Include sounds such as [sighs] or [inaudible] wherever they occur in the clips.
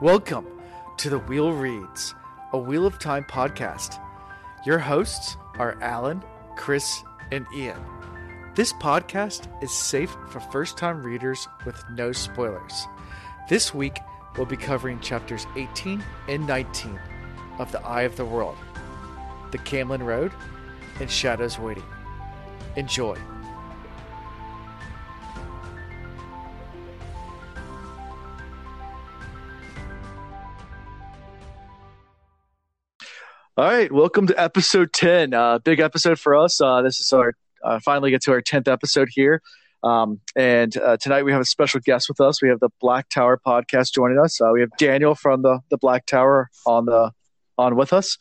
Welcome to the Wheel Reads, a Wheel of Time podcast. Your hosts are Alan, Chris, and Ian. This podcast is safe for first time readers with no spoilers. This week, we'll be covering chapters 18 and 19 of The Eye of the World, The Caemlyn Road, and Shadows Waiting. Enjoy. All right, welcome to episode 10. Uh, big episode for us. Uh, this is our uh, finally get to our 10th episode here. Um, and uh, tonight we have a special guest with us. We have the Black Tower podcast joining us. Uh, we have Daniel from the, the Black Tower on the on with us.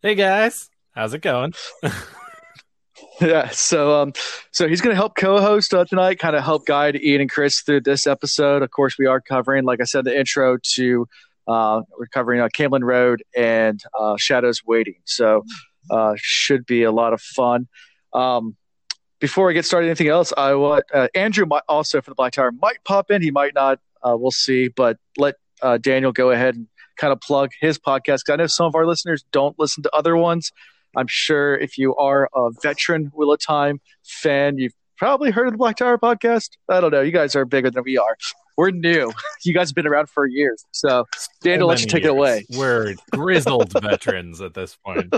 Hey guys, how's it going? [laughs] yeah, so um, so he's going to help co-host uh, tonight, kind of help guide Ian and Chris through this episode. Of course, we are covering, like I said, the intro to uh, we're covering uh, Caemlyn Road and uh, Shadows Waiting. So uh, should be a lot of fun. Um, before I get started, anything else? I want uh, Andrew might also for the Black Tower might pop in. He might not. Uh, we'll see. But let uh, Daniel go ahead and kind of plug his podcast I know some of our listeners don't listen to other ones. I'm sure if you are a veteran Wheel of Time fan, you've probably heard of the Black Tower podcast. I don't know. You guys are bigger than we are. We're new. [laughs] You guys have been around for years. So, Daniel, let you take years. it away. We're grizzled [laughs] veterans at this point.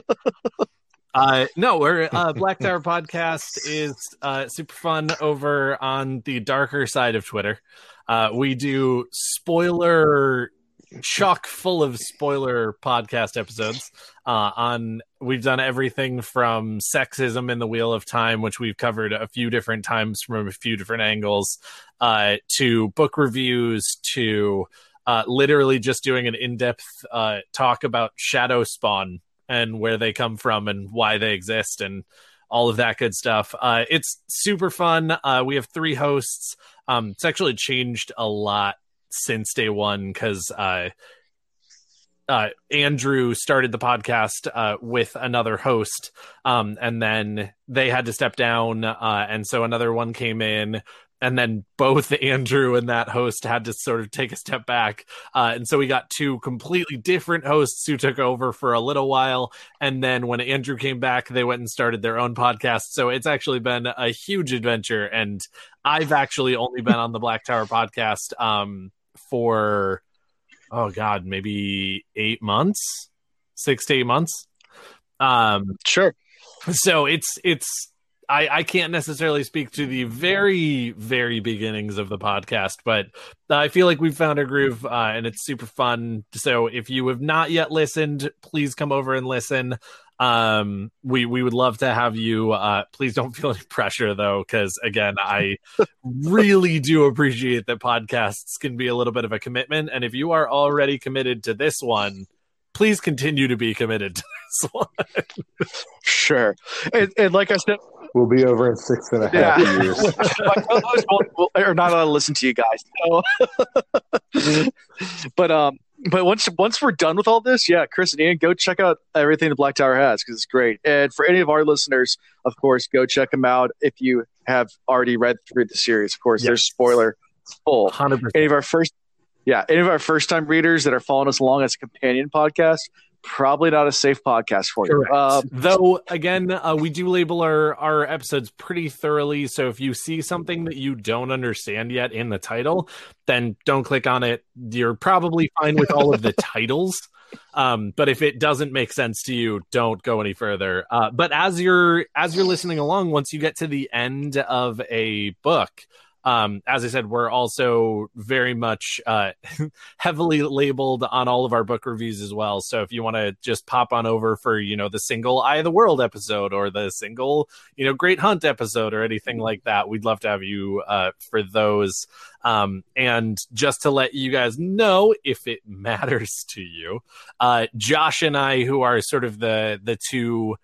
Uh, no, we're uh, Black Tower podcast is uh, super fun over on the darker side of Twitter. Uh, we do spoiler chock full of spoiler podcast episodes uh, on we've done everything from sexism in the wheel of time which we've covered a few different times from a few different angles uh, to book reviews to uh, literally just doing an in-depth uh, talk about shadow spawn and where they come from and why they exist and all of that good stuff. Uh, it's super fun. Uh, we have three hosts. Um, it's actually changed a lot since day one because uh, uh, Andrew started the podcast uh, with another host, um, and then they had to step down, uh, and so another one came in, and then both [laughs] Andrew and that host had to sort of take a step back, uh, and so we got two completely different hosts who took over for a little while, and then when Andrew came back, they went and started their own podcast. So it's actually been a huge adventure, and I've actually only been on the Black Tower podcast. Um, for oh god maybe eight months six to eight months. Um sure. so it's it's I, I can't necessarily speak to the very very beginnings of the podcast but i feel like we've found a groove uh, and it's super fun. So if you have not yet listened please come over and listen um we we would love to have you uh please don't feel any pressure though because again i really do appreciate that podcasts can be a little bit of a commitment and if you are already committed to this one please continue to be committed to this [laughs] one sure and, and like i said We'll be over in six and a half yeah. years. [laughs] My co-hosts are not allowed to listen to you guys. So. [laughs] but um, but once once we're done with all this, yeah, Chris and Ian, go check out everything the Black Tower has because it's great. And for any of our listeners, of course, go check them out if you have already read through the series. Of course, yes. there's spoiler full. 100%. Any of our first, yeah, any of our first time readers that are following us along as a companion podcast, probably not a safe podcast for you. Um, Though, again, uh, we do label our, our episodes pretty thoroughly. So if you see something that you don't understand yet in the title, then don't click on it. You're probably fine with all of the [laughs] titles. Um, but if it doesn't make sense to you, don't go any further. Uh, but as you're as you're listening along, once you get to the end of a book, um, as I said, we're also very much uh, [laughs] heavily labeled on all of our book reviews as well. So if you want to just pop on over for you know the single Eye of the World episode or the single you know Great Hunt episode or anything like that, we'd love to have you uh, for those. Um, and just to let you guys know, if it [laughs] matters to you, uh, Josh and I, who are sort of the the two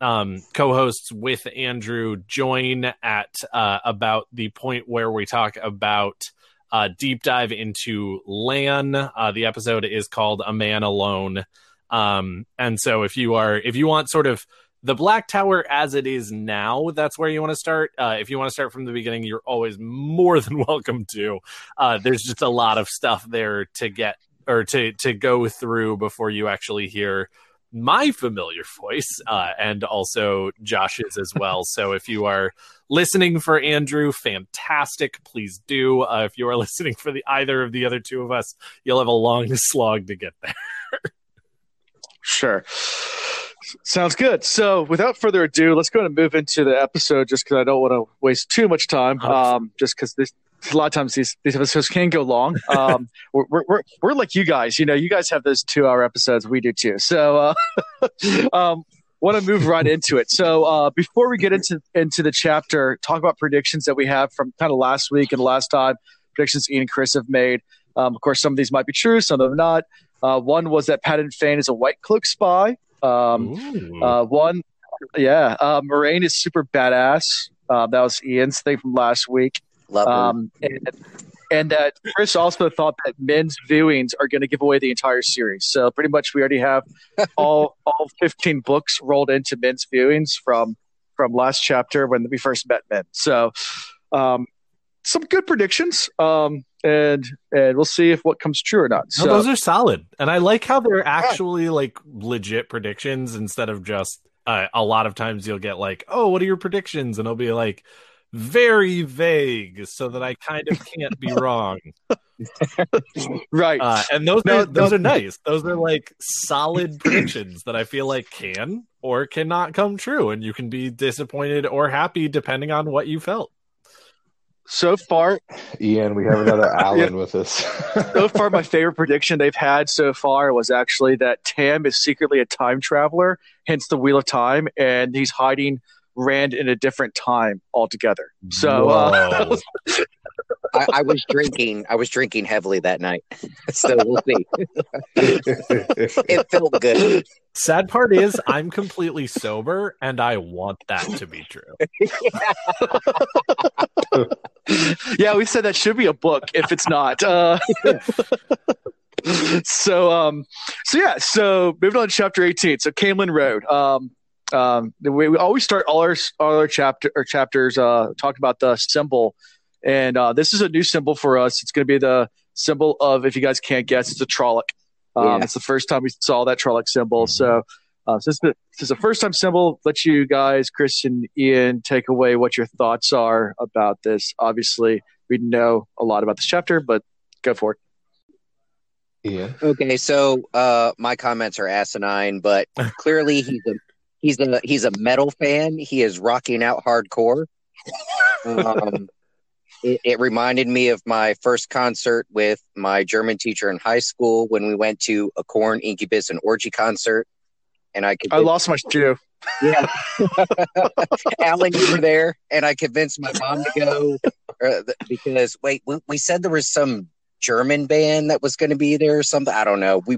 um, co-hosts with Andrew join at uh, about the point where we talk about uh, deep dive into Lan. Uh, the episode is called "A Man Alone," um, and so if you are if you want sort of the Black Tower as it is now, that's where you want to start. Uh, if you want to start from the beginning, you're always more [laughs] than welcome to. Uh, there's just a lot of stuff there to get or to to go through before you actually hear my familiar voice uh, and also Josh's as well. so if you are listening for Andrew, fantastic. Please do. Uh, if you are [laughs] listening for the either of the other two of us, you'll have a long slog to get there. sure. Sounds good. So, without further ado, let's go and move into the episode just because I don't want to waste too much time. Um, just because this a lot of times these these episodes can go long. Um, [laughs] we're, we're we're like you guys, you know, you guys have those two hour episodes. We do too. So, uh, [laughs] um, want to move right into it. So, uh, before we get into into the chapter, talk about predictions that we have from kind of last week and last time. Predictions Ian and Chris have made. Um, of course, some of these might be true, some of them not. Uh, one was that Padan Fain is a white cloak spy. Um, uh, one, yeah, uh, Moiraine is super badass. Uh, that was Ian's thing from last week. Love Um, and, and that Chris also thought that Min's viewings are going to give away the entire series. So pretty much we already have [laughs] all all 15 books rolled into Min's viewings from from last chapter when we first met men. So um, some good predictions. Um, and and we'll see if what comes true or not. So no, those are solid, and I like how they're actually like legit predictions instead of just uh, a lot of times you'll get like, oh, what are your predictions, and it'll be like very vague, so that I kind of can't be wrong. [laughs] right, uh, and those No, are those no. are nice. Those are like solid [clears throat] predictions that I feel like can or cannot come true, and you can be disappointed or happy depending on what you felt. so far Ian, we have another [laughs] Alan with us. so [laughs] far my favorite prediction they've had so far was actually that Tam is secretly a time traveler, hence the Wheel of Time, and he's hiding Rand in a different time altogether. So uh, Whoa. [laughs] I, I was drinking. I was drinking heavily that night, [laughs] so we'll see. It felt good. Sad part is I'm completely sober and I want that to be true. [laughs] yeah, we said that should be a book if it's not. Uh, so um, so yeah, so moving on to chapter eighteen. So Caemlyn Road. Um, um, we, we always start all our all our chapter or chapters uh, talking about the symbol, and uh, this is a new symbol for us. It's going to be the symbol of if you guys can't guess, it's a Trolloc. Um, Yeah. It's the first time we saw that Trolloc symbol. So. Uh, since the, since the first time symbol, let you guys, Chris and Ian, take away what your thoughts are about this. Obviously, we know a lot about this chapter, but go for it. Yeah. Okay, so uh, my comments are asinine, but [laughs] clearly he's a he's a he's a metal fan. He is rocking out hardcore. Um, [laughs] it, it reminded me of my first concert with my German teacher in high school when we went to a Korn Incubus and Orgy concert, and I could I lost my shoe. Yeah. [laughs] Alan, you were there, and I convinced my mom to go uh, because wait, we, we said there was some German band that was going to be there or something. I don't know. We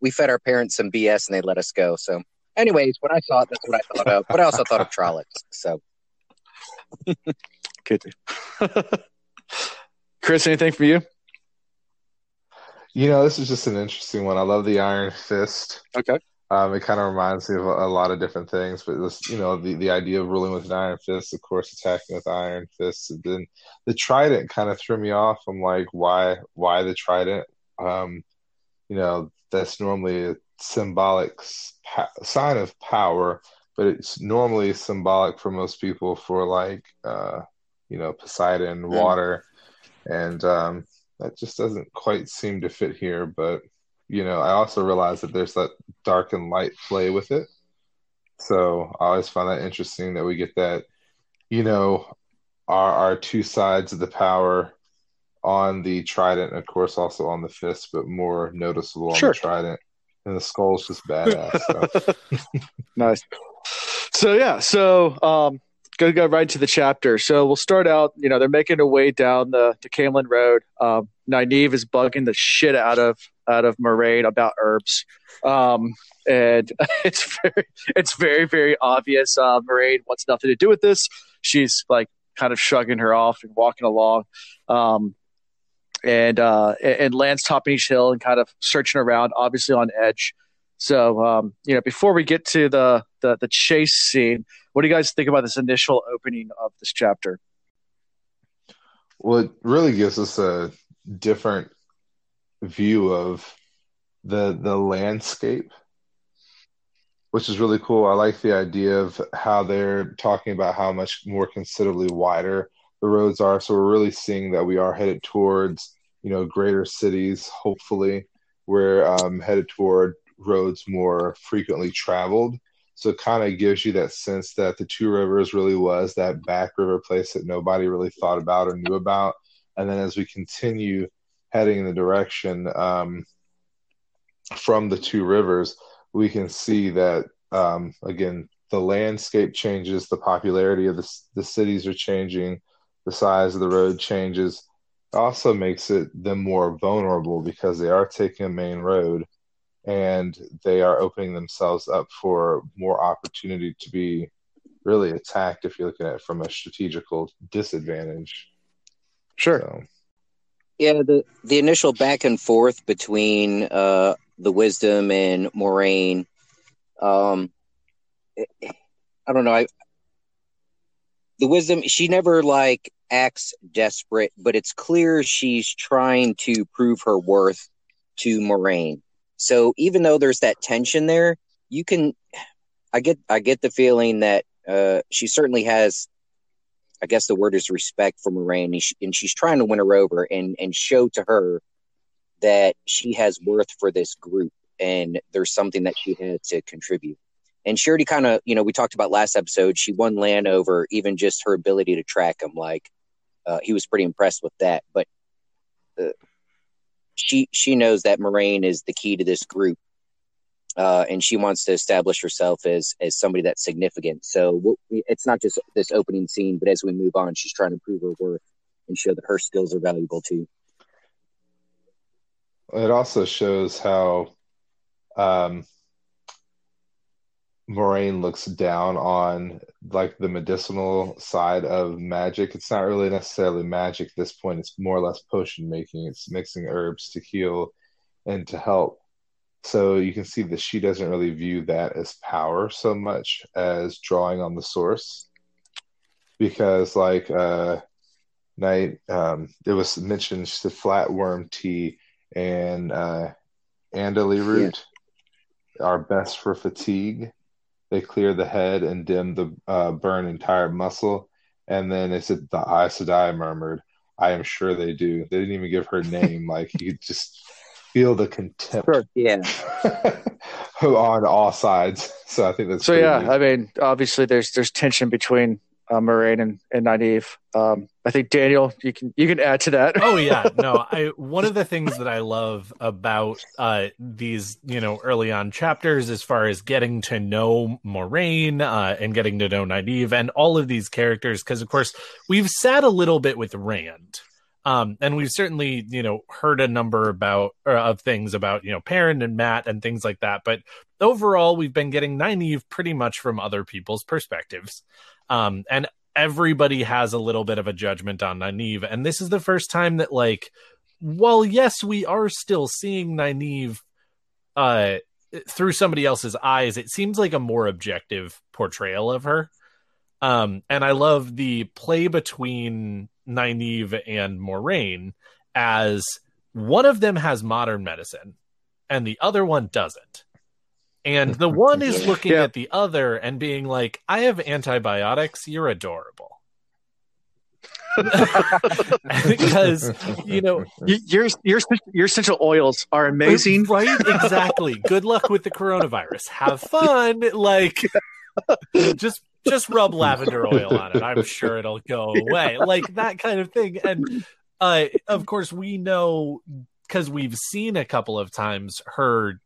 we fed our parents some BS and they let us go. So, anyways, when I saw it, that's what I thought of. But I also thought of Trollocs. So, [laughs] Good. Chris, anything for you? you know this is just an interesting one. I love the Iron Fist. Okay. Um, it kind of reminds me of a, a lot of different things, but this, you know, the, the idea of ruling with an iron fist, of course, attacking with iron fists, and then the trident kind of threw me off. I'm like, why, why the trident? Um, you know, that's normally a symbolic sign of power, but it's normally symbolic for most people for like, uh, you know, Poseidon, water, and um, that just doesn't quite seem to fit here. But you know, I also realize that there's that dark and light play with it. So I always find that interesting that we get that, you know, our our two sides of the power on the trident, of course also on the fist, but more noticeable on the trident. And the skull's just badass. So. [laughs] Nice. So yeah, so um, gonna go right into the chapter. So we'll start out. You know, they're making their way down the the Caemlyn Road. Um, Nynaeve is bugging the shit out of out of Moiraine about herbs, um, and [laughs] it's very it's very very obvious. Uh, Moiraine wants nothing to do with this. She's like kind of shrugging her off and walking along. Um, and uh, and Lan's topping each hill and kind of searching around, obviously on edge. So, um, you know, before we get to the, the the chase scene, what do you guys think about this initial opening of this chapter? Well, it really gives us a different view of the the landscape, which is really cool. I like the idea of how they're talking about how much more considerably wider the roads are. So we're really seeing that we are headed towards you know greater cities. Hopefully, we're um, headed toward roads more frequently traveled. So it kind of gives you that sense that the Two Rivers really was that back river place that nobody really thought about or knew about. And then as we continue heading in the direction um, from the Two Rivers, we can see that um, again the landscape changes, the popularity of the the cities are changing, the size of the road changes. Also makes it them more vulnerable because they are taking a main road and they are opening themselves up for more opportunity to be really attacked if you're looking at it from a strategical disadvantage. Sure. So. Yeah, the the initial back and forth between uh, the wisdom and Moiraine, um, I don't know. I the wisdom she never like acts desperate, but it's clear she's trying to prove her worth to Moiraine. So even though there's that tension there, you can I get I get the feeling that uh, she certainly has I guess the word is respect for Moiraine and, she, and she's trying to win her over and and show to her that she has worth for this group, and there's something that she had to contribute. And she already kind of, you know, we talked about last episode. She won Lan over even just her ability to track him. Like uh, he was pretty impressed with that. But uh, she she knows that Moiraine is the key to this group, uh, and she wants to establish herself as as somebody that's significant. So it's not just this opening scene, but as we move on, she's trying to prove her worth and show that her skills are valuable too. It also shows how um, Moiraine looks down on like the medicinal side of magic. It's not really necessarily magic at this point. It's more or less potion making. It's mixing herbs to heal and to help. So you can see that she doesn't really view that as power so much as drawing on the source. Because like uh night um it was mentioned the flatwort tea and uh andilay root yeah. are best for fatigue they clear the head and dim the uh, burn entire muscle. And then they said the Aes Sedai murmured, I am sure they do. They didn't even give her name. [laughs] like you just feel the contempt. Sure, yeah. [laughs] on all sides. So I think that's so. Yeah, neat. I mean, obviously, there's there's tension between uh, Moiraine and, and Nynaeve. Um, I think Daniel, you can you can add to that. oh [laughs] yeah, no. I one of the things that I love about uh, these you know early on chapters, as far as getting to know Moiraine uh, and getting to know Nynaeve and all of these characters, because of course we've sat a little bit with Rand. Um, and we've certainly, you know, heard a number about uh, of things about, you know, Perrin and Mat and things like that. But overall, we've been getting Nynaeve pretty much from other people's perspectives. Um, and everybody has a little bit of a judgment on Nynaeve. And this is the first time that, like, while yes, we are still seeing Nynaeve uh, through somebody else's eyes. It seems like a more objective portrayal of her. Um, and I love the play between Nynaeve and Moiraine as one of them has modern medicine and the other one doesn't. And the one is looking yeah. at the other and being like, I have antibiotics. You're adorable. [laughs] because you know your your your essential oils are amazing. Right exactly. Good luck with the coronavirus. Have fun. Like just just rub lavender oil on it. I'm sure it'll go away. Like that kind of thing. And uh of course we know because we've seen a couple of times her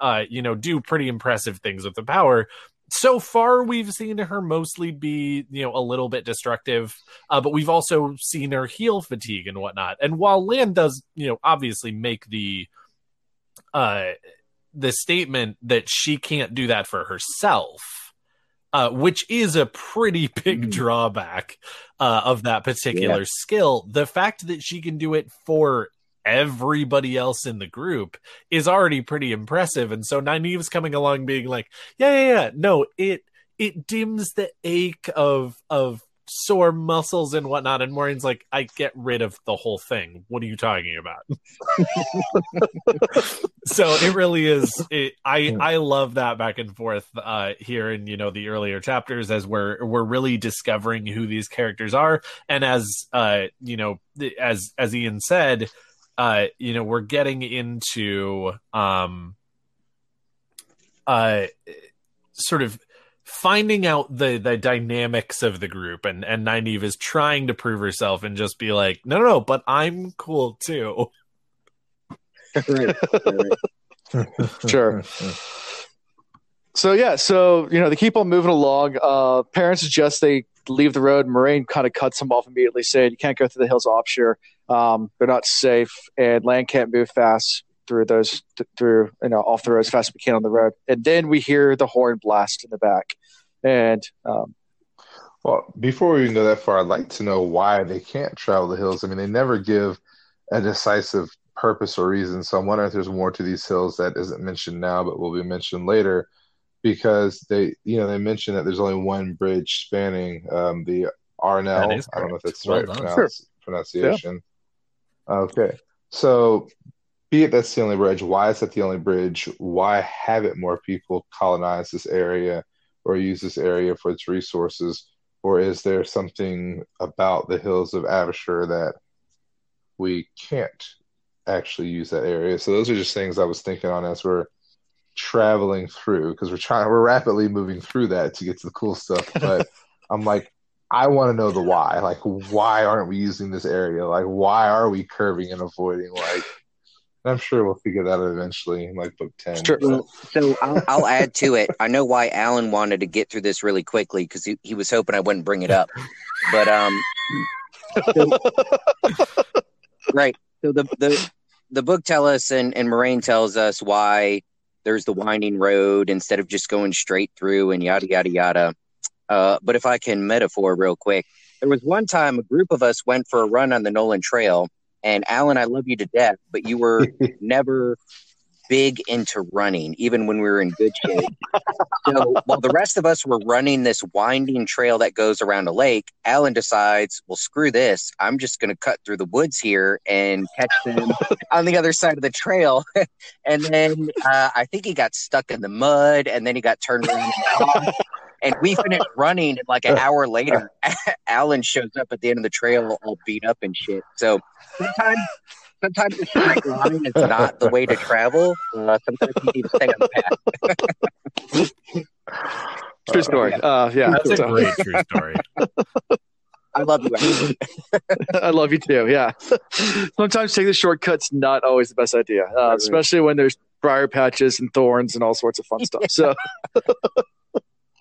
uh, you know, do pretty impressive things with the power. So far, we've seen her mostly be, you know, a little bit destructive, uh, but we've also seen her heal fatigue and whatnot. And while Lan does, you know, obviously make the, uh, the statement that she can't do that for herself, uh, which is a pretty [laughs] big mm-hmm. drawback uh, of that particular yeah. skill. The fact that she can do it for everybody else in the group is already pretty impressive. And so Nynaeve's coming along being like, yeah, yeah, yeah, no, it it dims the ache of of sore muscles and whatnot. And Moiraine's like, I get rid of the whole thing. What are you talking about? [laughs] so it really is. It, I I love that back and forth uh, here in you know the earlier chapters as we're we're really discovering who these characters are, and as uh, you know as as Ian said, uh, you know we're getting into um uh sort of finding out the the dynamics of the group. And and Nynaeve is trying to prove herself and just be like no no no but I'm cool too. [laughs] Sure. So yeah so you know they keep on moving along. Uh parents suggest they leave the road. Moiraine kind of cuts them off immediately saying you can't go through the hills of Absher um they're not safe and Lan can't move fast through those through you know off the road as fast as we can on the road. And then we hear the horn blast in the back. And um, well before we even go that far i'd like to know why they can't travel the hills. I mean they never give a decisive purpose or reason. So i'm wondering if there's more to these hills that isn't mentioned now but will be mentioned later. Because they you know they mentioned that there's only one bridge spanning um, the Arinelle i don't know if that's well right pronounce, sure. pronunciation. Yeah. Okay so be it that's the only bridge, why is that the only bridge? Why haven't more people colonized this area or use this area for its resources? Or is there something about the hills of Absher that we can't actually use that area? So those are just things I was thinking on as we're traveling through because we're trying we're rapidly moving through that to get to the cool stuff. But [laughs] I'm like, I want to know the why. Like, why aren't we using this area? Like, why are we curving and avoiding? Like, I'm sure we'll figure that out eventually in like book 10. Sure. Well, so I'll, I'll, add to it. I know why Alan wanted to get through this really quickly because he, he was hoping I wouldn't bring it up. But, um, so, [laughs] right. So the, the, the book tells us and, and Moiraine tells us why there's the winding road instead of just going straight through and yada, yada, yada. Uh, but if I can metaphor real quick, there was one time a group of us went for a run on the Nolan Trail and Alan, I love you to death, but you were [laughs] never big into running, even when we were in good shape. so while the rest of us were running this winding trail that goes around a lake, Alan decides, well, screw this. I'm just going to cut through the woods here and catch them on the other side of the trail. [laughs] and then uh, I think he got stuck in the mud and then he got turned around. [laughs] And we finished [laughs] running, and like an hour later, [laughs] Alan shows up at the end of the trail all beat up and shit. So sometimes sometimes the straight line is not the way to travel. Uh, sometimes you need to stay on the path. [laughs] true story. Uh, yeah, that's so. a great true story. I love you. I love you too. Yeah. Sometimes taking the shortcuts not always the best idea, uh, especially when there's briar patches and thorns and all sorts of fun stuff. So.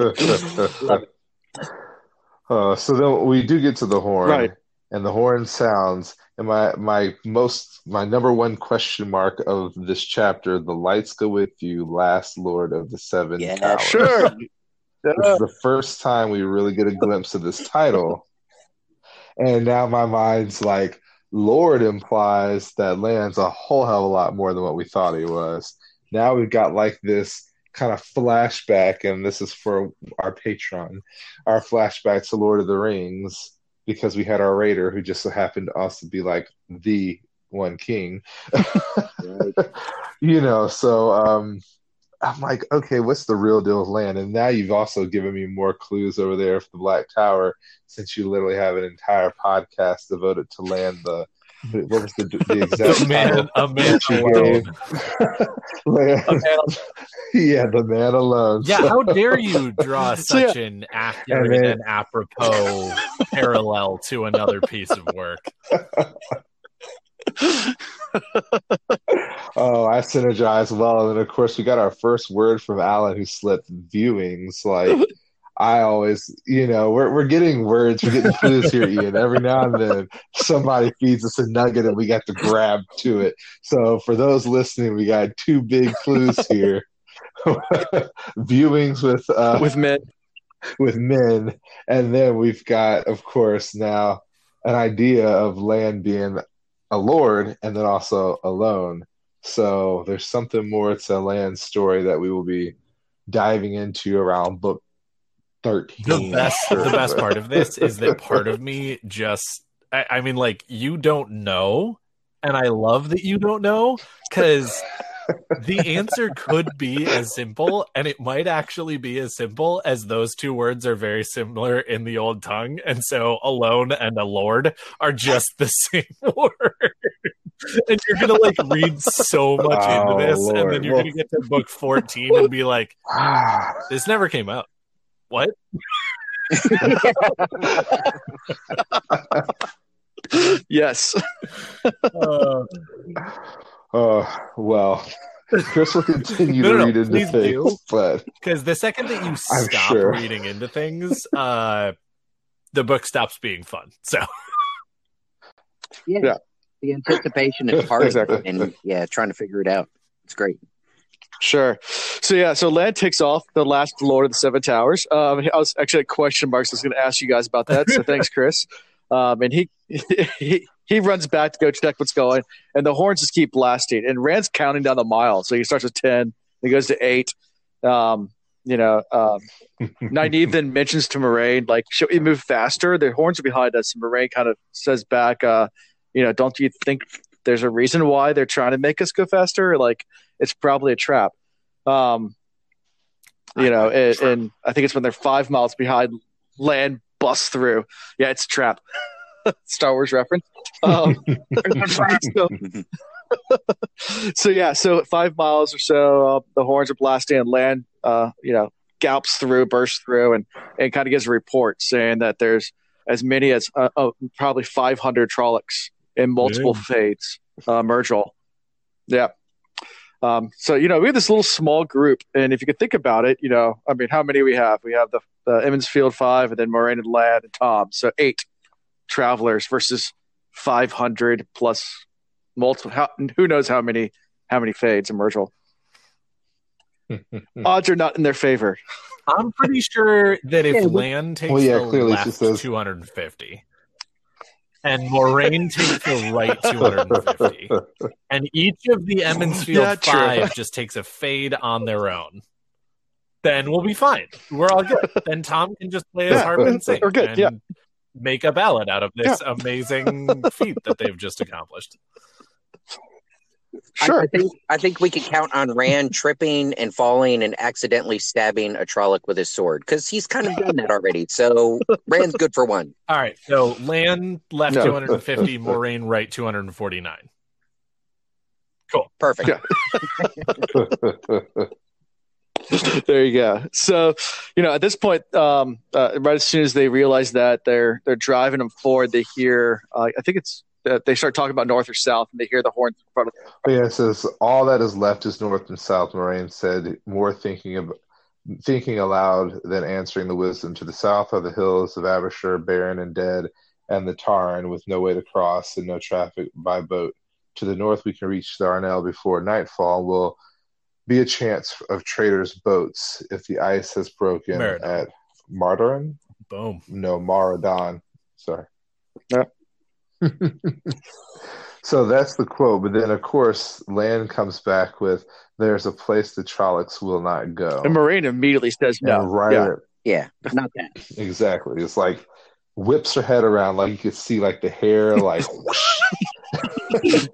[laughs] uh, so then we do get to the horn, right? And the horn sounds. And my my most my number one question mark of this chapter: the lights go with you, last Lord of the Seven yeah, Towers. Sure. [laughs] This is the first time we really get a glimpse of this title, and now my mind's like, Lord implies that Lan's a whole hell of a lot more than what we thought he was. Now we've got like this kind of flashback, and this is for our patron, our flashback to Lord of the Rings, because we had our raider who just so happened to also be like the one king. [laughs] you know, so um I'm like, okay, what's the real deal with Lan? And now you've also given me more clues over there for the Black Tower, since you literally have an entire podcast devoted to Lan the what was the, the [laughs] exact man, [laughs] a man alone. [laughs] man, yeah, the man alone. Yeah, so. how dare you draw such yeah. an accurate and, then, and apropos parallel to another piece of work? oh, I synergize well, and then, of course we got our first word from Alan, who slipped viewings. Like I always, you know, we're we're getting words, we're getting clues here, Ian. Every now and then, somebody feeds us a nugget, and we got to grab to it. So, for those listening, we got two big clues here: [laughs] viewings with uh, with Min, with Min, and then we've got, of course, now an idea of Lan being a lord, and then also alone. So, there's something more to Lan story that we will be diving into around book thirteen. the best [laughs] the best part of this is that part of me [laughs] just I, I mean like you don't know and i love that you don't know because the answer could be as simple and it might actually be as simple as those two words are very similar in the old tongue and so alone and a lord are just the [laughs] same word. And you're gonna like read so much Oh, into this and then you're Well- gonna get to book 14 and be like [sighs] this never came out what [laughs] yes. Uh, Oh well, Chris will continue [laughs] No, to no, read into things, but Because the second that you I'm stop sure. reading into things, uh, the book stops being fun. So Yeah. Yeah. The anticipation is hard, Exactly. and yeah, trying to figure it out. It's great. Sure. So yeah, so Lan takes off the last Lord of the Seven Towers. Um, I was actually at question marks. I was going to ask you guys about that. So thanks, [laughs] Chris. Um, and he, [laughs] he he runs back to go check what's going, and the horns just keep blasting. And Rand's counting down the mile. So he starts with ten, he goes to eight. Um, you know, um, [laughs] Nynaeve then mentions to Moiraine, like, should we move faster? The horns are behind us. And Moiraine kind of says back, uh, you know, don't you think there's a reason why they're trying to make us go faster? Like, it's probably a trap. Um, you know, and, and I think it's when they're five miles behind, Lan busts through. Yeah, it's a trap. [laughs] Star Wars reference. Um, [laughs] so, so yeah, so five miles or so, uh, the horns are blasting and Lan, uh, you know, gallops through, bursts through, and and kind of gives a report saying that there's as many as uh, uh, probably 500 Trollocs in multiple fades, uh, Myrddraal. Yeah. Um, so you know we have this little small group, and if you could think about it, you know, I mean, how many we have? We have the, the Emond's Field five, and then Moiraine and Lan and Tom, so eight travelers versus 500 plus multiple. How, who knows how many how many fades in Mergel? [laughs] Odds are not in their favor. I'm pretty sure that if Yeah, Lan takes Well, yeah, the clearly left just says- 250 and Moiraine takes the right [laughs] 250, and each of the Emond's Field Yeah, five just takes a fade on their own, then we'll be fine. We're all good. then Tom can just play his Yeah, harp and sing we're good, and yeah. make a ballad out of this amazing feat that they've just accomplished. I- Sure. I, think I think we could count on Rand tripping and falling and accidentally stabbing a Trolloc with his sword because he's kind of done that already. So Rand's good for one. All right, so Lan left No. 250, Moiraine right 249. Cool. Perfect. Yeah. there you go. So, you know, at this point, um, uh, right as soon as they realize that they're they're driving them forward, they hear. Uh, I think it's uh, they start talking about north or south, and they hear the horns in front of. But yeah, it says all that is left is north and south. Moiraine said, more thinking of thinking aloud than answering the wisdom. To the south are the hills of Absher, barren and dead, and the Tarn with no way to cross and no traffic by boat. To the north, we can reach the Arinelle before nightfall. Will be a chance of traders' boats if the ice has broken Marathon. at Mardarin. Boom. No, Maradon. Sorry. Yeah. [laughs] so that's the quote. But then, of course, Lan comes back with, "There's a place the Trollocs will not go." And Moiraine immediately says no. And right, Yeah. Yeah, not that. [laughs] exactly. It's like whips her head around, like you could see, like the hair, like, whoosh. [laughs] and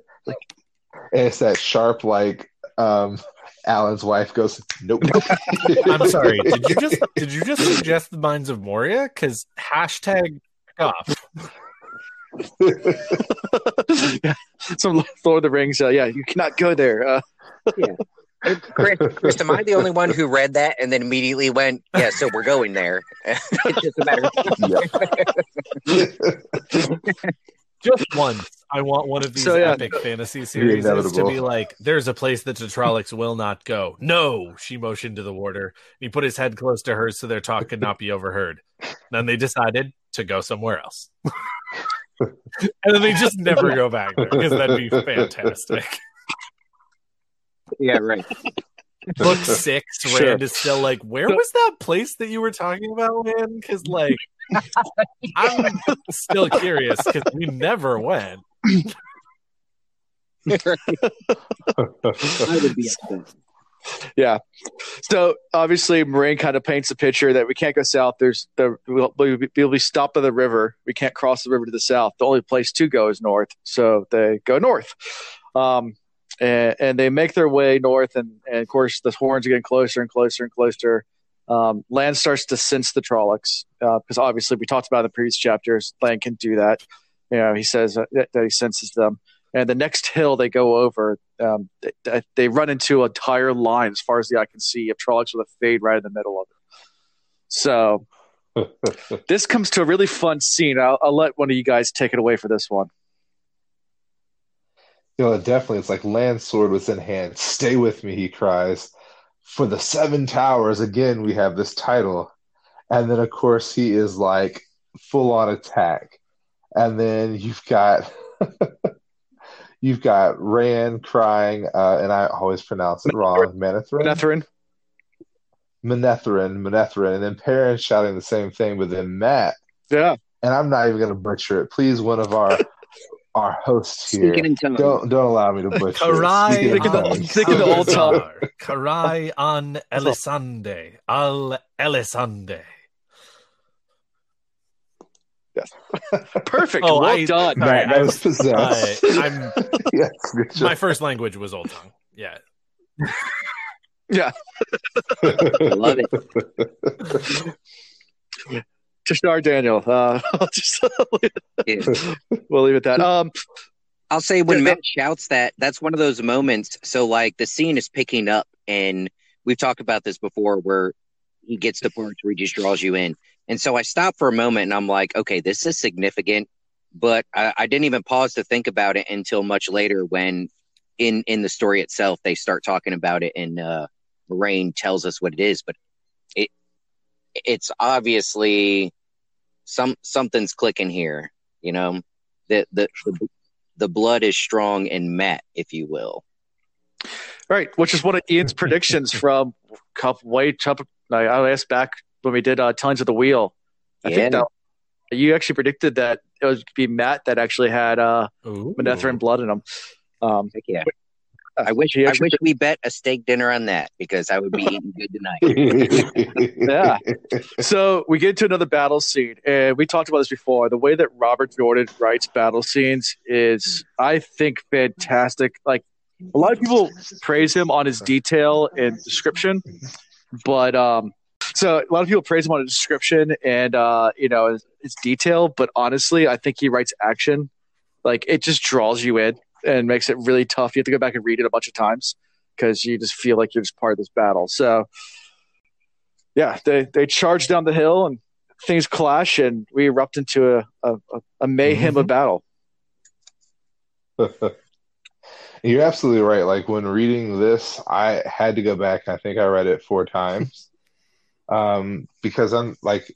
it's that sharp, like um, Alan's wife goes, "Nope." I'm sorry. Did you just did you just suggest the Mines of Moria? Because hashtag off. Yeah. [laughs] Some Lord of the Rings. Uh, yeah, you cannot go there. Uh, Chris, Chris, am I the only one who read that and then immediately went, "Yeah, so we're going there"? [laughs] it's just a matter. Of [laughs] Just once, I want one of these So, yeah. epic fantasy series to be like, "There's a place that the Trollocs will not go." No, she motioned to the warder. He put his head close to hers so their talk could not be overheard. Then they decided to go somewhere else, and then they just never go back there because that'd be fantastic. yeah, right. Book six, Sure. Rand is still like, "Where was that place that you were talking about, man?" Because like, I'm still curious because we never went. [laughs] I would be upset. Yeah. So obviously, Moiraine kind of paints a picture that we can't go south. There's the we'll, we'll be stopped by the river. We can't cross the river to the south. The only place to go is north. So they go north. Um, and, and they make their way north, and, and of course the horns are getting closer and closer and closer. Um, Lan starts to sense the Trollocs because uh, obviously we talked about in the previous chapters. Lan can do that. You know, he says that, that he senses them. And the next [laughs] hill they go over, um, they, they, run into a tire line as far as the eye can see of Trollocs with a fade right in the middle of it. So [laughs] this comes to a really fun scene. I'll, I'll let one of you guys take it away for this one. You know, definitely, it's like Lan sword was in hand. Stay with me, he cries. For the Seven Towers, again, we have this title. And then, of course, he is like full on attack. And then you've got. [laughs] you've got Rand crying, uh, and I always pronounce it wrong. Manetheren. Manetheren. Manetheren, Manetheren, and then Perrin shouting the same thing, but then Mat. Yeah. And I'm not even going to butcher it. Please, one of our [laughs] our hosts here. Don't don't allow me to butcher. Karai on the old tongue. Carai an Ellisande. Al Ellisande. Yes. Perfect. Oh, well I, done. Right, I was possessed. I'm, [laughs] yes, my first language was Old Tongue. Yeah. yeah. I love it. Tashnar Daniel. Uh, [laughs] just, [laughs] we'll leave it at that. Um, I'll say when Mat shouts that, that's one of those moments. So, like, the scene is picking up, and we've talked about this before where he gets to parts where he just draws you in. And so I stopped for a moment and I'm like, okay, this is significant. But I, I didn't even pause to think about it until much later when in, in the story itself, they start talking about it and uh, tells us what it is. But it it's obviously some something's clicking here. You know, the the the, blood is strong in Mat, if you will. Right, which is one of Ian's predictions from couple way I asked back when we did uh, Tellings of the Wheel. I yeah. think that you actually predicted that it would be Mat that actually had uh, Manetheren blood in him. Um, yeah. I wish I wish we bet a steak dinner on that because I would be eating good tonight. [laughs] yeah. So we get to another battle scene, and we talked about this before. The way that Robert Jordan writes battle scenes is, I think, fantastic. Like a lot of people praise him on his detail and description, but um, so a lot of people praise him on his description and uh, you know his, his detail, but honestly, I think he writes action. Like it just draws you in and makes it really tough. You have to go back and read it a bunch of times because you just feel like you're just part of this battle. So yeah, they they charge down the hill and things clash and we erupt into a a, a mayhem mm-hmm. of battle. [laughs] You're absolutely right. Like when reading this, I had to go back. I think I read it four times um, because I'm like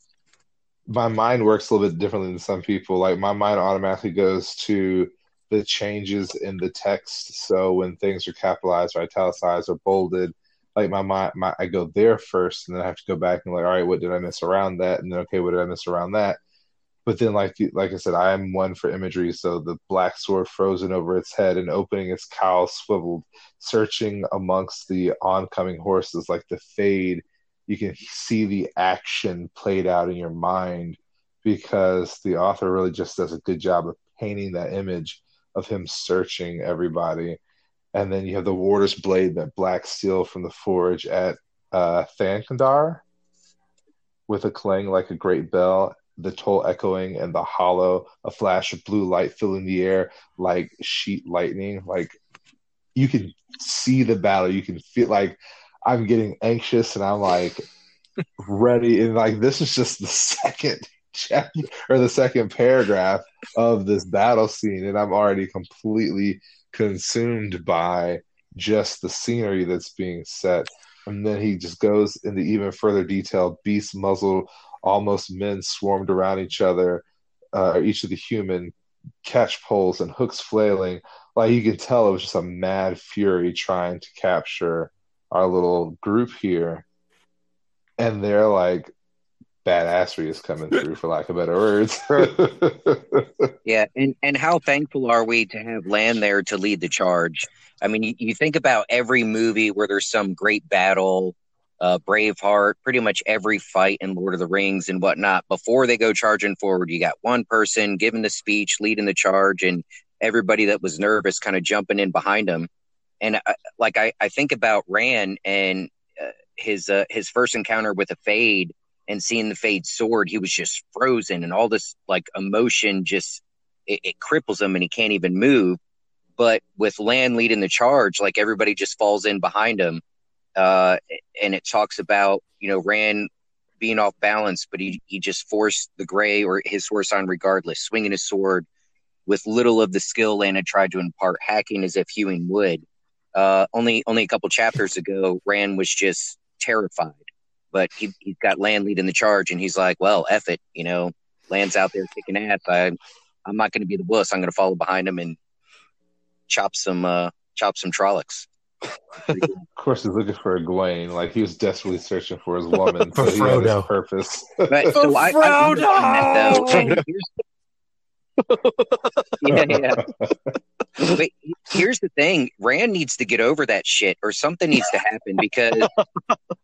my mind works a little bit differently than some people. Like my mind automatically goes to the changes in the text. So when things are capitalized or italicized or bolded, like my mind, my, I go there first, and then I have to go back and like, all right, what did I miss around that? And then okay, what did I miss around that? But then, like like I said, I am one for imagery. So the black sword frozen over its head and opening its cowl swiveled, searching amongst the oncoming horses, like the fade. You can see the action played out in your mind because the author really just does a good job of painting that image of him searching everybody. And then you have the warder's blade, that black steel from the forge at uh, Thakan'dar with a clang like a great bell the toll echoing and the hollow, a flash of blue light filling the air like sheet lightning. Like you can see the battle, you can feel like I'm getting anxious and I'm like ready. And like this is just the [laughs] second chapter or the second paragraph of this battle scene, and I'm already completely consumed by just the scenery that's being set. And then he just goes into even further detail. Beast muzzle almost men swarmed around each other, uh, each of the human catch poles and hooks flailing. Like you can tell, it was just a mad fury trying to capture our little group here. And they're like badassery is coming through, for lack of better words. [laughs] Yeah, and and how thankful are we to have Lan there to lead the charge? I mean, you, you think about every movie where there's some great battle, uh, Braveheart, pretty much every fight in Lord of the Rings and whatnot. Before they go charging forward, you got one person giving the speech, leading the charge, and everybody that was nervous kind of jumping in behind him. And I, like I, I think about Rand and uh, his uh, his first encounter with a fade and seeing the fade sword, he was just frozen, and all this like emotion just it, it cripples him, and he can't even move. But with Lan leading the charge, like everybody just falls in behind him, uh, and it talks about you know Rand being off balance, but he he just forced the gray or his horse on regardless, swinging his sword with little of the skill Lan had tried to impart, hacking as if hewing wood. Uh, only only a couple chapters ago, Rand was just terrified, but he he's got Lan leading the charge, and he's like, "Well, eff it, you know, Lan's out there kicking ass. I I'm not going to be the wuss. I'm going to follow behind him and chop some uh, chop some Trollocs." of course, he's looking for a Egwene. Like he was desperately searching for his woman, For [laughs] so he had his Frodo. purpose. But so I, I understand that, though. And here's- [laughs] yeah, yeah. [laughs] Here's the thing: Rand needs to get over that shit, or something needs to happen because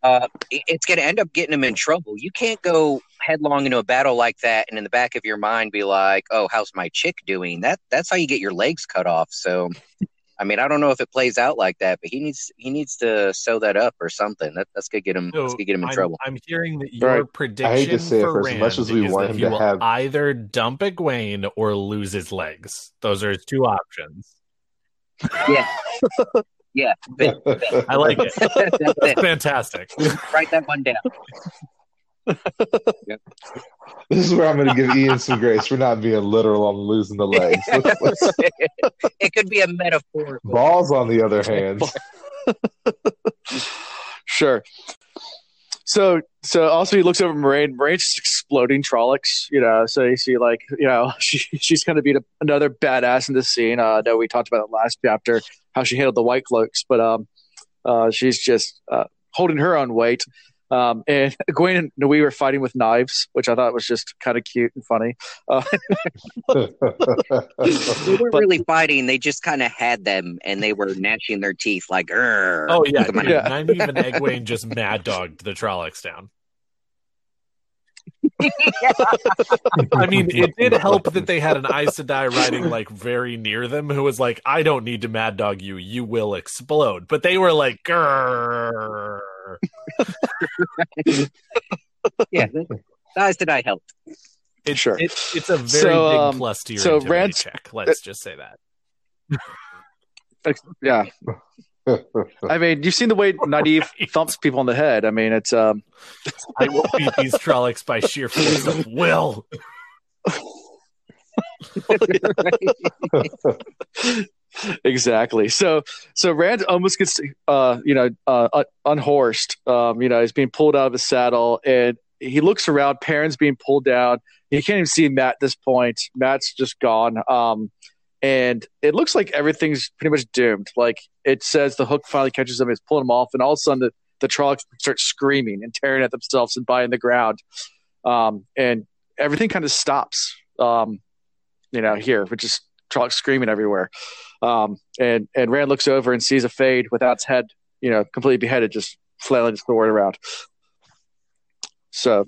uh, it's going to end up getting him in trouble. You can't go headlong into a battle like that, and in the back of your mind be like, "Oh, how's my chick doing?" That that's how you get your legs cut off. So, I mean, I don't know if it plays out like that, but he needs he needs to sew that up or something. That that's gonna get him. So that's gonna get him in I'm, trouble. I'm hearing that your Right. prediction say it, for for as much as we is want that him he to will have- either dump Egwene or lose his legs. Those are his two options. Yeah, yeah. [laughs] I like it. [laughs] that's it. Fantastic. Write that one down. [laughs] This is where I'm going to give Ian some grace for not being literal on losing the legs. Let's- [laughs] let's- it could be a metaphor. balls, on the other hand, [laughs] Sure. So, so also he looks over Moiraine. Moiraine's just exploding Trollocs, you know. So you see, like, you know, she she's going to be another badass in this scene. Uh, I know we talked about it last chapter how she handled the White Cloaks, but um, uh, she's just uh, holding her own weight. Um, and [laughs] Gwen and Nui were fighting with knives, which I thought was just kind of cute and funny. Uh, They weren't [laughs] But- really fighting. They just kind of had them, and they were gnashing their teeth like, "Grr." Oh yeah, Look at my- dude, Yeah. Nynaeve and Egwene just mad dogged the Trollocs down. I mean, it did help that they had an Aes Sedai riding like very near them, who was like, "I don't need to mad dog you; you will explode." But they were like, "Grrr." [laughs] yeah. Guys, did I help? It's, Sure. it, it's a very So, big um, plus to your so intimidate Rand's- check. Let's just say that. [laughs] yeah, I mean, you've seen the way Nynaeve [laughs] thumps people on the head. I mean, it's um, I will beat these Trollocs by sheer force of will. [laughs] exactly. So so Rand almost gets uh you know uh unhorsed. Um you know he's being pulled out of his saddle and he looks around. Perrin's being pulled down. You can't even see Mat at this point. Mat's just gone. Um and it looks like everything's pretty much doomed. Like it says the hook finally catches him. It's pulling him off, and all of a sudden the the Trollocs start screaming and tearing at themselves and biting the ground. Um and everything kind of stops. Um you know here, which is Trollocs screaming everywhere. Um, and and Rand looks over and sees a fade without its head, you know, completely beheaded, just flailing its sword around. So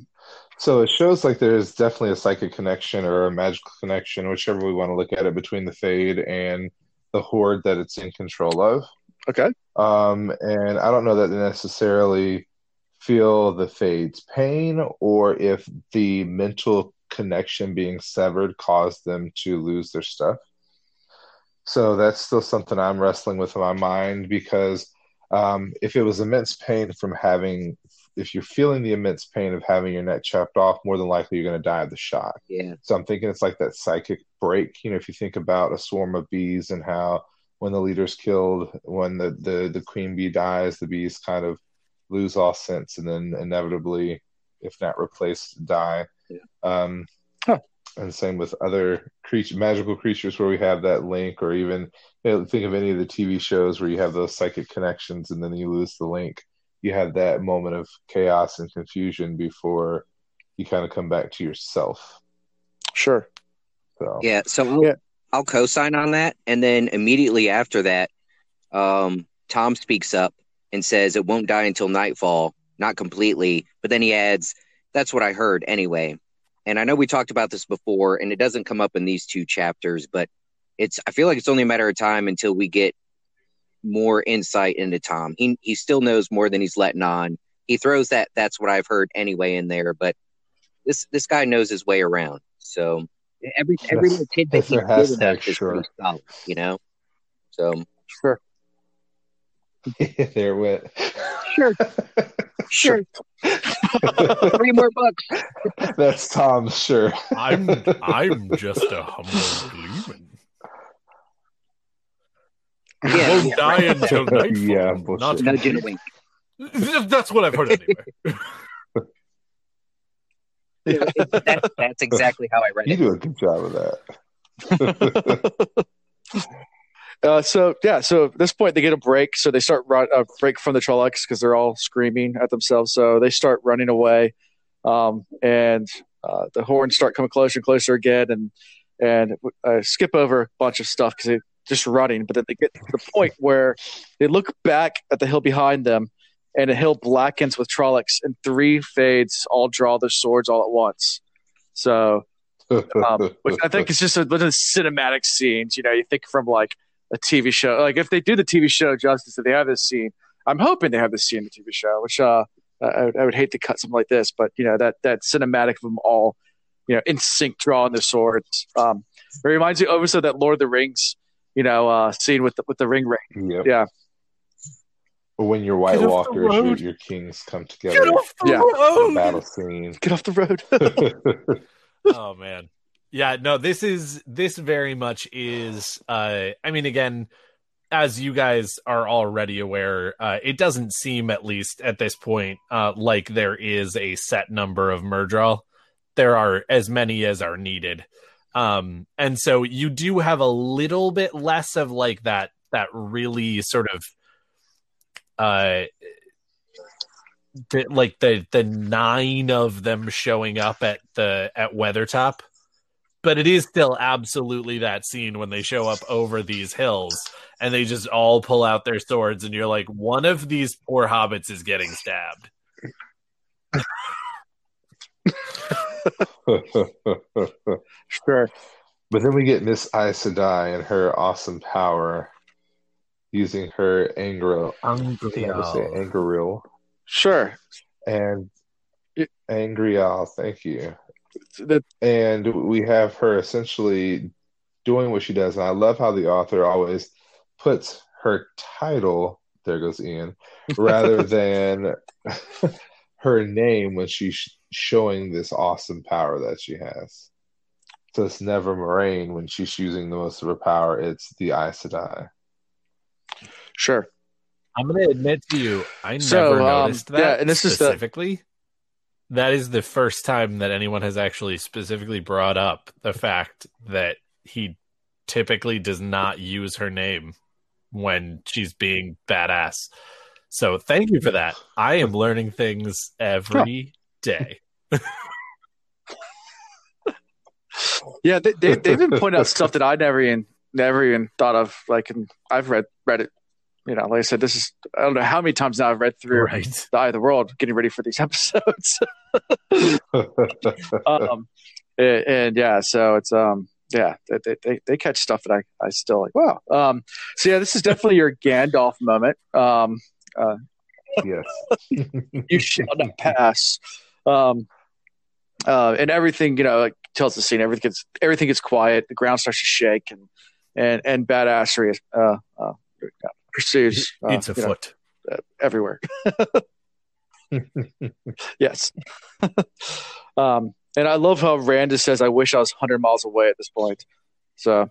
So it shows like there's definitely a psychic connection or a magical connection, whichever we want to look at it, between the Fade and the Horde that it's in control of. okay, Um, and I don't know that they necessarily feel the Fade's pain or if the mental connection being severed caused them to lose their stuff. So that's still something I'm wrestling with in my mind because um, if it was immense pain from having, if you're feeling the immense pain of having your neck chopped off, more than likely you're going to die of the shock. Yeah. So I'm thinking it's like that psychic break. You know, if you think about a swarm of bees and how when the leader's killed, when the, the, the queen bee dies, the bees kind of lose all sense and then inevitably, if not replaced, die. Yeah. Um, Huh. And same with other creature, magical creatures where we have that link, or even you know, think of any of the TV shows where you have those psychic connections and then you lose the link. You have that moment of chaos and confusion before you kind of come back to yourself. Sure. So Yeah, so I'll, Yeah. I'll co-sign on that, and then immediately after that, um, Tom speaks up and says it won't die until nightfall, not completely, but then he adds, "That's what I heard anyway." And I know we talked about this before, and it doesn't come up in these two chapters, but it's I feel like it's only a matter of time until we get more insight into Tom. He he still knows more than he's letting on. He throws that "That's what I've heard anyway" in there, but this this guy knows his way around. So every every little tidbit That's he's a hashtag, given us is sure. solid, you know. So Sure. [laughs] there it went. [laughs] sure, sure, three more bucks. That's Tom's sure. I'm I'm just a humble gleeman. Yeah, Won't yeah, die until [laughs] nightfall. Yeah, Not bullshit. Nudge and a wink. That's what I've heard anyway. [laughs] That, that's exactly how I read You it. do a good job of that. Uh, so yeah, so at this point they get a break, so they start run a break from the Trollocs because they're all screaming at themselves. So they start running away, um, and uh, the horns start coming closer and closer again, and and uh, skip over a bunch of stuff because they're just running. But then they get to the point where they look back at the hill behind them, and the hill blackens with Trollocs, and three fades all draw their swords all at once. So [laughs] um, which I think is just a, one of the cinematic scenes. You know, you think from like a TV show. Like if they do the TV show justice, if they have this scene, I'm hoping they have this scene in the TV show. Which uh, I, would- I would hate to cut something like this, but you know that that cinematic of them all, you know, in sync drawing their swords. Um, it reminds me also that Lord of the Rings, you know, uh, scene with the, with the ring ring. Yep. Yeah. When your White Get off Walkers, your, your kings come Get together, off the Yeah. the battle scene. Get off the road. [laughs] [laughs] oh man yeah no this is this very much is uh i mean again as you guys are already aware uh it doesn't seem at least at this point uh like there is a set number of Myrddraal there are as many as are needed. Um and so you do have a little bit less of like that that really sort of uh the, like the the nine of them showing up at the at Weathertop, but it is still absolutely that scene when they show up over these hills and they just all pull out their swords and you're like, one of these poor hobbits is getting stabbed. [laughs] sure. But then we get Miss Aes Sedai and her awesome power using her Angro, I want to say angreal Sure. and It- angreal, thank you. The, And we have her essentially doing what she does. And I love how the author always puts her title, there goes Ian, rather [laughs] than her name when she's showing this awesome power that she has. So it's never Moiraine when she's using the most of her power, it's the Aes Sedai. sure. I'm going to admit to you, I never um, noticed that yeah, and this is the- specifically. That is the first time that anyone has actually specifically brought up the fact that he typically does not use her name when she's being badass. So thank you for that. I am learning things every day. [laughs] Yeah, they, they they've been pointing out stuff that I never even never even thought of. Like, and I've read read it. You know, like I said, this is I don't know how many times now I've read through Right. the Eye of the World, getting ready for these [laughs] episodes. Um, and, and yeah, so it's um, yeah, they, they they catch stuff that I I still like. Wow. Um, so yeah, this is definitely your Gandalf moment. Um, uh, yes. [laughs] you shall not pass. Um, uh, and everything, you know, like tells the scene. Everything gets everything gets quiet. The ground starts to shake, and and and badassery uh, uh, pursues. Uh, It's a you know, foot. uh, everywhere. [laughs] [laughs] yes. [laughs] um, and I love how Rand just says, "I wish I was 100 miles away at this point." So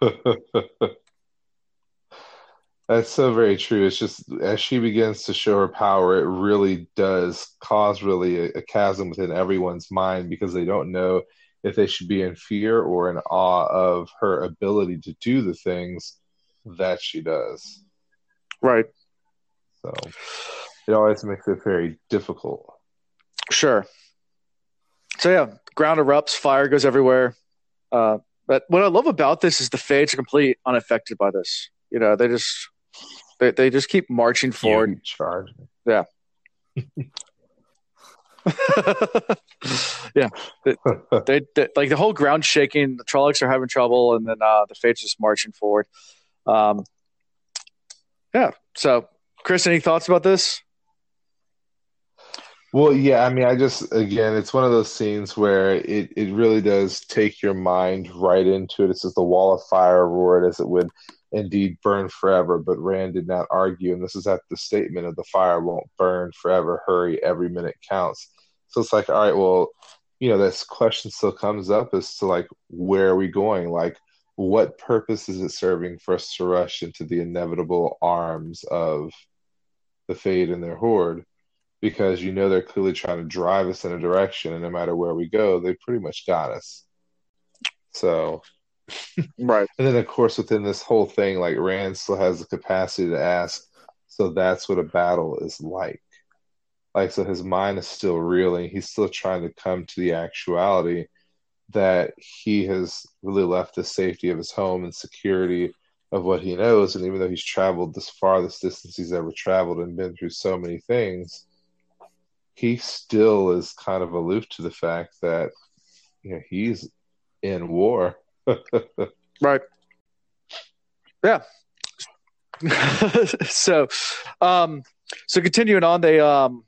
[laughs] That's so very true. It's just as she begins to show her power, it really does cause really a, a chasm within everyone's mind because they don't know if they should be in fear or in awe of her ability to do the things that she does. right, So it always makes it very difficult. sure. so yeah, ground erupts, fire goes everywhere. Uh, but what I love about this is the fades are completely unaffected by this. You know, they just they, they just keep marching forward. Charge. Yeah. [laughs] [laughs] yeah, they, they, they- like the whole ground shaking. The Trollocs are having trouble, and then uh, the Fades just marching forward. Um, yeah. So, Chris, any thoughts about this? Well, yeah, I mean, I just again, it's one of those scenes where it it really does take your mind right into it. It's just the wall of fire roared as it would indeed burn forever, but Rand did not argue, and this is at the statement of the fire won't burn forever. Hurry, every minute counts. So it's like, all right, well, you know, this question still comes up as to like, where are we going? Like, what purpose is it serving for us to rush into the inevitable arms of the Fade and their horde? Because you know they're clearly trying to drive us in a direction, and no matter where we go, they pretty much got us. So, Right. and then of course within this whole thing, like Rand still has the capacity to ask, so that's what a battle is like. Like, so his mind is still reeling. He's still trying to come to the actuality that he has really left the safety of his home and security of what he knows. And even though he's traveled this farthest distance he's ever traveled and been through so many things, he still is kind of aloof to the fact that you know he's in war. [laughs] Right. Yeah. [laughs] so, um, so continuing on, they um,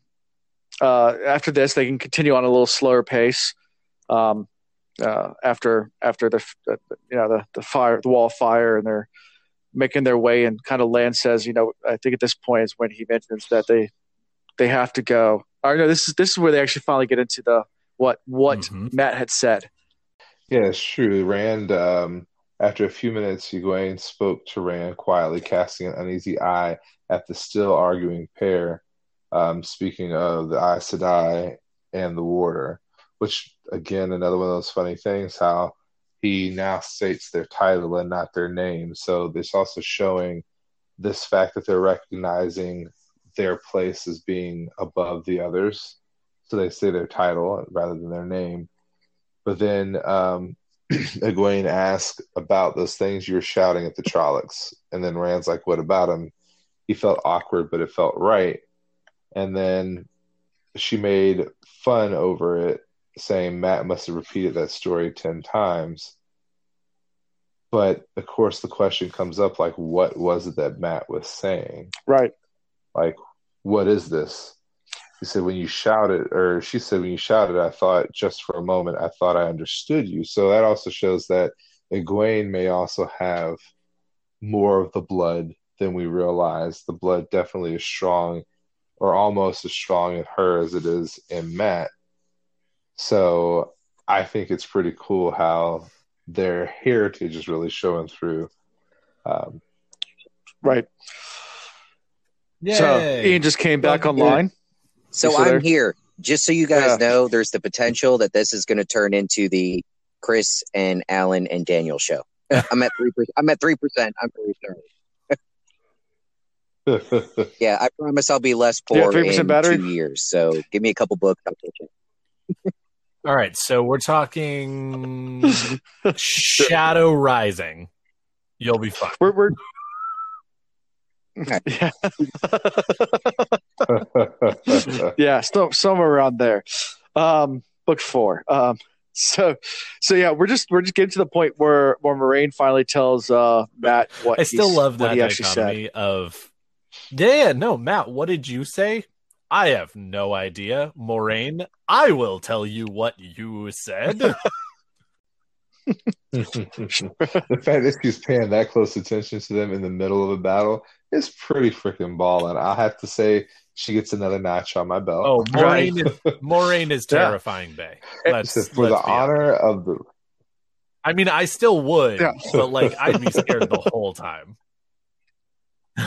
uh, after this they can continue on a little slower pace. Um, uh, after after the you know the the fire the wall of fire and they're making their way and kind of Lan says you know I think at this point is when he mentions that they they have to go. Or no, this is this is where they actually finally get into the what what Mhm. Mat had said. Yeah, it's true. Rand, um, after a few minutes, Egwene spoke to Rand quietly, casting an uneasy eye at the still arguing pair. Um, speaking of the Aes Sedai and the Warder, which again, another one of those funny things, how he now states their title and not their name. So this also showing this fact that they're recognizing their place as being above the others. So they say their title rather than their name. But then um, [clears throat] Egwene asked about those things you were shouting at the Trollocs. And then Rand's like, What about him? He felt awkward, but it felt right. And then she made fun over it, saying Mat must have repeated that story 10 times. But of course, the question comes up like, what was it that Mat was saying? Right. Like, what is this? He said, when you shouted, or she said, when you shouted, I thought just for a moment, I thought I understood you. So that also shows that Egwene may also have more of the blood than we realize. The blood definitely is strong, or almost as strong in her as it is in Mat. So I think it's pretty cool how their heritage is really showing through. Um, Right. So Ian just came back Welcome online. So You still there? I'm here. Just so you guys Yeah. know, there's the potential that this is going to turn into the Chris and Alan and Daniel show. [laughs] I'm at three percent. I'm at three percent. I'm very sorry. Yeah, I promise I'll be less Yeah, poor 3% in battery. two years. So give me a couple books. I'll take it. [laughs] All right, so we're talking [laughs] Shadow Rising. You'll be fine. We're, we're Okay. Yeah, [laughs] yeah, still somewhere around there. Um, book four. Um, so, so yeah, we're just we're just getting to the point where where Moiraine finally tells uh Mat what I still love that he actually said. dichotomy of yeah, yeah, no, Mat, what did you say? I have no idea. Moiraine, I will tell you what you said. [laughs] the fact that she's paying that close attention to them in the middle of a battle is pretty freaking balling. I'll have to say she gets another notch on my belt. oh, Moiraine is [laughs] Moiraine is Yeah. terrifying, Bay. Let's, So for let's the honor of the I mean, I still would, Yeah. but like I'd be scared the whole time. [laughs]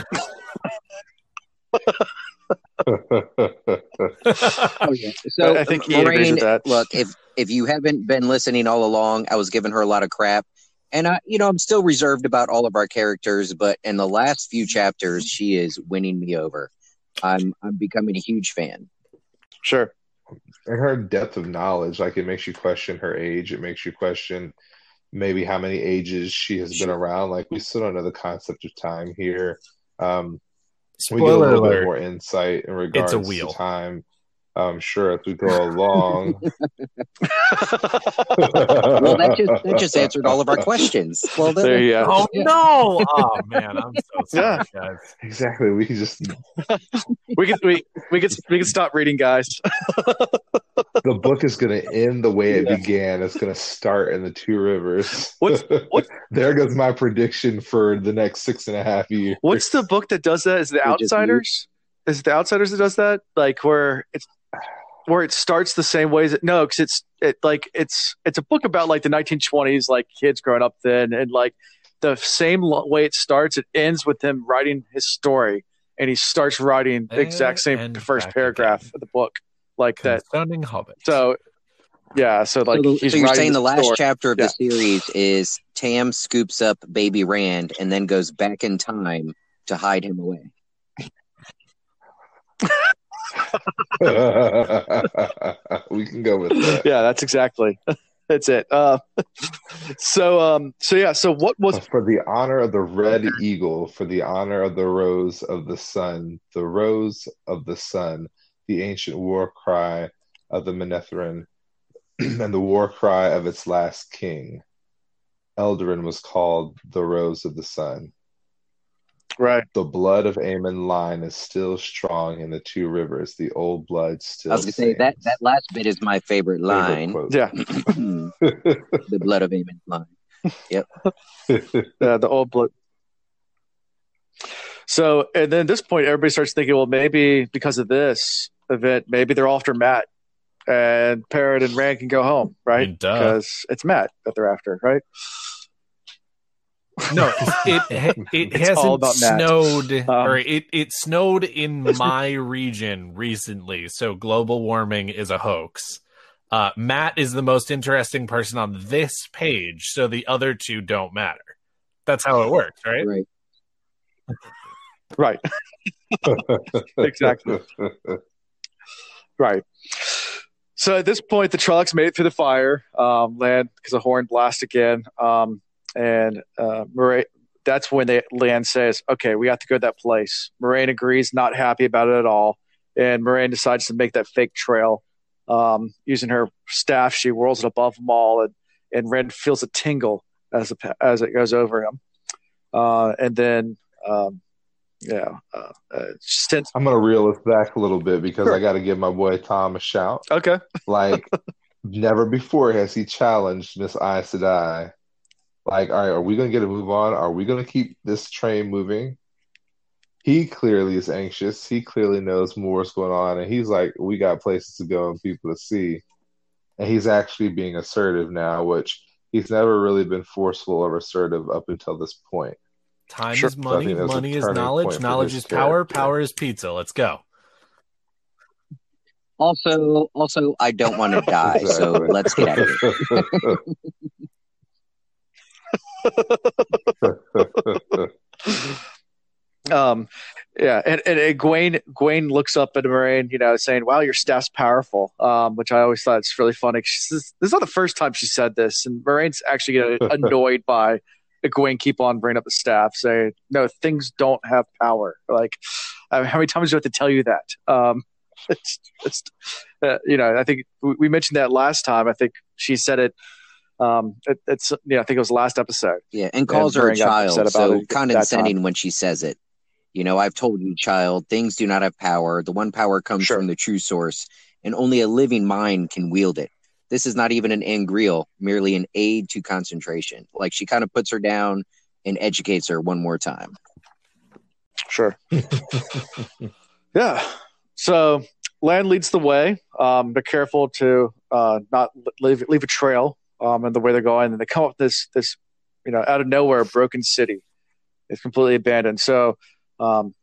So I think Ian agrees with that. look, if if you haven't been listening all along, I was giving her a lot of crap, and I, you know, I'm still reserved about all of our characters, but in the last few chapters, she is winning me over. I'm I'm becoming a huge fan. Sure. and her depth of knowledge, like it makes you question her age. It makes you question maybe how many ages she has been around. Like we still don't know the concept of time here. Um, we get a Spoiler little bit more insight in regards It's a wheel. to time. I'm sure as we go along. [laughs] Well, that just that just [laughs] answered all of our questions. Well, then, there you go. Oh no! Oh man, I'm so [laughs] sorry, guys. exactly. We can just We can we we can we can stop reading, guys. the book is going to end the way it began. It's going to start in the Two Rivers. What's- what- there goes my prediction for the next six and a half years. What's the book that does that? Is it the Which Outsiders? Is it the Outsiders that does that? Like where it's where it starts the same way as it no, because it's it like it's it's a book about like the 1920s, like kids growing up then, and like the same lo- way it starts, it ends with him writing his story, and he starts writing the exact same And first paragraph again. of the book, like that. Confounding Hobbit. So yeah, so like so, the- he's so you're saying the last story. chapter of Yeah. the series is Tam scoops up baby Rand and then goes back in time to hide him away. [laughs] [laughs] we can go with that. yeah, that's exactly [laughs] that's it. Uh, [laughs] so um, so yeah, so what was for the honor of the red eagle, for the honor of the rose of the sun, the rose of the sun, the ancient war cry of the Manetheren, [clears throat] and the war cry of its last king. Eldarin was called the rose of the sun. Right? The blood of Aemon line is still strong in the two rivers. The old blood still. I was gonna say that that last bit is my favorite Favorite line. quote. Yeah, [clears throat] the blood of Aemon line. Yep. [laughs] yeah, the old blood. So, and then at this point, everybody starts thinking, well, maybe because of this event, maybe they're after Mat, and Perrin and Rand can go home, right? Because it's Mat that they're after, right? No, [laughs] it it, it It's all hasn't snowed Um, or it it snowed in [laughs] my region recently, so global warming is a hoax. Uh, Mat is the most interesting person on this page, so the other two don't matter. That's how it works, right? Right. Right, [laughs] Exactly. right. So at this point, the Trollocs made it through the fire, um, Lan because of horn blast again, um, and uh, Murray. That's when they Lan says, "Okay, we have to go to that place." Moiraine agrees, not happy about it at all, and Moiraine decides to make that fake trail um, using her staff. She whirls it above them all, and and Rand feels a tingle as it, as it goes over him, uh, and then um, yeah, uh, uh, since I'm gonna reel this back a little bit because Sure. I got to give my boy Tom a shout. okay, Like [laughs] never before has he challenged Miss Aes Sedai. Like, all right, are we gonna get a move on? Are we gonna keep this train moving? He clearly is anxious. He clearly knows more what's going on, and he's like, we got places to go and people to see. And he's actually being assertive now, which he's never really been forceful or assertive up until this point. Time Sure. is money, So I think that's a money is knowledge, knowledge is power, character. power is pizza. Let's go. Also, also, I don't want to die, so let's get out of here. [laughs] [laughs] um, yeah, and, and, and Gwaine Gwaine looks up at Moiraine, you know, saying, "Wow, your staff's powerful," um, which I always thought is really funny. Says, this is not the first time she said this, and Moiraine's actually getting [laughs] annoyed by Gwaine keep on bringing up the staff, saying, "No, things don't have power." Like, I mean, how many times do I have to tell you that? Um, [laughs] it's just, uh, you know, I think we, we mentioned that last time. I think she said it. Um, it, it's yeah, I think it was the last episode. Yeah, and calls her a Moiraine got upset child, so condescending when she says it. You know, I've told you, child, things do not have power. The one power comes Sure. from the true source, and only a living mind can wield it. This is not even an angreal, merely an aid to concentration. Like she kind of puts her down and educates her one more time. Sure. [laughs] yeah. So Lan leads the way. Um, be careful to uh, not leave leave a trail um, in the way they're going, and they come up this this you know out of nowhere broken city. It's completely abandoned. So um,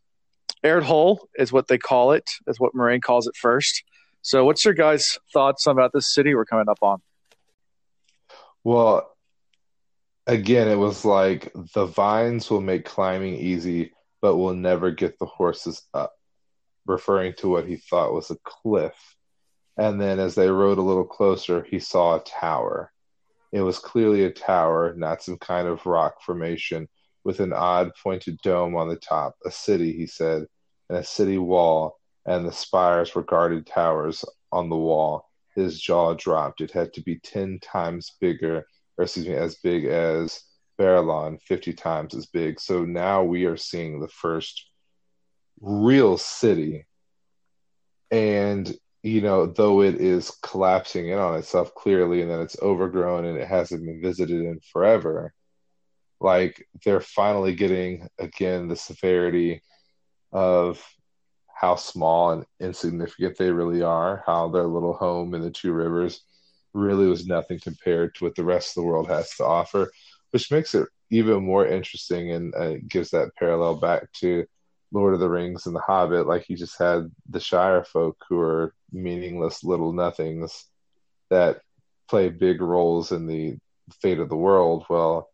Aridhol is what they call it. Is what Moiraine calls it first. So what's your guys' thoughts about this city we're coming up on? Well, again, it was like the vines will make climbing easy, but will never get the horses up, referring to what he thought was a cliff And then as they rode a little closer, he saw a tower. It was clearly a tower, not some kind of rock formation, with an odd pointed dome on the top. A city, he said, and a city wall, and the spires were guarded towers on the wall. His jaw dropped. It had to be 10 times bigger, or excuse me, as big as Baerlon, 50 times as big. So now we are seeing the first real city. And, you know, though it is collapsing in on itself clearly and then it's overgrown and it hasn't been visited in forever, like they're finally getting, again, the severity of how small and insignificant they really are, how their little home in the two rivers really was nothing compared to what the rest of the world has to offer, which makes it even more interesting and uh, gives that parallel back to Lord of the Rings and The Hobbit. Like you just had the Shire folk who are meaningless little nothings that play big roles in the fate of the world. Well,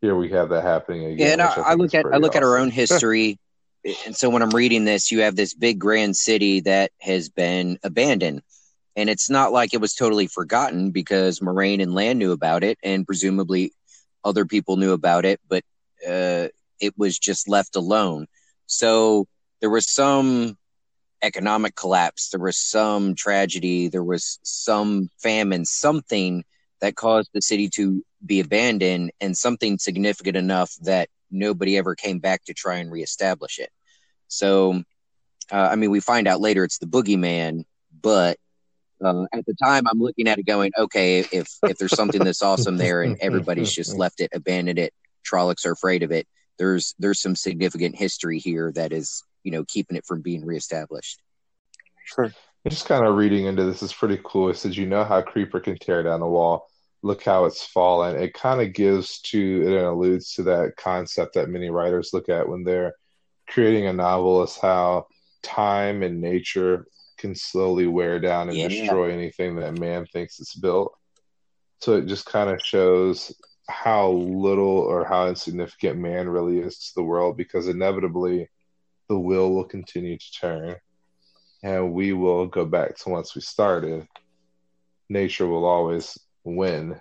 here we have that happening again. Yeah, and I, I, look at I look awesome. at our own [laughs] history, and so when I'm reading this, you have this big grand city that has been abandoned, and it's not like it was totally forgotten because Moiraine and Lan knew about it, and presumably other people knew about it, but uh, it was just left alone. So there was some economic collapse, there was some tragedy, there was some famine, something that caused the city to be abandoned, and something significant enough that nobody ever came back to try and reestablish it. So, uh, I mean, we find out later it's the boogeyman, but uh, at the time, I'm looking at it going, okay, if if there's something that's awesome there and everybody's just [laughs] left it, abandoned it, Trollocs are afraid of it. There's there's some significant history here that is you know keeping it from being reestablished. Sure. Just kind of reading into this is pretty cool. It says, you know how Creeper can tear down a wall. Look how it's fallen. It kind of gives to, it alludes to that concept that many writers look at when they're creating a novel is how time and nature can slowly wear down and Yeah. destroy anything that man thinks it's built. So it just kind of shows how little or how insignificant man really is to the world because inevitably the wheel will continue to turn and we will go back to once we started. Nature will always win.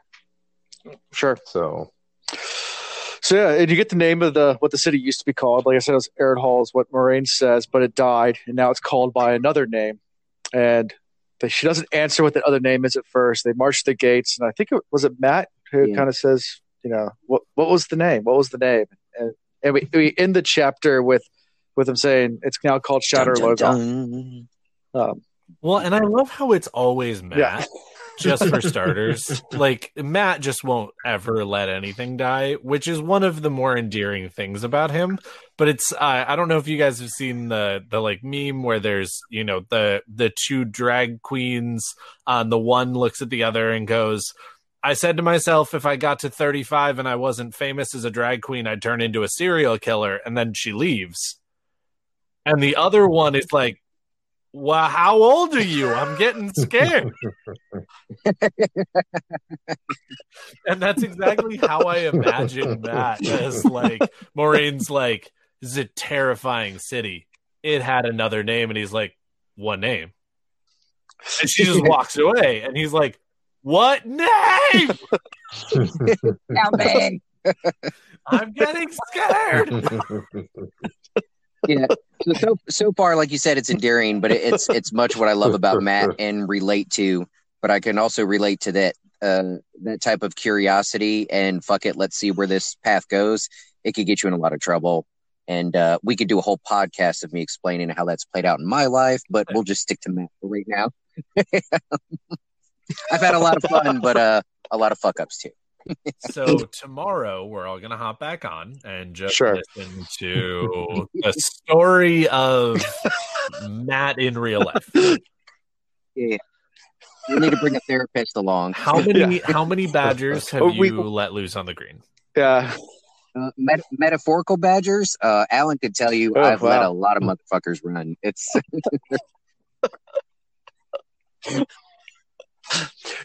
Sure. So So yeah, and you get the name of the what the city used to be called. Like I said, it was Aridhol is what Moiraine says, but it died, and now it's called by another name. And the, she doesn't answer what the other name is at first. They march to the gates, and I think it was it Mat who Yeah. kind of says, you know, what what was the name? What was the name? And, and we we end the chapter with with him saying it's now called Shadar Dun, dun, Logoth. dun. Um, Well, and I love how it's always Mat. Yeah. just for [laughs] starters. like Mat just won't ever let anything die, which is one of the more endearing things about him. But it's uh, I don't know if you guys have seen the the like meme where there's you know the the two drag queens on the one looks at the other and goes. I said to myself, if I got to 35 and I wasn't famous as a drag queen, I'd turn into a serial killer. And then she leaves. And the other one is like, well, how old are you? I'm getting scared. [laughs] and that's exactly how I imagine Mat as like Moiraine's like, this is a terrifying city. It had another name, and he's like, What name? And she just walks away, and he's like, What name? [laughs] Now, man. I'm getting scared. [laughs] yeah. So, so so far, like you said, it's endearing, but it, it's it's much what I love about Mat [laughs] and relate to. But I can also relate to that uh, that type of curiosity and fuck it, let's see where this path goes. It could get you in a lot of trouble, and uh, we could do a whole podcast of me explaining how that's played out in my life. But we'll just stick to Mat for right now. [laughs] I've had a lot of fun, but uh, a lot of fuck ups too. So [laughs] tomorrow we're all gonna hop back on and just Sure. listen to the story of Mat in real life. Yeah. We need to bring a therapist along. How [laughs] many how many badgers have Oh, you let loose on the green? yeah. Uh, met- metaphorical badgers. Uh, Alan could tell you Oh, I've let a lot of motherfuckers run. It's [laughs]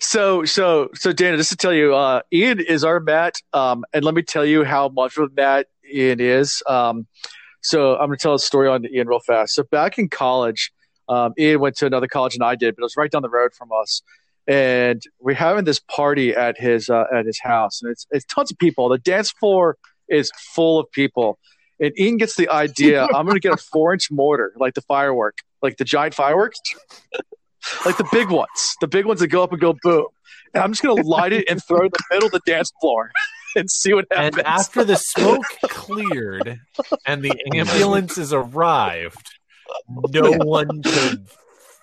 So so so Dana, just to tell you, uh, Ian is our Mat, um, and let me tell you how much of Mat Ian is. Um, so I'm gonna tell a story on Ian real fast. So back in college, Um, Ian went to another college than I did, but it was right down the road from us. And we're having this party at his uh, at his house, and it's it's tons of people. The dance floor is full of people. And Ian gets the idea. I'm going to get a four inch mortar, like the firework, like the giant fireworks, [laughs] like the big ones, the big ones that go up and go boom. And I'm just going to light it and throw it in the middle of the dance floor [laughs] and see what happens. And after the [laughs] smoke cleared and the [laughs] ambulances arrived, no one could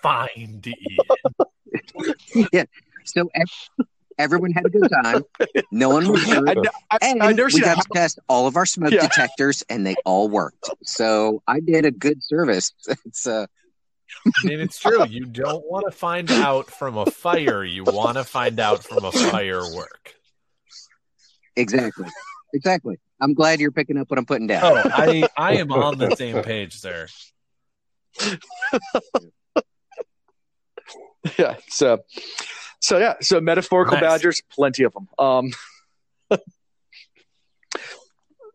find Ian. yeah. So ev- everyone had a good time. No one was hurt. I, I, And I never we seen got a to test all of our smoke Yeah. detectors, and they all worked. So I did a good service. It's uh, I mean, it's true. You don't want to find out from a fire. You want to find out from a firework. exactly, exactly. I'm glad you're picking up what I'm putting down. Oh, I I am on the same page, there. [laughs] yeah. So, so yeah. So metaphorical Nice. badgers, plenty of them. Um, [laughs]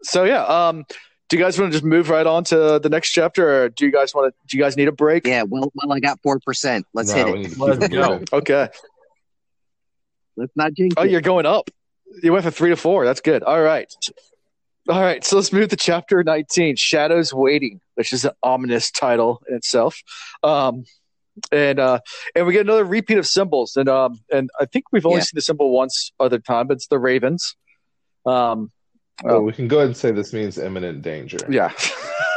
so yeah. Um, do you guys want to just move right on to the next chapter, or do you guys want to? Do you guys need a break? Yeah, well, well, I got four percent. Let's No, hit it. need to keep Let's go. [laughs] Okay. Let's not jinx Oh, it. you're going up. You went from three to four. That's good. All right. All right. So let's move to chapter 19, Shadows Waiting, which is an ominous title in itself. Um, and uh, and we get another repeat of symbols, and um, and I think we've only Yeah. seen the symbol once other time, but it's the ravens. Um, Oh, we can go ahead and say this means imminent danger. yeah.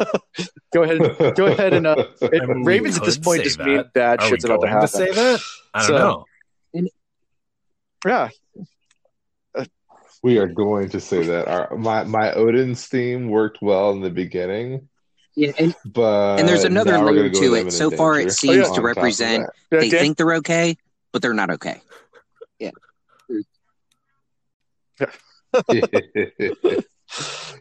[laughs] go ahead. And, go ahead and uh, it- [laughs] I mean, ravens at this point just that. mean bad Are we shit's about to going to happen. say that? I don't So- know. yeah. We are going to say that our my my Odin's theme worked well in the beginning, Yeah, and, but and there's another now layer gonna to it. imminent So far, it seems Oh, yeah. to represent that. they Dan- think they're okay, but they're not okay. [laughs]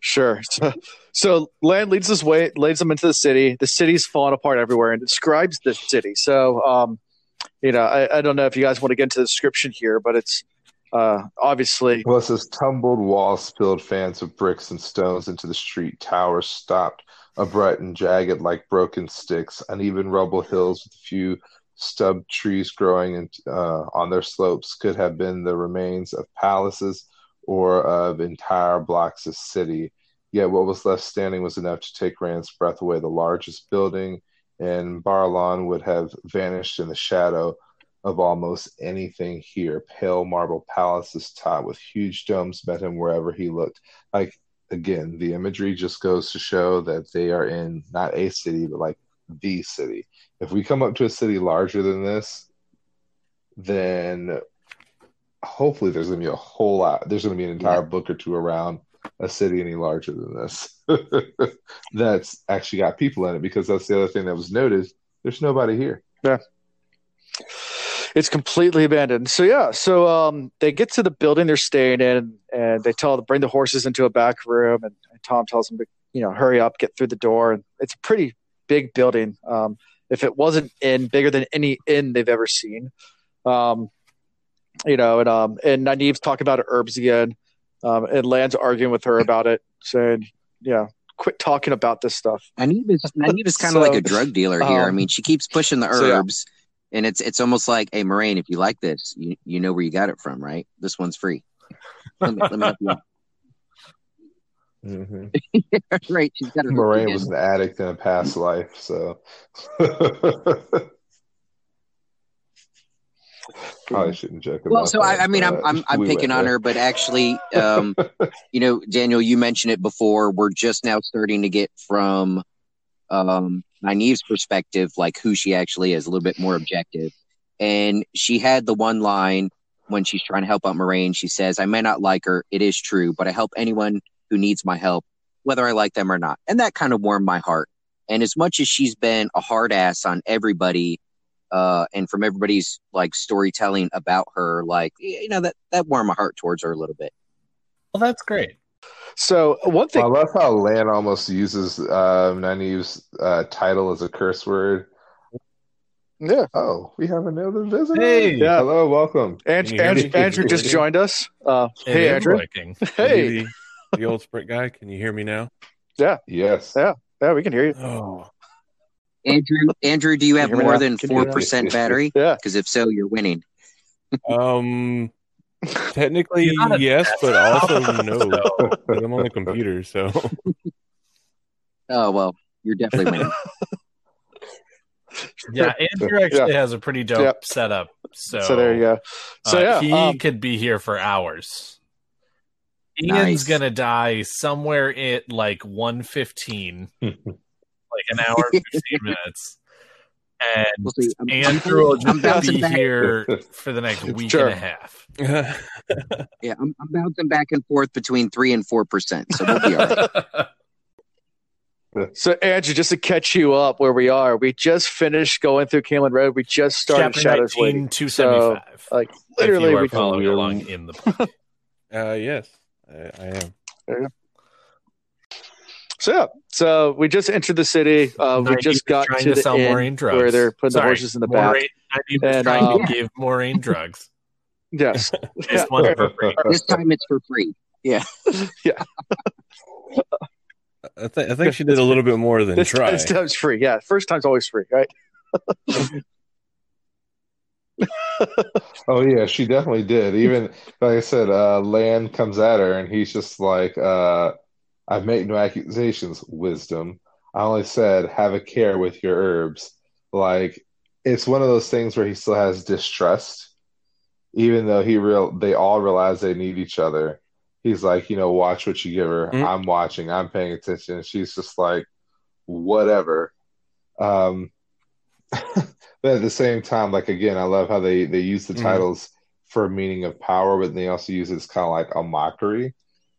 Sure. So, so Lan leads us way leads them into the city. The city's falling apart everywhere and describes the city. So um, you know, I, I don't know if you guys want to get into the description here, but it's uh obviously Well, it says tumbled walls spilled fans of bricks and stones into the street. Towers stopped, abrupt and jagged like broken sticks. Uneven rubble hills with a few stub trees growing in, uh, on their slopes could have been the remains of palaces or of entire blocks of city. Yet what was left standing was enough to take Rand's breath away. The largest building in Baerlon would have vanished in the shadow of almost anything here. Pale marble palaces topped with huge domes met him wherever he looked. Like again, the imagery just goes to show that they are in not a city, but like the city. If we come up to a city larger than this, then hopefully there's going to be a whole lot. There's going to be an entire book or two around a city any larger than this [laughs] that's actually got people in it because that's the other thing that was noted. There's nobody here. Yeah. It's completely abandoned. So yeah, so um they get to the building they're staying in and they tell them to bring the horses into a back room and, and Tom tells them to, you know, hurry up, get through the door. And it's a pretty big building. Um if it wasn't in bigger than any inn they've ever seen. Um you know, and um and Nynaeve's talking about herbs again. Um and Lan's arguing with her about it, saying, Yeah, quit talking about this stuff. Nynaeve is Nynaeve is kind of So, like a drug dealer here. I um, mean, she keeps pushing the so, yeah. herbs, and it's it's almost like, hey, Moiraine, if you like this, you you know where you got it from, right? This one's free. Let me, let me help you. Mm-hmm. [laughs] right? She's got Moiraine was an addict in a past life, so [laughs] probably shouldn't joke about Well, so I, that, I mean, I'm I'm, I'm we picking on there. her, but actually, um, [laughs] you know, Daniel, you mentioned it before. We're just now starting to get from um, Nynaeve's perspective, like who she actually is, a little bit more objective. And she had the one line when she's trying to help out Moiraine. She says, "I may not like her. It is true, but I help anyone who needs my help, whether I like them or not." And that kind of warmed my heart. And as much as she's been a hard ass on everybody uh, and from everybody's like storytelling about her, like you know that that warmed my heart towards her a little bit. Well, that's great. So one thing I love how Lan almost uses uh, Nynaeve's uh, title as a curse word. Yeah. Oh, we have another visitor. Hey. Yeah. Hello, welcome. Andrew, Can Andrew, me? Andrew just joined us. Uh, It hey, Andrew. working. Hey. The, the old sprint guy. Can you hear me now? Yeah. Yes. Yeah. Yeah, we can hear you. Oh, Andrew, Andrew, do you have Can you hear me more than Can you hear four percent [laughs] battery? Yeah. Because if so, you're winning. Um, technically You're not a yes, but test. also no. [laughs] 'cause I'm on the computer, so Oh well, you're definitely winning. [laughs] Yeah, Andrew actually has a pretty dope Yep. setup. So, So there you go. So uh, yeah, he um, could be here for hours. Ian's Nice. gonna die somewhere at like one fifteen, like an hour and fifteen [laughs] minutes, and We'll see. I'm, Andrew will I'm just bouncing be back. here [laughs] for the next week Sure. and a half. [laughs] Yeah, I'm, I'm bouncing back and forth between three and four percent, so we'll be all right. So Andrew, just to catch you up where we are, we just finished going through Caemlyn Road. We just started Chapter Shadows 19, Waiting. 275. like if literally, you are we following along in the book. uh, yes, I, I am. So yeah. So we just entered the city. Uh, we just got trying to, the sell inn Moiraine drugs. where they're putting Sorry, the horses in the back. Moiraine, 90 And, trying um, to give Moiraine drugs. [laughs] Yes, [laughs] This one's for free. This time it's for free. [laughs] I, th- I think she did a little bit more than this, try. this time's free. Yeah, first time's always free, right? Oh yeah, she definitely did. Even like I said, uh Lan comes at her and he's just like, uh, I've made no accusations, wisdom. I only said have a care with your herbs. Like it's one of those things where he still has distrust, even though he real they all realize they need each other. He's like, you know, watch what you give her. Mm. I'm watching, I'm paying attention. She's just like, whatever. Um [laughs] but at the same time, like again, I love how they they use the Mhm. titles for meaning of power, but they also use it as kind of like a mockery.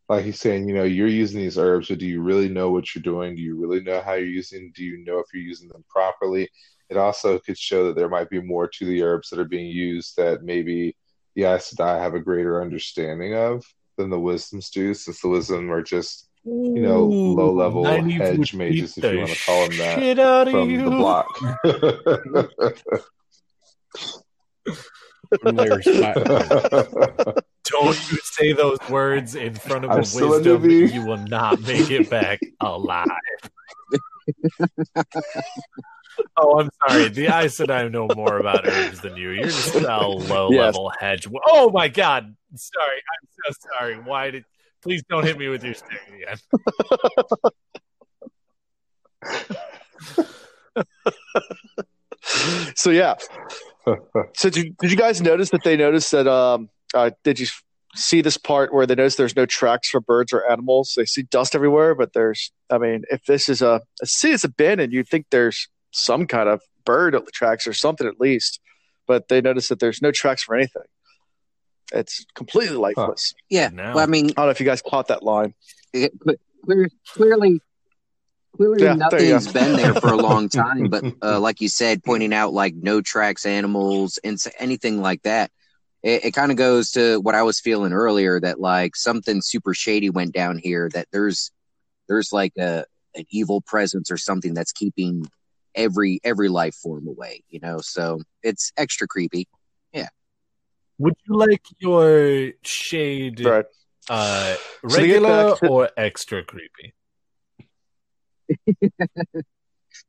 Like he's saying, you know, you're using these herbs, but do you really know what you're doing? Do you really know how you're using? Do you know if you're using them properly? It also could show that there might be more to the herbs that are being used that maybe the Aes Sedai have a greater understanding of than the wisdoms do, since the wisdom are just you know, low-level 90 hedge mages, if you wanna call them that, Shit out of from you. the block. [laughs] [laughs] [laughs] From their spot. Don't you say those words in front of I'm a wisdom. You will not make it back alive. [laughs] oh, I'm sorry. The I said I know more about herbs than you. You're just a low level hedge. Oh my god. Sorry. I'm so sorry. Why did please don't hit me with your stick again. [laughs] so yeah. So did you, did you guys notice that they noticed that? Um, uh, did you see this part where they notice there's no tracks for birds or animals? They see dust everywhere, but there's. I mean, if this is a, a city it's abandoned, you'd think there's some kind of bird tracks or something at least. But they notice that there's no tracks for anything. It's completely lifeless. Yeah. No. Well, I mean, I don't know if you guys caught that line. it, but clear, clearly, clearly Yeah, there you nothing's go. been there for a [laughs] long time. But uh, like you said, pointing out like no tracks, animals, and anything like that, it, it kind of goes to what I was feeling earlier that like something super shady went down here. That there's there's like a an evil presence or something that's keeping every every life form away. You know, so it's extra creepy. Yeah. Would you like your shade Right. uh So to get regular back to- or extra creepy? [laughs]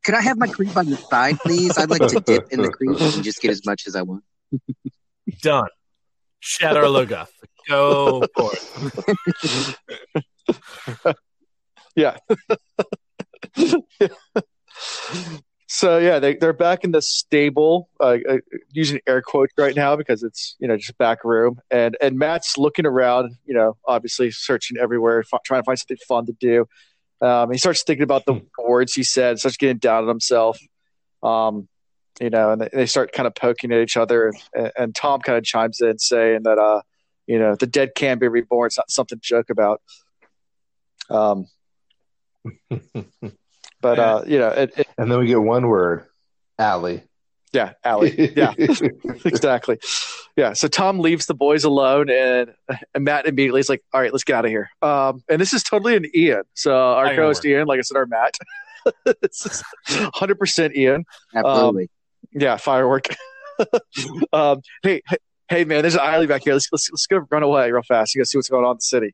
Could I have my creep on the side, please? I'd like to dip in the creep and just get as much as I want. [laughs] Done. Shadar Logoth. Go for it. [laughs] Yeah. so yeah, they they're back in the stable, uh, uh, using air quotes right now because it's you know just back room, and and Mat's looking around, you know, obviously searching everywhere, f- trying to find something fun to do. Um, he starts thinking about the words he said, starts getting down on himself. Um, you know, and they, they start kind of poking at each other, and, and Tom kind of chimes in saying that, uh, you know, the dead can be reborn. It's not something to joke about. Um, [laughs] but uh, you know, it, it, and then we get one word, Allie. yeah, Allie, yeah, [laughs] exactly, yeah. So Tom leaves the boys alone, and, and Mat immediately is like, "All right, let's get out of here." Um, and this is totally an Ian. So our co-host. Ian, like I said, our Mat, [laughs] this is hundred percent Ian. Absolutely. Yeah, firework. [laughs] um, hey, hey, hey, man, there's an alley back here. Let's let's, let's go run away real fast. You gotta see what's going on in the city.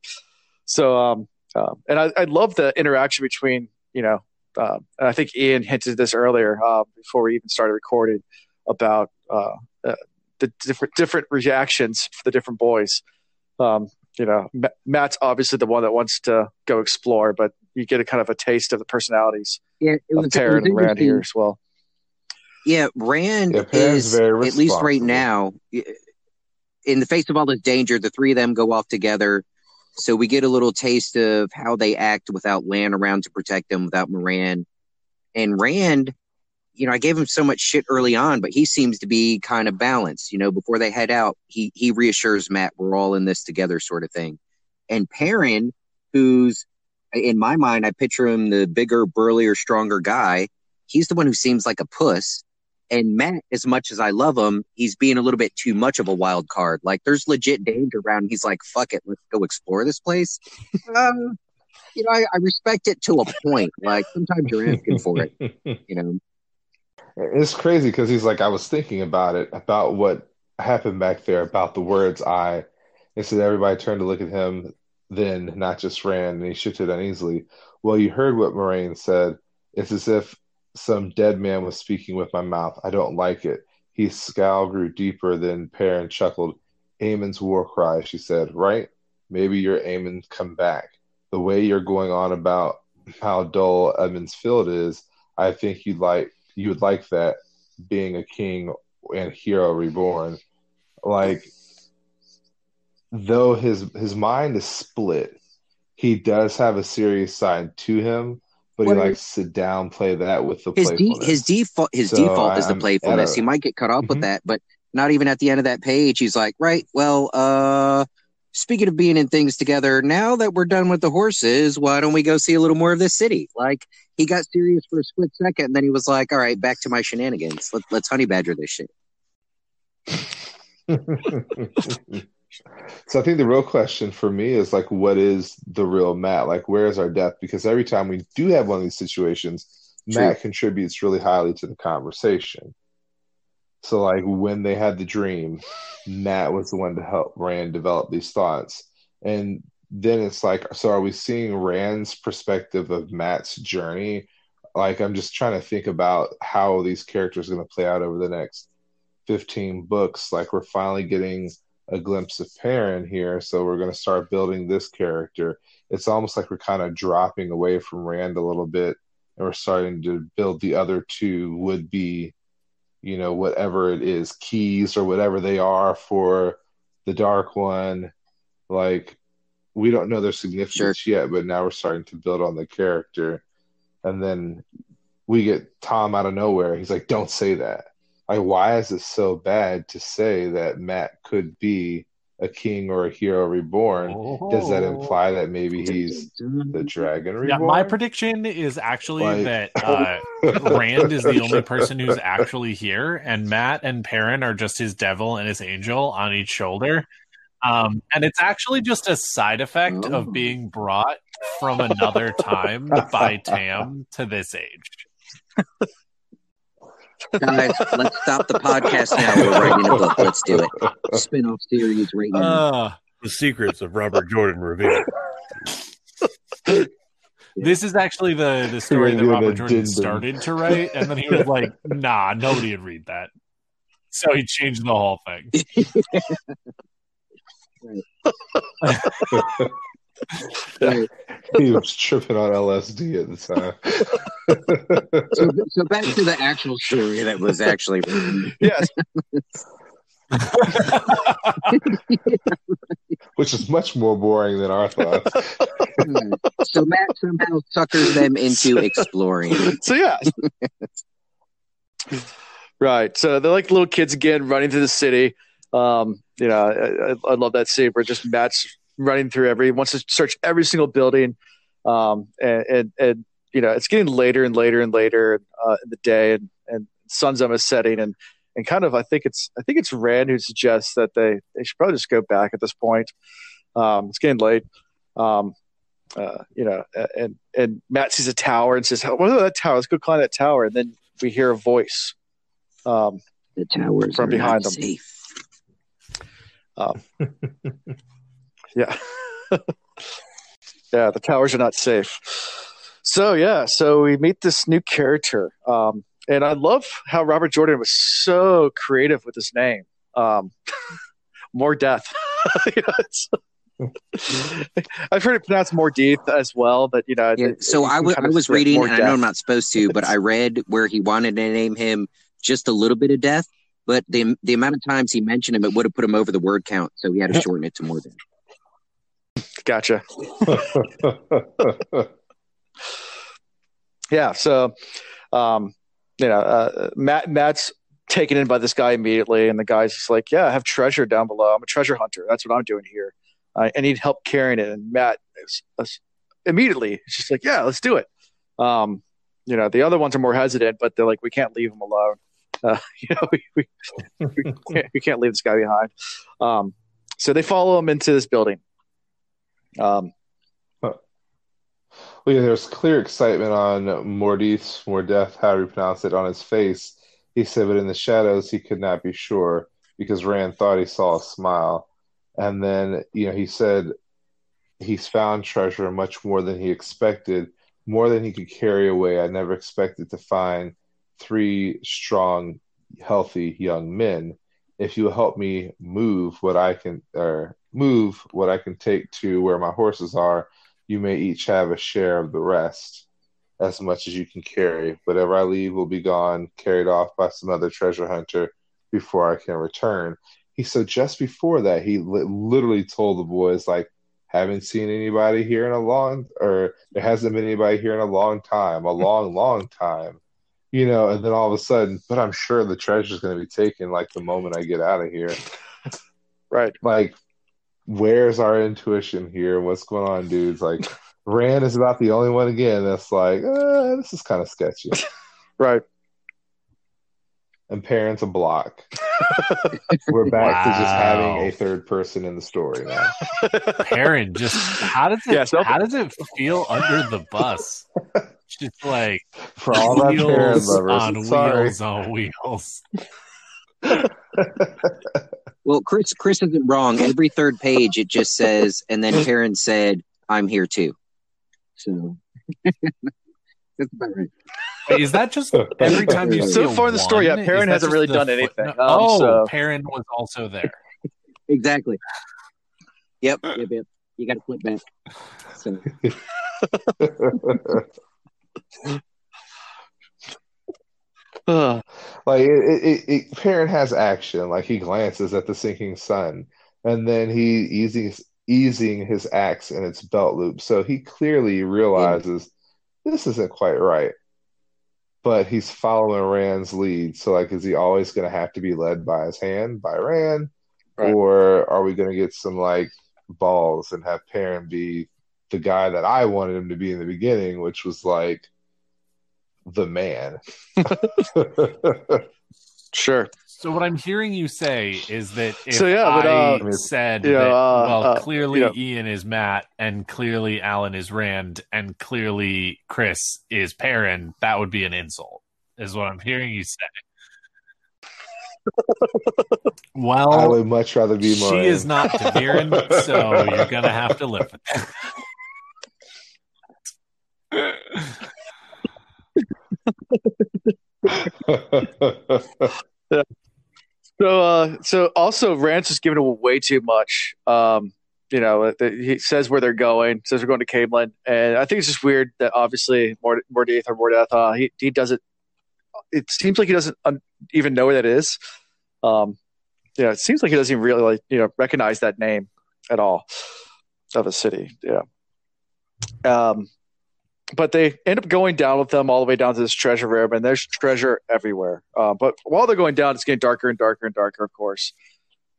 So, um, um, and I, I love the interaction between you know uh, and I think Ian hinted this earlier uh, before we even started recording about uh, uh, the different different reactions for the different boys. Um, you know, Mat's obviously the one that wants to go explore, but you get a kind of a taste of the personalities yeah, it was, of Perrin and Rand here as well. Yeah, Rand yeah, is at least right now. In the face of all this danger, the three of them go off together. So we get a little taste of how they act without Lan around to protect them, without Moiraine. And Rand, you know, I gave him so much shit early on, but he seems to be kind of balanced. You know, before they head out, he he reassures Mat, we're all in this together, sort of thing. And Perrin, who's in my mind, I picture him the bigger, burlier, stronger guy. He's the one who seems like a puss. And Mat, as much as I love him, he's being a little bit too much of a wild card. Like there's legit danger around. He's like, fuck it, let's go explore this place. um, you know, I, I respect it to a point. Like sometimes you're asking for it, [laughs] you know. It's crazy because he's like, I was thinking about it, about what happened back there, about the words I. He said everybody turned to look at him, then not just Rand, and he shifted uneasily. Well, you heard what Moiraine said. It's as if some dead man was speaking with my mouth. I don't like it. His scowl grew deeper, then Perrin chuckled. Aemon's war cry, she said, right? Maybe your Aemon come back. The way you're going on about how dull Emond's Field is, I think you'd like you would like that being a king and hero reborn. Like though his his mind is split, he does have a serious side to him, but what he likes to downplay that with the his de- his default his so default is the playfulness. A, he might get caught up mm-hmm. with that, but not even at the end of that page. He's like, right, well, uh, speaking of being in things together, now that we're done with the horses, why don't we go see a little more of this city? Like he got serious for a split second, and then he was like, all right, back to my shenanigans. Let, let's honey badger this shit. [laughs] so I think the real question for me is like, what is the real Mat? Like, where is our depth? Because every time we do have one of these situations, True. Mat contributes really highly to the conversation. So, like, when they had the dream, Mat was the one to help Rand develop these thoughts. And then it's like, so are we seeing Rand's perspective of Mat's journey? Like, I'm just trying to think about how these characters are going to play out over the next 15 books. Like, we're finally getting a glimpse of Perrin here, so we're going to start building this character. It's almost like we're kind of dropping away from Rand a little bit, and we're starting to build the other two would be, you know, whatever it is, keys or whatever they are for the Dark One. Like, we don't know their significance sure. yet, but now we're starting to build on the character. And then we get Tom out of nowhere. He's like, don't say that like why is it so bad to say that Mat could be a king or a hero reborn? Oh. Does that imply that maybe he's the dragon reborn? Yeah, my prediction is actually like... that [laughs] uh, Rand is the only person who's actually here, and Mat and Perrin are just his devil and his angel on each shoulder. Um, and it's actually just a side effect oh. of being brought from another time by Tam to this age. [laughs] Guys, let's stop the podcast now. We're writing a book. Let's do it. Spin-off series right now. Uh, the secrets of Robert Jordan revealed. This is actually the the story that Robert Jordan started to write, and then he was like, [laughs] "Nah, nobody would read that," so he changed the whole thing. [laughs] [laughs] [laughs] he was tripping on LSD at the time. [laughs] so, so back to the actual story that was actually written. Yes. [laughs] Which is much more boring than our thoughts. so Mat somehow suckers them into exploring. So yeah. right. So they're like little kids again running through the city. Um, you know, I, I love that scene where just Mat's running through every wants to search every single building um, and, and, and you know it's getting later and later and later uh, in the day and and sun's almost setting and and kind of I think it's I think it's Rand who suggests that they they should probably just go back at this point. Um, it's getting late. Um, uh, you know, and and Mat sees a tower and says, "What is that tower? Let's go climb that tower." And then we hear a voice. Um, the towers from behind them. Safe. Um, [laughs] Yeah. [laughs] yeah, the towers are not safe. So yeah, so we meet this new character, um, and I love how Robert Jordan was so creative with his name. Um, [laughs] more death. [laughs] You know, I've heard it pronounced more deep as well, but you know. Yeah, it- so you I can I was reading, and I know. I'm not supposed to, but I read where he wanted to name him just a little bit of death, but the the amount of times he mentioned him, it would have put him over the word count, so he had to shorten it to more than. Gotcha. [laughs] Yeah. So, um, you know, uh, Mat Mat's taken in by this guy immediately, and the guy's just like, "Yeah, I have treasure down below. I'm a treasure hunter. That's what I'm doing here. I, I need help carrying it." And Mat is, is immediately is just like, "Yeah, let's do it." Um, you know, the other ones are more hesitant, but they're like, "We can't leave him alone. Uh, [laughs] you know, we, we, we, can't, we can't leave this guy behind." Um, so they follow him into this building. Um, Well, yeah, there's clear excitement on Mordith, Mordeth, however you pronounce it, on his face. He said, but in the shadows, he could not be sure because Rand thought he saw a smile. And then, you know, he said he's found treasure much more than he expected, more than he could carry away. I never expected to find three strong, healthy young men. If you help me move what I can, or move what I can take to where my horses are, you may each have a share of the rest, as much as you can carry. Whatever I leave will be gone, carried off by some other treasure hunter before I can return. He said just before that, he li- literally told the boys, like, haven't seen anybody here in a long, or there hasn't been anybody here in a long time, a long, [laughs] long time. You know, and then all of a sudden, but I'm sure the treasure's going to be taken like the moment I get out of here. [laughs] right. Like, where's our intuition here? What's going on, dudes? Like, Rand is about the only one again that's like, uh, this is kind of sketchy. [laughs] Right. And parents a block. [laughs] We're back to just having a third person in the story now. [laughs] Perrin just how does it Yeah, so- how does it feel under the bus? Just like For all our parent wheels lovers, on sorry. wheels on wheels. Well, Chris Chris isn't wrong. Every third page, it just says, and then Karen said, "I'm here too." So [laughs] that's about right. Wait, is that just every time you see So far in the story, one? yeah, Perrin hasn't really done foot- anything. no- Um, oh, so- Perrin was also there. Exactly. Yep, yep, yep. You got to flip back. So [laughs] Ugh. like it, it, it, Perrin has action. Like he glances at the sinking sun and then he easing easing his axe in its belt loop. So he clearly realizes this isn't quite right. But he's following rand's lead. So like is he always going to have to be led by his hand by rand? Right. or are we going to get some like balls and have Perrin be the guy that i wanted him to be in the beginning which was like the man [laughs] Sure. So what I'm hearing you say is that if So, yeah, but, I uh, said you know, that uh, well, uh, clearly you know- Ian is Mat, and clearly Alan is Rand, and clearly Chris is Perrin, that would be an insult, is what I'm hearing you say. [laughs] Well, I would much rather be she Moiraine. is not ta'veren, [laughs] so you're gonna have to live with that. [laughs] So, uh, so also Rance is giving away way too much. Um, you know, he says where they're going, says they're going to Caemlyn, and I think it's just weird that obviously Mord- Mordeth or Mordeth, uh, he he doesn't. It seems like he doesn't un- even know where that is. Um, yeah, it seems like he doesn't even really like you know recognize that name at all of a city. Yeah. Um, but they end up going down with them all the way down to this treasure room, and there's treasure everywhere. Uh, but while they're going down, it's getting darker and darker and darker, of course.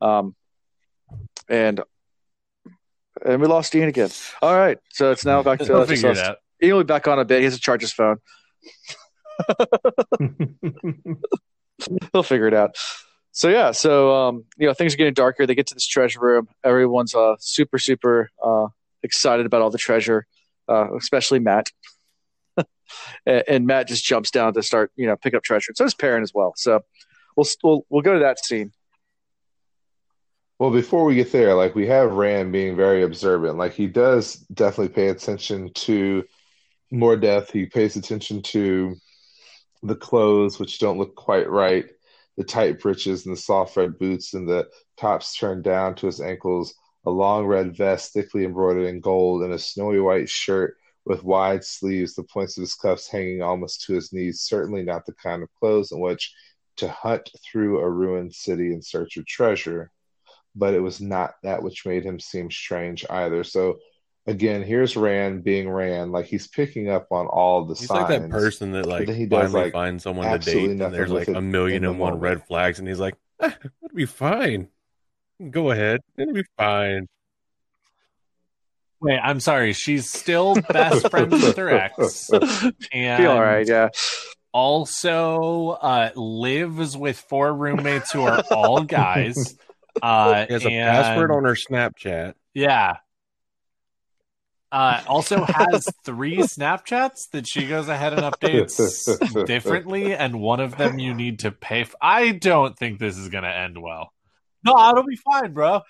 Um, and and we lost Ian again. All right, so it's now back [laughs] to uh, figure it out. Ian will be back on a bit. He has to charge his phone. [laughs] He'll figure it out. So yeah, so um, you know things are getting darker. They get to this treasure room. Everyone's uh, super super uh, excited about all the treasure, uh, especially Mat. [laughs] and, and Mat just jumps down to start you know pick up treasure. So does Perrin as well. So we'll we'll we'll go to that scene. Well, before we get there, like we have Rand being very observant. Like he does definitely pay attention to Mordeth. He pays attention to the clothes, which don't look quite right, the tight breeches and the soft red boots, and the tops turned down to his ankles, a long red vest thickly embroidered in gold, and a snowy white shirt with wide sleeves, the points of his cuffs hanging almost to his knees. Certainly not the kind of clothes in which to hunt through a ruined city in search of treasure. But it was not that which made him seem strange either. So again, here's Rand being Rand, like he's picking up on all the He's signs. like that person that like he does, finally like, finds someone to date, and there's like a million and one moment. red flags, and he's like, ah, "It'll be fine. Go ahead, it'll be fine." Wait, I'm sorry. She's still best friends with her ex, [laughs] and Feel all right, yeah. also uh, lives with four roommates who are all guys. [laughs] Uh, He has a password on her Snapchat. Yeah. Uh, also has three Snapchats that she goes ahead and updates [laughs] differently, and one of them you need to pay. F- I don't think this is gonna end well. No, it'll be fine, bro.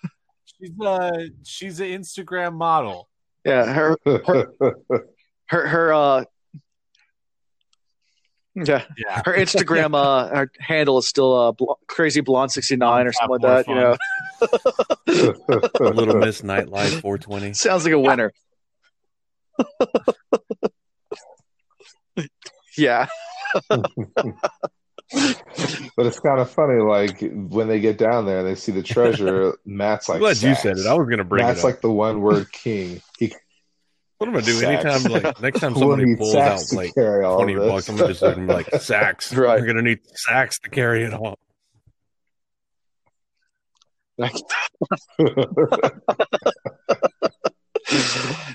She's uh she's an Instagram model. Yeah, [laughs] her her her uh yeah, Yeah, her Instagram uh her handle is still uh bl- crazy blonde 69 or something like that, you know. [laughs] Little Miss Nightlife 420. Sounds like a winner. [laughs] yeah. But it's kind of funny, like when they get down there and they see the treasure, [laughs] Mat's like, I'm glad you said it. I was gonna bring Mat's it up. like the one word king. He what am I gonna do? Sax. Anytime, like next time [laughs] will somebody need pulls out like twenty this. bucks, I'm gonna just like, be like [laughs] sacks. Right. We're gonna need sacks to carry it all.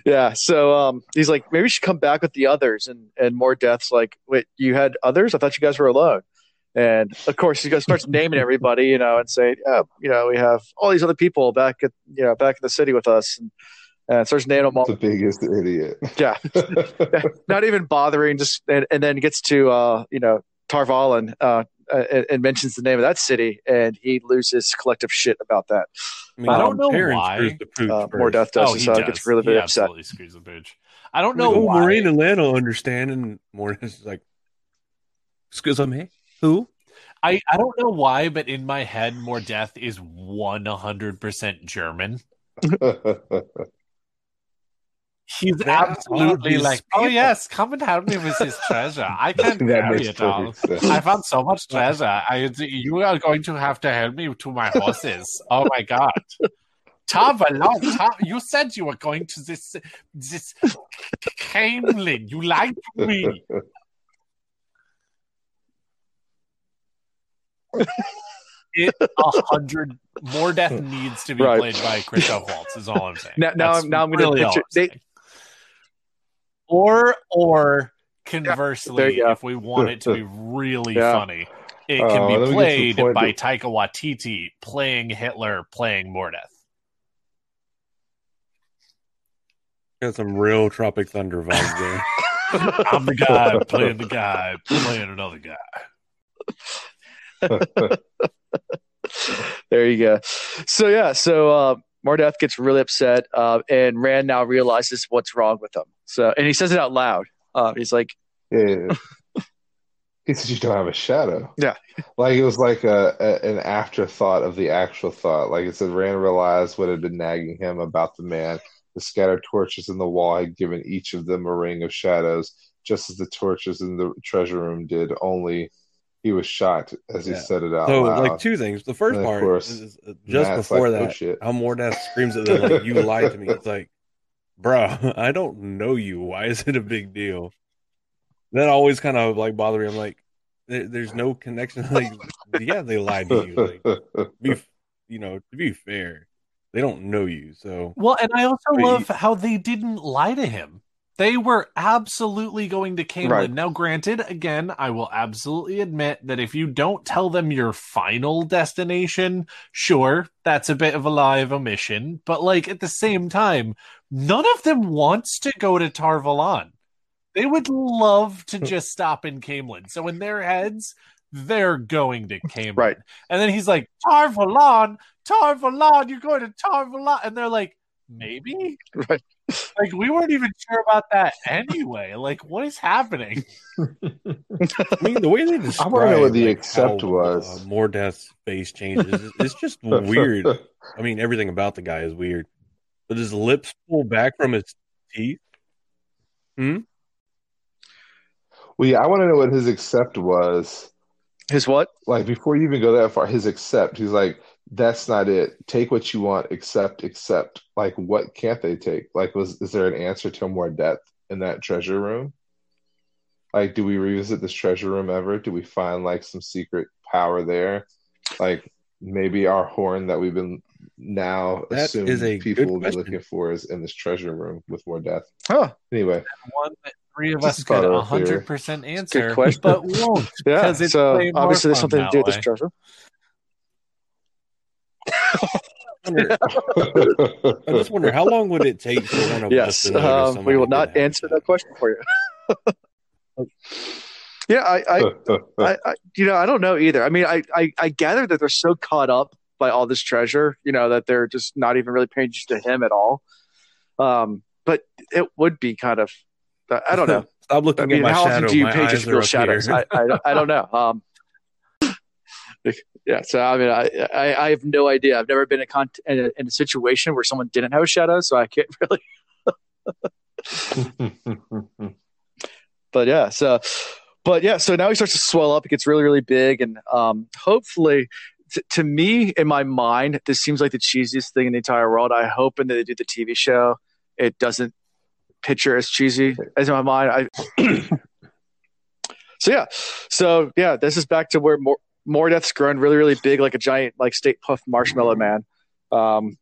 yeah. So um he's like, maybe you should come back with the others and and Mordeth's like, wait, you had others? I thought you guys were alone. And of course he goes starts naming everybody, you know, and saying, Yeah, you know, we have all these other people back at you know, back in the city with us and and starts naming them all. the biggest idiot. [laughs] Yeah. not even bothering just and, and then gets to uh you know Tar Valon uh uh, and, and mentions the name of that city and he loses collective shit about that I, mean, I don't know why. screws the pooch uh, Mordeth does oh, and he so does. gets really he really upset absolutely screws the bitch. I don't know oh, why. Moiraine and Lana understand, and Morris is like, "Excuse me, who?" I, I don't know why, but in my head, Mordeth is 100% German. He's are absolutely like, oh yes, come and help me with this treasure. I [laughs] can't carry it all. sense. I found so much treasure. I, you are going to have to help me to my horses. Oh my god. Tar Valon, Ta- you said you were going to this this Caemlyn. You lied to me. [laughs] It a hundred Mordeth needs to be Right. played by Christoph Waltz. Is all I'm saying. now now I'm now I'm gonna really all picture I'm they, or or conversely, there you go. if we want it to be [laughs] really Yeah. funny, it Uh, can let me be get to the played by that- Taika Waititi playing Hitler, playing Mordeth. Got some real Tropic Thunder vibes there. [laughs] I'm the guy playing the guy playing another guy. [laughs] there you go so yeah so uh Mordeth gets really upset uh and Rand now realizes what's wrong with him so and he says it out loud uh he's like Yeah. [laughs] He said you don't have a shadow. Yeah. Like it was like a, a an afterthought of the actual thought. Like it said Rand realized what had been nagging him about the man. The scattered torches in the wall had given each of them a ring of shadows, just as the torches in the treasure room did, only he was shocked as he Yeah. said it out So, loud. like two things. The first And of part course, is uh, just before like, "Oh, that, shit." how Mordeth screams at them like, "You [laughs] lied to me." It's like, bro, [laughs] I don't know you. Why is it a big deal? That always kind of like bothered me. I'm like, there, there's no connection. [laughs] Like, yeah, they lied to you. Like, be, you know, to be fair, they don't know you. So Well, and I also But love how they didn't lie to him. They were absolutely going to Caemlyn. Right. Now, granted, again, I will absolutely admit that if you don't tell them your final destination, sure, that's a bit of a lie of omission. But like at the same time, none of them wants to go to Tar Valon. They would love to hmm. just stop in Caemlyn. So in their heads, they're going to Caemlyn. Right. And then he's like, Tar Valon, Tarvalon, you're going to Tar Valon. And they're like, maybe [laughs] Right. like we weren't even sure about that anyway like what is happening I mean, the way they [laughs] describe i wanna know what the like, accept how, was. uh, Mordeth's face changes. It's just [laughs] weird. I mean, everything about the guy is weird, but his lips pull back from his teeth. hmm Well, yeah, I want to know what his accept was. His what? Like before you even go that far, his accept. He's like, that's not it. Take what you want, accept, accept. Like, what can't they take? Like, was is there an answer to more depth in that treasure room? Like, do we revisit this treasure room ever? Do we find like some secret power there? Like, maybe our horn that we've been now That assume is a people good will be looking for is in this treasure room with more depth. Huh. Anyway, one that three of us could thought of it here. 100% answer question. but won't [laughs] Yeah. 'Cause it's So obviously there's something to do with this way. treasure. Wonder- I just wonder how long would it take for one of us Yes. to notice Um, we will not answer that question for you. [laughs] yeah, I, I, I, I, you know, I don't know either. I mean, I, I, I gather that they're so caught up by all this treasure, you know, that they're just not even really paying attention to him at all. Um, but it would be kind of, I don't know. [laughs] I'm looking I mean, at my how shadow. often do you My pay are real shadows? I, I, I don't know. Um, [laughs] yeah, so I mean, I, I, I have no idea. I've never been in, con- in, a, in a situation where someone didn't have a shadow, so I can't [laughs] really. [laughs] But yeah, so, but yeah, so now he starts to swell up. It gets really, really big, and um, hopefully, t- to me, in my mind, this seems like the cheesiest thing in the entire world. I hope when they do the TV show, it doesn't picture as cheesy as in my mind. I. [clears throat] so yeah, so yeah, this is back to where more Mordeth's grown really, really big, like a giant, like Stay Puft marshmallow man. Um,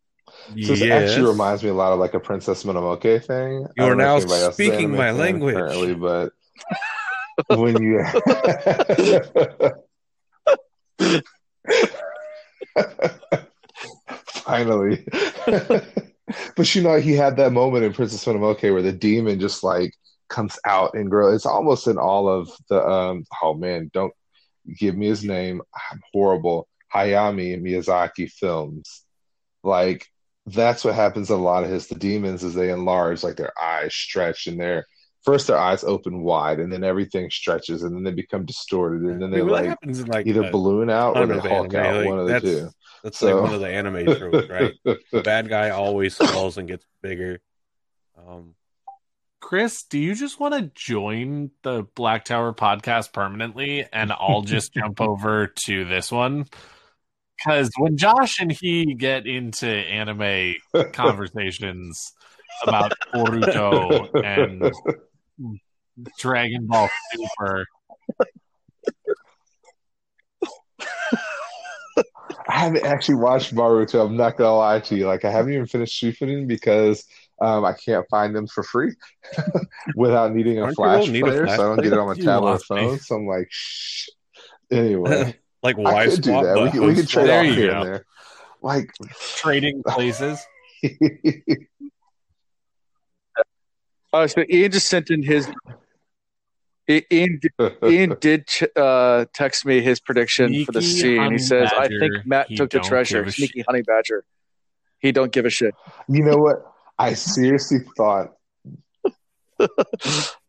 So this Yes. actually reminds me a lot of like a Princess Mononoke thing. You are now if anybody else is speaking my language. currently, but [laughs] when you [laughs] finally, [laughs] but you know, he had that moment in Princess Mononoke where the demon just like comes out and grows. It's almost in all of the um. Oh man, don't give me his name. I'm horrible. Hayami Miyazaki films, like that's what happens in a lot of his the demons is they enlarge like their eyes stretch and their first their eyes open wide and then everything stretches and then they become distorted and then I they mean, like happens in like either balloon out or they hulk anime, out like, one of the that's, two That's So- like one of the anime tropes, right? [laughs] the bad guy always falls and gets bigger. Um, Chris, do you just want to join the Black Tower podcast permanently and I'll [laughs] just jump over to this one? Because when Josh and he get into anime [laughs] conversations about Boruto and Dragon Ball Super, I haven't actually watched Naruto. I'm not gonna lie to you. Like I haven't even finished Shippuden because um, I can't find them for free [laughs] without needing a Aren't flash gonna need a flash so I don't get it on my [laughs] You tablet or lost me. phone. So I'm like, shh. Anyway, [laughs] like I why could do swap? that. We but could, we could trade There off you here go. and there. Like, trading places. oh, so Ian just sent in his. Ian, Ian did uh, text me his prediction for the Sneaky scene. He honey says, "I think Mat took the treasure." give a Sneaky honey badger. He don't give a shit. you know what? I seriously thought, [laughs]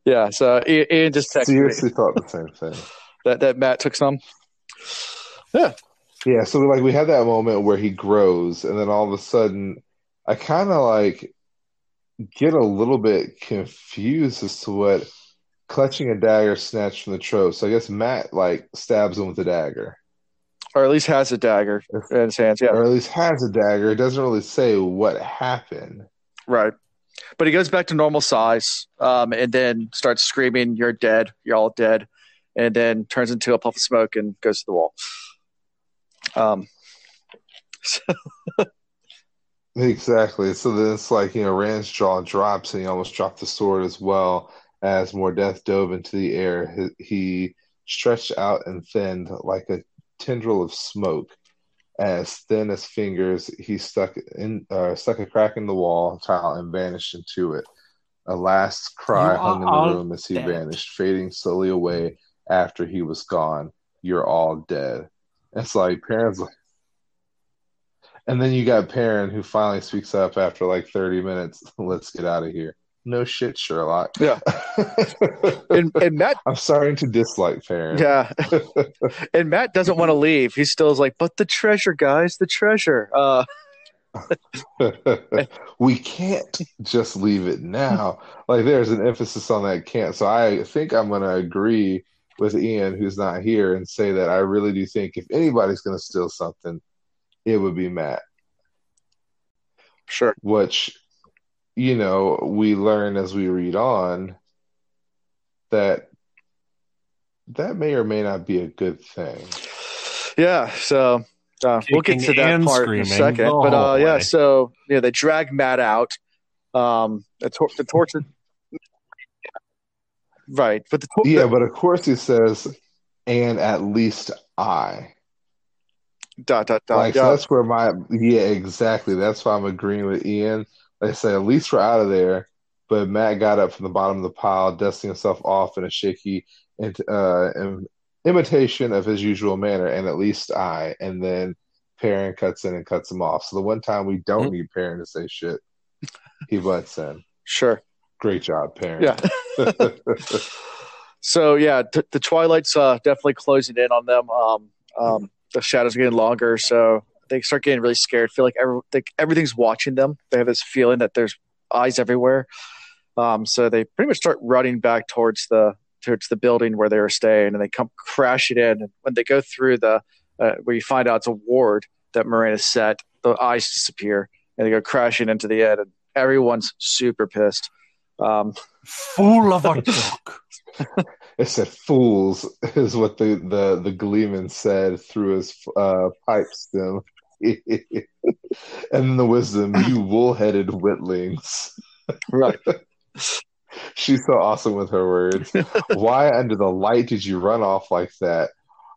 Yeah. So I- Ian just texted me seriously thought the same thing. that that Mat took some. Yeah, Yeah, so like we had that moment where he grows, and then all of a sudden, I kind of like get a little bit confused as to what clutching a dagger snatched from the trove. So I guess Mat like stabs him with a dagger, or at least has a dagger in his hands. Yeah, or at least has a dagger. It doesn't really say what happened. Right. But he goes back to normal size, um, and then starts screaming, "You're dead! You're all dead!" And then turns into a puff of smoke and goes to the wall. Um, [laughs] Exactly. So then it's like, you know, Rand's jaw drops and he almost dropped the sword as well as Mordeth dove into the air. He stretched out and thinned like a tendril of smoke. As thin as fingers, he stuck in uh, stuck a crack in the wall tile and vanished into it. A last cry You hung in the room as he dead. vanished, fading slowly away after he was gone. You're all dead. It's like parents And then you got Perrin who finally speaks up after like 30 minutes. [laughs] Let's get out of here. No shit, Sherlock. Yeah. [laughs] and, and Mat, I'm starting to dislike Perrin. yeah, [laughs] and Mat doesn't want to leave. He still is like, but the treasure, guys, the treasure. Uh, [laughs] we can't just leave it now. Like there's an emphasis on that can't. So I think I'm going to agree with Ian, who's not here, and say that I really do think if anybody's going to steal something, it would be Mat. sure. Which, you know, we learn as we read on that that may or may not be a good thing. Yeah. So uh, we'll get to that and part in a second. the But uh, yeah, hallway. so yeah, they drag Mat out. Um, the, tor- the torture. Right, but the, tor- Yeah, but of course he says, and at least I. dot dot dot. Like so that's where my yeah, exactly. That's why I'm agreeing with Ian. They say at least we're out of there. But Mat got up from the bottom of the pile, dusting himself off in a shaky uh, imitation of his usual manner, and at least I. And then Perrin cuts in and cuts him off. So the one time we don't Mhm. need Perrin to say shit, he butts in. Sure. Great job, Perrin. Yeah. [laughs] So yeah, t- the twilight's uh, definitely closing in on them. Um, um, the shadows are getting longer, so they start getting really scared. Feel like every, like everything's watching them. They have this feeling that there's eyes everywhere. Um, so they pretty much start running back towards the towards the building where they were staying, and they come crashing in. And when they go through the uh, where you find out it's a ward that Moiraine set, the eyes disappear, and they go crashing into the end, and everyone's super pissed. Um, Fool of a [laughs] joke. [laughs] It said "fools" is what the the the gleeman said through his uh, pipe stem, [laughs] and the wisdom, you wool-headed witlings. right. [laughs] She's so awesome with her words. [laughs] Why under the light did you run off like that?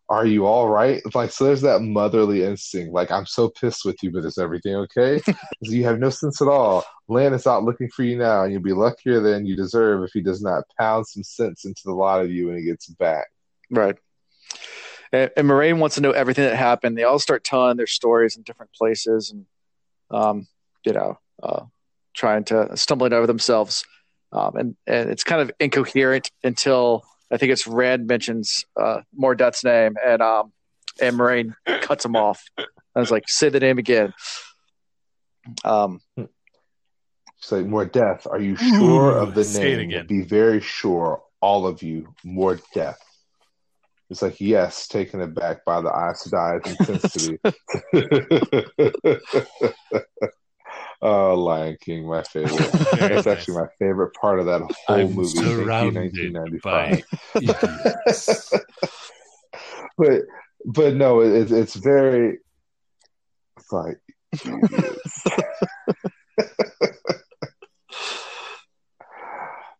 Are you all right? Like, so there's that motherly instinct. Like, I'm so pissed with you, but is everything okay? you have no sense at all. Lan is out looking for you now, and you'll be luckier than you deserve if he does not pound some sense into the lot of you when he gets back. Right. And, and Moiraine wants to know everything that happened. They all start telling their stories in different places and, um, you know, uh, trying to stumbling over themselves. Um, and, and it's kind of incoherent until I think it's Rand mentions uh, Mordeth's name and um, and Moiraine cuts him off. I was like, say the name again. Um, She's like, Mordeth. Are you sure Ooh, of the say it name? again. Be very sure, all of you, more death. It's like, yes, taken aback by the Aes Sedai's intensity. [laughs] [laughs] oh, Lion King, my favorite. Nice. actually my favorite part of that whole I'm movie. Surrounded 1995. by idiots. [laughs] but but no, it, it's very it's like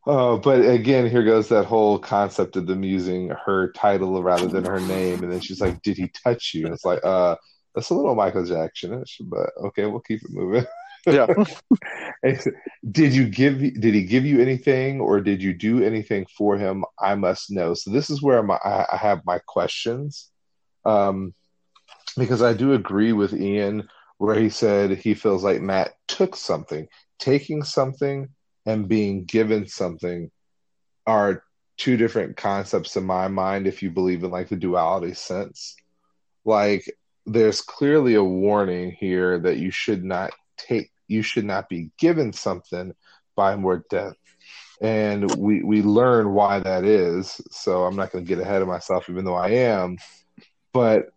Uh, but again, here goes that whole concept of them using her title rather than her name, and then she's like, "Did he touch you?" And it's like, uh, that's a little Michael Jackson-ish, but okay, we'll keep it moving. yeah. [laughs] And he said, did you give? Did he give you anything, or did you do anything for him? I must know. So this is where my I I have my questions, um, because I do agree with Ian where he said he feels like Mat took something, taking something and being given something are two different concepts in my mind. If you believe in like the duality sense, like there's clearly a warning here that you should not take you should not be given something by Mordeth. And we we learn why that is so i'm not going to get ahead of myself even though i am. But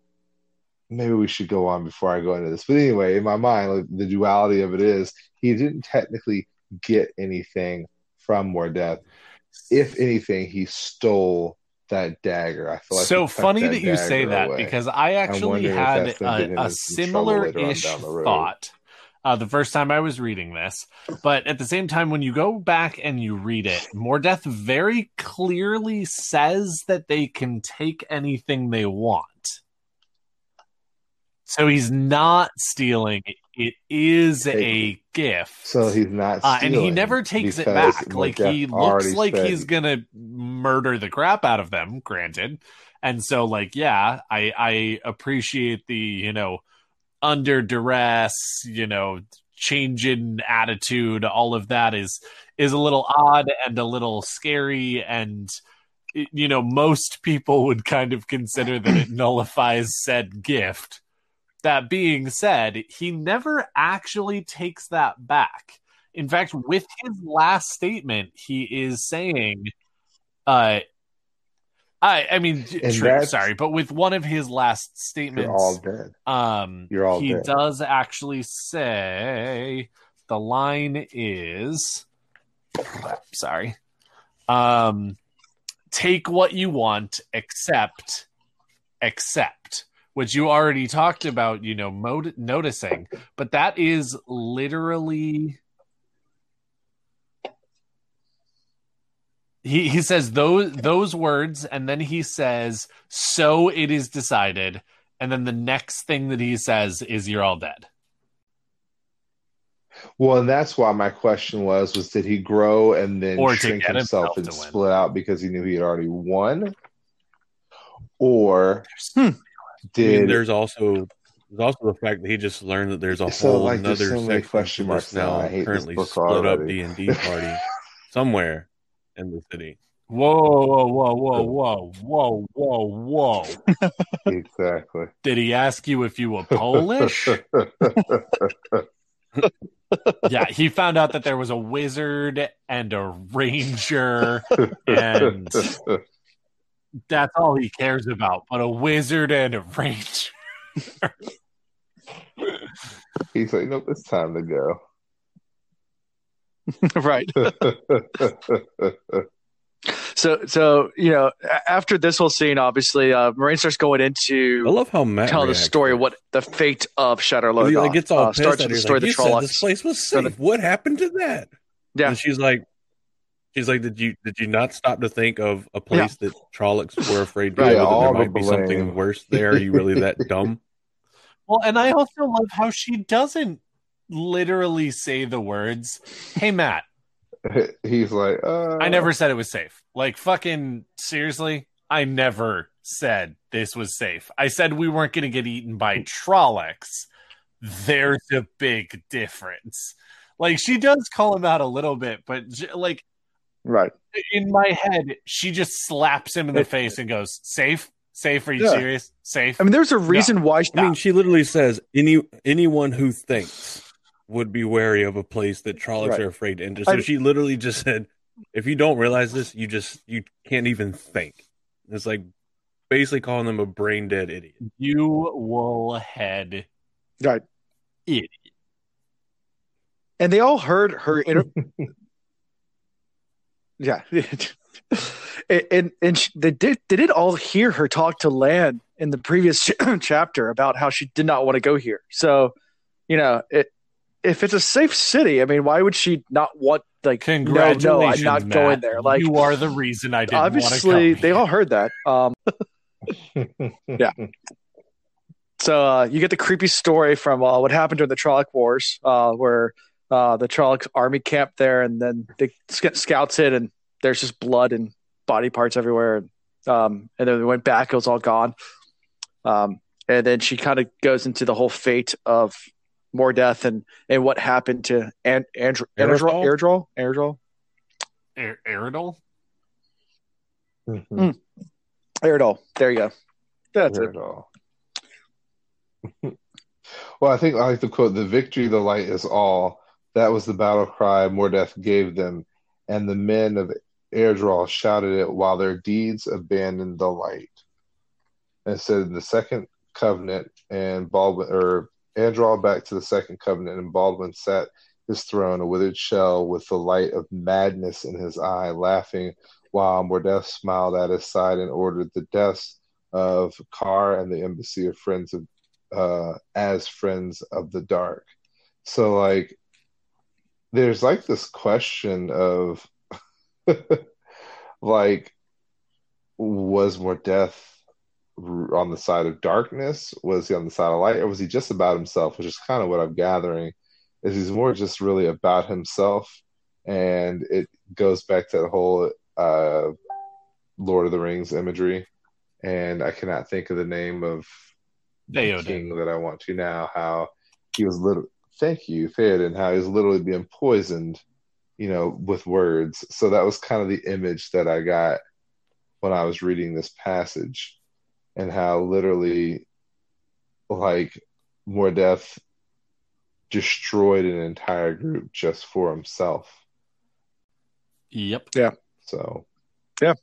maybe we should go on before i go into this. But anyway in my mind like, the duality of it is he didn't technically get anything from Mordeth if anything he stole that dagger i feel like so funny that, you say that away. because I actually had that's gonna get him a, a in some trouble similar ish down the road. thought uh, the first time I was reading this. But at the same time, when you go back and you read it, Mordeth very clearly says that they can take anything they want. So he's not stealing. It is a gift. so he's not Uh, and he never takes it back. Like he looks like he's gonna murder the crap out of them. Granted, and so like yeah, I I appreciate the you know under duress, you know, change in attitude, all of that is is a little odd and a little scary and you know most people would kind of consider that it [clears throat] nullifies said gift that being said he never actually takes that back in fact with his last statement he is saying uh I, I mean, true, sorry, but with one of his last statements, You're all dead. um, You're all he dead. does actually say the line is sorry. Um take what you want, accept, accept, which you already talked about, you know, noticing, but that is literally he he says those those words and then he says so it is decided and then the next thing that he says is you're all dead. Well, and that's why my question was: was did he grow and then Or shrink himself himself and split out because he knew he had already won, or Hmm did I mean, there's also there's also the fact that he just learned that there's a so, whole like, another so section question marks now, currently split already. up D and D [laughs] party somewhere in the city. Whoa, whoa, whoa, whoa, whoa, whoa, whoa, whoa. exactly. Did he ask you if you were Polish? [laughs] yeah, he found out that there was a wizard and a ranger and [laughs] that's all he cares about but a wizard and a ranger He's like, nope, it's time to go. [laughs] right. [laughs] So, so you know, after this whole scene, obviously, uh, Moiraine starts going into. I love how Mat telling the story of what the fate of Shadow He, like gets all uh, starts at with the story Like, the you said Trollocs. this place was So the- safe. What happened to that? Yeah. And she's like, she's like, did you did you not stop to think of a place that Trollocs were afraid to [laughs] Right, go? That all there the might be something worse there. Are you really [laughs] that dumb? Well, and I also love how she doesn't literally say the words, "Hey Mat, [laughs] He's like, uh, I never said it was safe." Like fucking seriously, I never said this was safe. I said we weren't going to get eaten by Trollocs. There's a big difference. Like she does call him out a little bit, but like Right. in my head, she just slaps him in the face and goes, "Safe, safe. Are you Yeah. serious? Safe." I mean, there's a reason why. She, I mean, she literally says any anyone who thinks would be wary of a place that Trollocs Right. are afraid to enter. So I- she literally just said, if you don't realize this, you just you can't even think. It's like basically calling them a brain dead idiot. you will head right. idiot. [laughs] And they all heard her. Inter- [laughs] yeah. [laughs] and and, and she, they did. They did all hear her talk to Lan in the previous [clears throat] chapter about how she did not want to go here. So, you know, it, if it's a safe city, I mean, why would she not want? Like, no, Congratulations, no, I'm not Mat. going there. Like, you are the reason I didn't obviously, want to come they here. all heard that. Um, [laughs] yeah. So uh, you get the creepy story from uh, what happened during the Trolloc Wars, uh, where uh, the Trolloc army camp there, and then they sc- scouts it, and there's just blood and body parts everywhere. And, um, and then they went back; it was all gone. Um, and then she kind of goes into the whole fate of Mordeth and and what happened to and Andrew Aerodol? Airdrol Airdrol Er- Eridol? Mhm. Airdol. There you go. That's Hear it. it all. [laughs] well, I think I like the quote: "The victory, the light is all." That was the battle cry Mordeth gave them, and the men of Airdrol shouted it while their deeds abandoned the light. And said the second covenant, and Balwen or Airdrol back to the second covenant, and Balwen sat his throne, a withered shell with the light of madness in his eye, laughing while Mordeth smiled at his side and ordered the deaths of Carr and the embassy of friends of uh, as friends of the dark. So like there's like this question of [laughs] like was Mordeth on the side of darkness? Was he on the side of light? Or was he just about himself? Which is kind of what I'm gathering. Is he's more just really about himself. And it goes back to the whole uh, Lord of the Rings imagery. And I cannot think of the name of Theoden. king that I want to now. How he was literally thank you, Theoden. How he's literally being poisoned, you know, with words. So that was kind of the image that I got when I was reading this passage, and how literally, like, Mordeth destroyed an entire group just for himself. Yep. Yeah. So Yeah.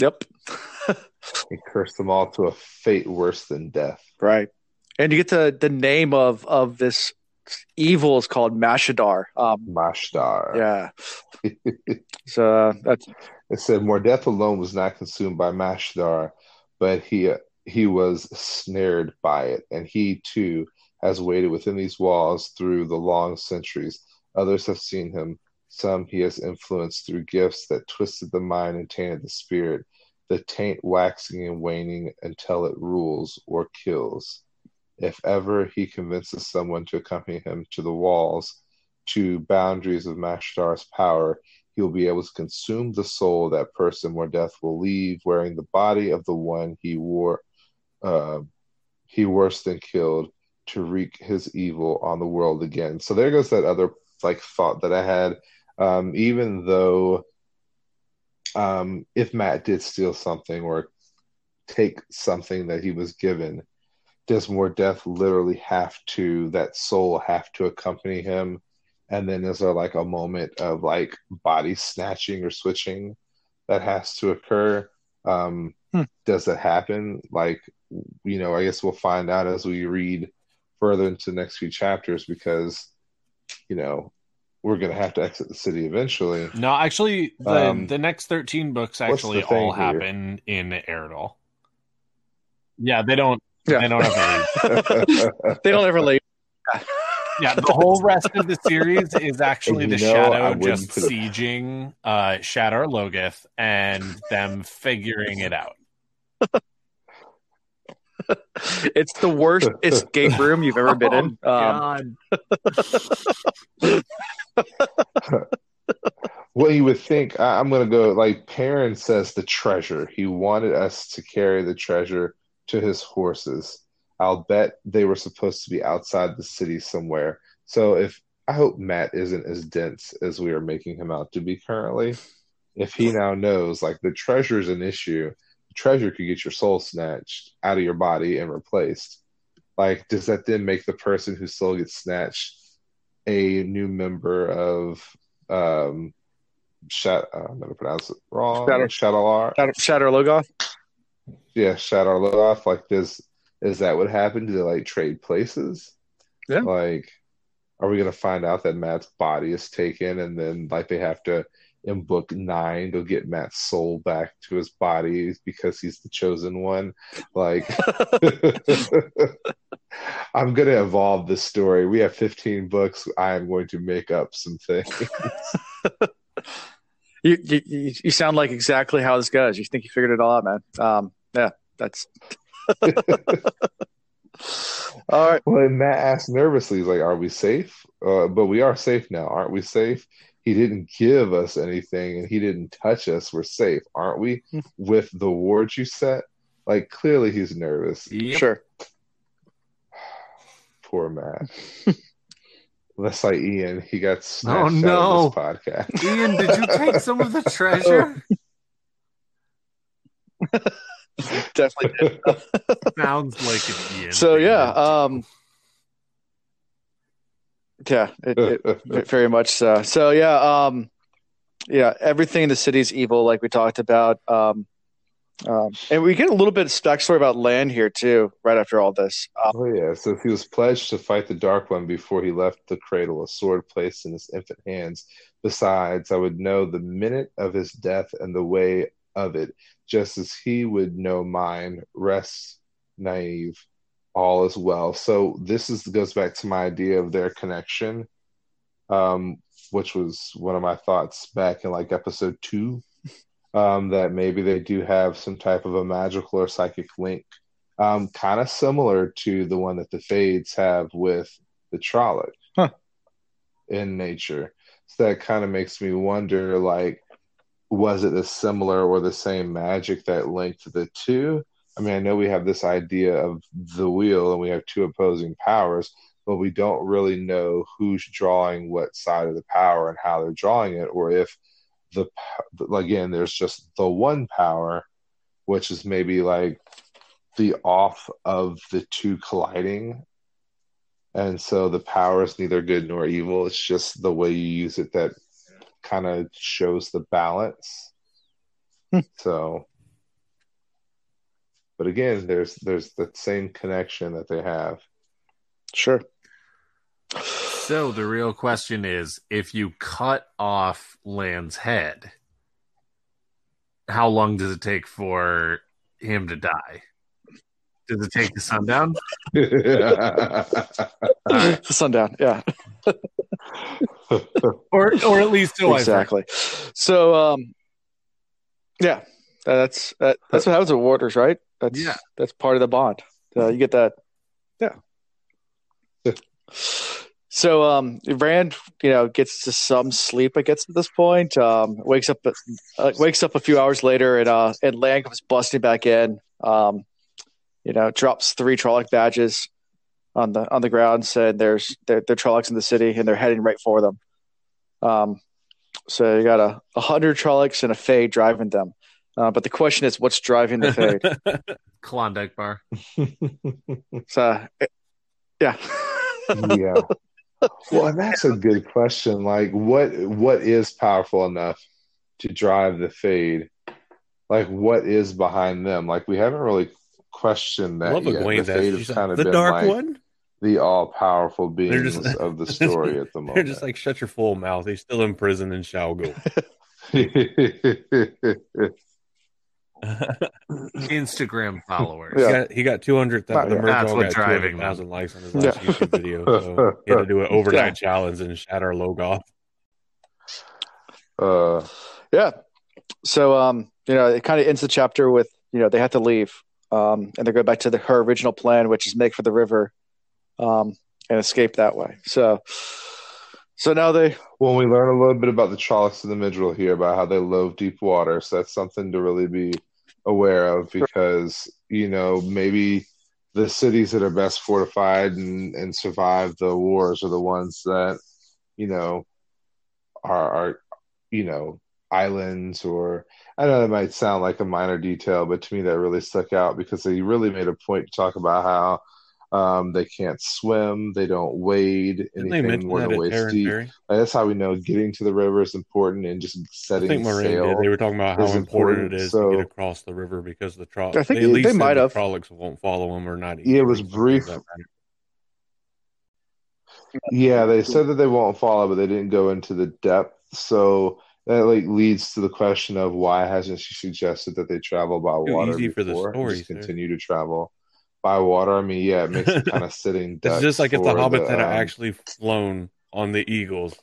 Yep. [laughs] he cursed them all to a fate worse than death. right. And you get the the name of of this evil is called Mashadar. Um, Mashtar. yeah. [laughs] So uh, that's It said Mordeth alone was not consumed by Mashadar, but he he was snared by it, and he too has waited within these walls through the long centuries. Others have seen him. Some he has influenced through gifts that twisted the mind and tainted the spirit, the taint waxing and waning until it rules or kills. If ever he convinces someone to accompany him to the walls, to boundaries of Mashadar's power, he will be able to consume the soul of that person Mordeth will leave wearing the body of the one he wore uh, he worse than killed to wreak his evil on the world again. So there goes that other like thought that i had. Um, even though um, if matt did steal something or take something that he was given does Mordeth literally have to that soul have to accompany him and then is there like a moment of like body snatching or switching that has to occur um Hmm. does that happen like you know i guess we'll find out as we read further into the next few chapters because you know we're gonna have to exit the city eventually No, actually, the Um, the next thirteen books actually the thing all here? happen in Eridol. Yeah, they don't. Yeah. They don't have to leave. they don't ever leave. Yeah, the whole rest of the series is actually the you know, I Shadow wouldn't just sieging uh, Shadar Logoth and them figuring it out. [laughs] It's the worst escape room you've ever been in. [laughs] Oh, Um, God. [laughs] Well, you would think I, I'm going to go like Perrin says the treasure. He wanted us to carry the treasure to his horses. I'll bet they were supposed to be outside the city somewhere. So if I hope Mat isn't as dense as we are making him out to be currently. If he now knows like the treasure is an issue, the treasure could get your soul snatched out of your body and replaced. Like, does that then make the person whose soul gets snatched a new member of um Shat I'm gonna pronounce it wrong. Shadow- Shadowlar. Shatter, Shatter Logoth. Yeah, Shadow Logoth. Like does is that what happened? Do they like trade places? Yeah. Like are we gonna find out that Mat's body is taken and then like they have to in book nine to get Mat's soul back to his body because he's the chosen one? Like [laughs] I'm gonna evolve this story. We have 15 books. I am going to make up some things. [laughs] You, you you you sound like exactly how this goes. You think you figured it all out, man. Um, yeah, that's [laughs] all right. Well, and Mat asked nervously, he's like, "Are we safe?" Uh, but we are safe now, aren't we? Safe. He didn't give us anything, and he didn't touch us. We're safe, aren't we? With the ward you set, like clearly he's nervous. Yep. Sure. [sighs] Poor Mat. [laughs] That's like Ian. He got snatched Oh, out no. of this podcast. Ian, did you take some of the [laughs] treasure? [laughs] Definitely. did. [laughs] Sounds like an Ian. So thing yeah, um, yeah, it, it, very much so. So yeah, um, yeah, everything in the city is evil, like we talked about. Um, um, and we get a little bit of backstory about Lan here too, right after all this. Um, Oh yeah, so he was pledged to fight the Dark One before he left the cradle, a sword placed in his infant hands. Besides, I would know the minute of his death and the way of it, just as he would know mine. Rest Nynaeve, all is well. So this is goes back to my idea of their connection, um, which was one of my thoughts back in like episode two. Um, that maybe they do have some type of a magical or psychic link um, kind of similar to the one that the Fades have with the Trolloc Huh. in nature. So that kind of makes me wonder, like, was it the similar or the same magic that linked the two, I mean, I know we have this idea of the wheel and we have two opposing powers, but we don't really know who's drawing what side of the power and how they're drawing it, or if the again, there's just the one power, which is maybe like the off of the two colliding. And so the power is neither good nor evil. It's just the way you use it that kind of shows the balance. Hmm. so but again, there's there's the same connection that they have. Sure. So the real question is if you cut off Lan's head, how long does it take for him to die? Does it take the sundown? [laughs] The sundown, yeah. [laughs] or or at least till I exactly. So um yeah, that's that, that's what happens with Warders, right? That's Yeah. that's part of the bond. Uh, you get that. Yeah. [laughs] So um Rand, you know, gets to some sleep, I guess, at this point. Um wakes up uh, wakes up a few hours later and uh and Lan comes busting back in. Um, you know, drops three Trolloc badges on the on the ground, said there's they're, they're Trollocs in the city and they're heading right for them. Um so you got a, a hundred Trollocs and a Fade driving them. Uh, but the question is, what's driving the Fade? [laughs] Klondike bar. so, yeah, yeah. [laughs] Well, and that's a good question. Like, what what is powerful enough to drive the fade? Like, what is behind them? Like, we haven't really questioned that love yet. The fade has kind of the dark like one? the all powerful beings just- [laughs] of the story at the moment. They're just like, shut your full mouth. He's still in prison in Shayol Ghul. [laughs] [laughs] Instagram followers. Yeah. He got he got two hundred Wow, yeah. The That's what got driving hundred them. thousand likes on his last Yeah. YouTube video. So [laughs] he had to do an overnight Yeah. challenge and Shadar Logoth. uh, yeah. So, um, you know, it kind of ends the chapter with you know they have to leave, um, and they go back to the, her original plan, which is make for the river, um, and escape that way. So, so now they Well, we learn a little bit about the Trollocs of the Myrddraal here, about how they love deep water. So that's something to really be aware of because, you know, maybe the cities that are best fortified and, and survive the wars are the ones that, you know, are, are, you know, islands or I know that might sound like a minor detail, but to me that really stuck out because they really made a point to talk about how um, they can't swim, they don't wade Didn't anything more than waist deep. Like, that's how we know getting to the river is important and just I setting think Moiraine sail. did. They were talking about how important, important, it is so- to get across the river because the Trollocs. I think they, at they least said might the have. Trollocs won't follow them or not. Yeah, it was brief. that. Yeah, they said that they won't follow, but they didn't go into the depth. So that like leads to the question of why hasn't she suggested that they travel by Too water easy for the before and story, just sir. continue to travel by water? I mean, yeah, it makes it kind of sitting. It's just like if the for hobbits had um, actually flown on the Eagles.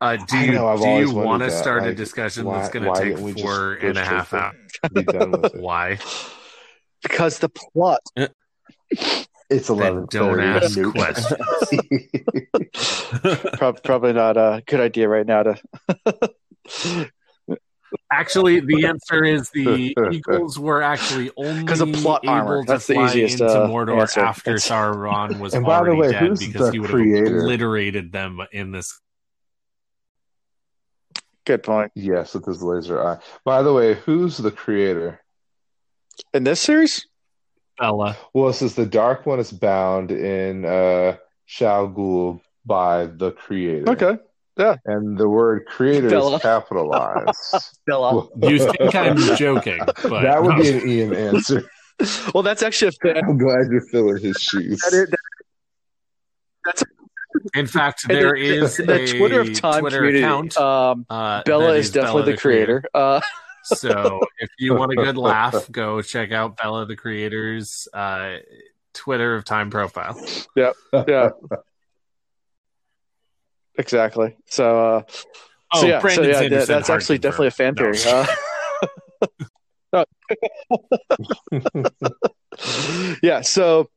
Uh, do you know, do you want to that, start a discussion why- that's going to take didn't we just four go and a straight half for- hours? be done with it. [laughs] Why? because the plot. It's Then eleven. don't ask questions. [laughs] Probably not a good idea right now to. Actually, the answer is the [laughs] Eagles were actually only because of plot able armor. to That's the easiest, into uh, Mordor answer. after That's- Sauron was And by the already way, dead who's because the he would have creator? obliterated them in this. Good point. yes, with his laser eye. By the way, who's the creator? In this series, Bella. Well, it says the Dark One is bound in uh, Shayol Ghul by the creator. okay. And the word creator Bella. is capitalized. [laughs] Bella. You think I'm [laughs] joking, but that would no. be an Ian answer. [laughs] Well, that's actually a fan. I'm glad you're filling his shoes. That is, that's in fact and there the- is the a Twitter of Time Twitter community. account. Um, Uh, Bella is definitely Bella the creator. Uh, so if you want a good laugh, go check out Bella the Creator's uh, Twitter of Time profile. yeah, exactly. So, uh, Oh, so yeah, so Brandon yeah, that- Sanderson, that's hard actually definitely a fan confirmed. theory. Uh, [laughs] [laughs] yeah. So,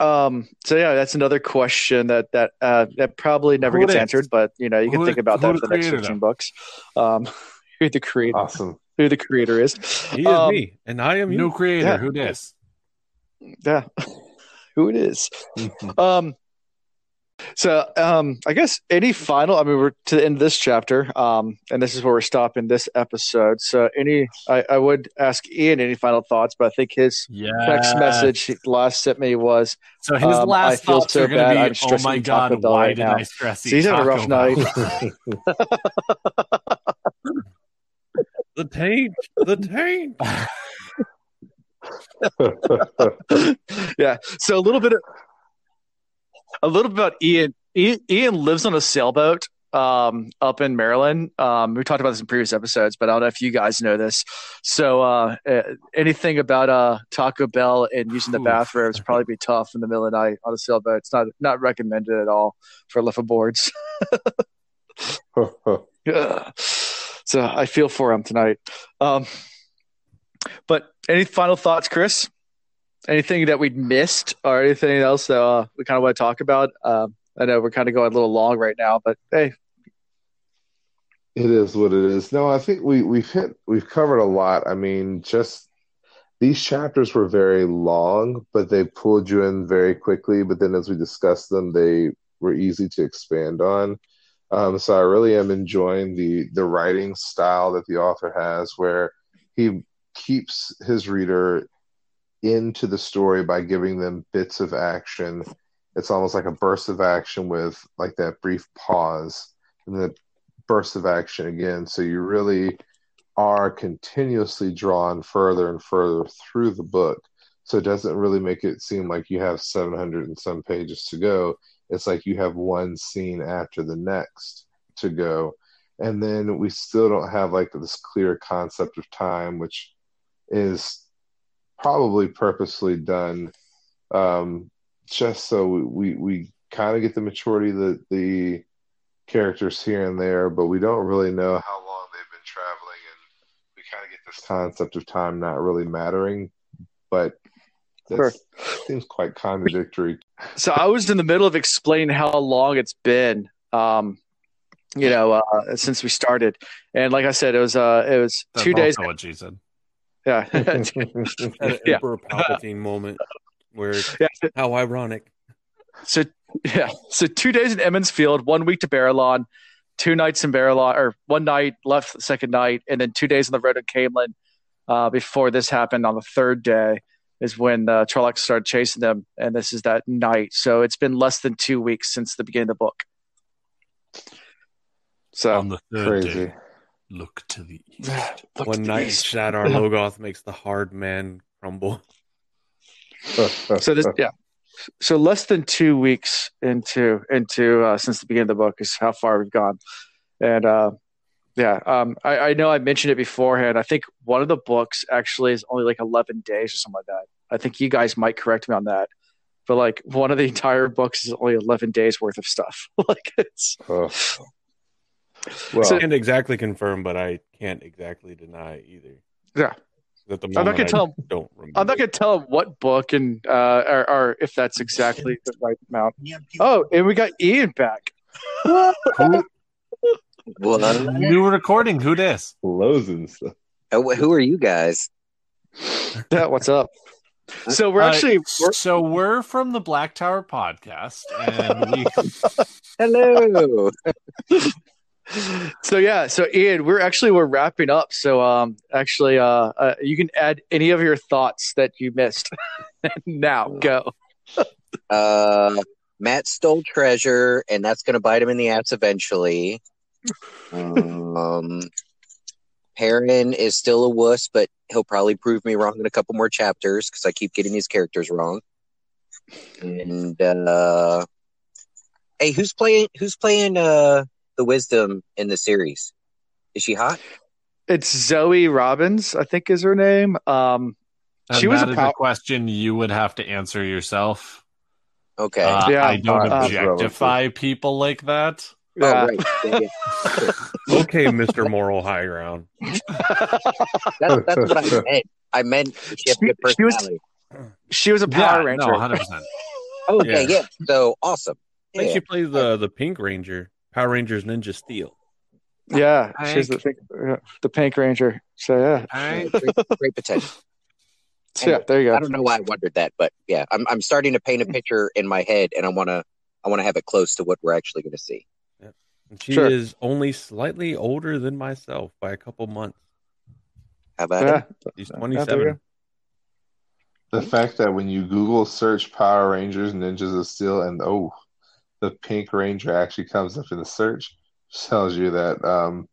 um, so yeah, that's another question that that uh, that probably never Who gets answered, but you know, you can Who think about that the for the next creator, fifteen though? books. Um, [laughs] you're the creator. awesome. who the creator is. He is Um, me, and I am you. Creator, Yeah. who dis? Yeah, who it is. Um, so um, I guess any final. I mean, we're to the end of this chapter, um, and this is where we're stopping this episode. So any, I, I would ask Ian any final thoughts, but I think his Yeah. text message he last sent me was So his Um, I last feel thoughts so are going bad, to I'm be, "Oh my eating Taco god, Bell why right did now." I stress So he's having a rough Bell?" night. [laughs] The taint, the taint. [laughs] yeah. So a little bit of a little bit about Ian. Ian, Ian lives on a sailboat um, up in Maryland. Um, we talked about this in previous episodes, but I don't know if you guys know this. So uh, uh, anything about uh, Taco Bell and using the Oof. bathrooms probably be tough in the middle of the night on a sailboat. It's not not recommended at all for liveaboards. Yeah. [laughs] [laughs] So I feel for him tonight. Um, but any final thoughts, Chris? Anything that we missed or anything else that uh, we kind of want to talk about? Um, I know we're kind of going a little long right now, but hey, It is what it is. No, I think we we've hit we've covered a lot. I mean, just these chapters were very long, but they pulled you in very quickly. But then as we discussed them, they were easy to expand on. Um, so I really am enjoying the the writing style that the author has, where he keeps his reader into the story by giving them bits of action. It's almost like a burst of action with like that brief pause and then burst of action again. So you really are continuously drawn further and further through the book. So it doesn't really make it seem like you have 700 and some pages to go. It's like you have one scene after the next to go. And then we still don't have like this clear concept of time, which is probably purposely done um, just so we, we, we kind of get the maturity that the characters here and there, but we don't really know how long they've been traveling, and we kind of get this concept of time not really mattering. But that Sure. seems quite contradictory. so I was in the middle of explaining how long it's been, um, you know, uh, since we started, and like I said, it was uh, it was That's two days. what she said. Yeah, [laughs] An [laughs] Yeah. Emperor Palpatine moment where it's, yeah. how ironic. So yeah, so two days in Emond's Field, one week to Baerlon, two nights in Baerlon, or one night left the second night, and then two days on the road to Caemlyn. Uh, before this happened on the third day is when the Trollocs started chasing them, and this is that night. So it's been less than two weeks since the beginning of the book. So On the third Crazy. day, look to the east. [sighs] Look One to the night, east. Shadar [laughs] Logoth makes the hard man crumble. [laughs] so this yeah so less than two weeks into into uh, since the beginning of the book is how far we've gone and uh yeah um I, I know i mentioned it beforehand i think one of the books actually is only like 11 days or something like that i think you guys might correct me on that but like one of the entire books is only 11 days worth of stuff [laughs] like it's Oh. Well, I can't exactly confirm, but I can't exactly deny either. Yeah. At the I'm not gonna I tell- don't remember. i'm not going to tell them what book and uh or, or if that's exactly the right amount oh and we got ian back Who, What? new recording, who this? lows and stuff. Wh- Who are you guys? yeah what's up so we're Uh, actually we're, so we're from the Black Tower podcast, and we [laughs] Hello. [laughs] so yeah so ian we're actually we're wrapping up so um actually uh, uh you can add any of your thoughts that you missed [laughs] now go [laughs] Uh, Mat stole treasure, and that's going to bite him in the ass eventually. Um, Perrin is still a wuss, but he'll probably prove me wrong in a couple more chapters because I keep getting these characters wrong. And uh, hey, who's playing? Who's playing uh, the Wisdom in the series? Is she hot? it's zoe robins i think is her name um and She was a is pow- a question you would have to answer yourself. Okay. Uh, Yeah, I don't uh, objectify people like that. yeah. oh, right. Yeah, yeah. [laughs] okay, Mr. Moral High Ground. [laughs] That's, that's what I meant. I meant she has She- good she was- personality. she was a power yeah, ranger No, hundred percent. Okay, Yeah. yeah. So awesome. I think Yeah. she plays the the Pink Ranger, Power Rangers Ninja Steel. Yeah, she's the pink, the Pink Ranger. So yeah, All right. great, great potential. so, yeah. There you go. I don't know why I wondered that, but yeah, I'm I'm starting to paint a picture in my head, and I wanna I wanna have it close to what we're actually going to see. And she Sure. is only slightly older than myself by a couple months. How about Yeah, it? She's Yeah, 27. The fact that when you Google search Power Rangers Ninjas of Steel and oh, the Pink Ranger actually comes up in the search tells you that um,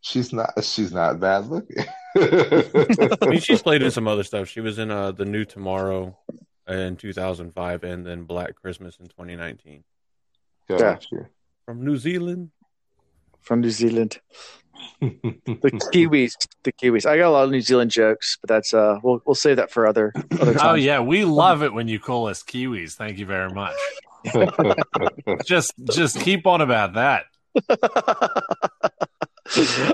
she's not she's not bad looking. [laughs] I mean, she's played in [laughs] some other stuff. She was in uh, The New Tomorrow in 2005 and then Black Christmas in 2019. Got you. From New Zealand. from New Zealand. [laughs] The Kiwis, the Kiwis. I got a lot of New Zealand jokes, but that's uh, we'll we'll save that for other other times. Oh yeah, we love it when you call us Kiwis. Thank you very much. [laughs] Just just keep on about that. You Uh,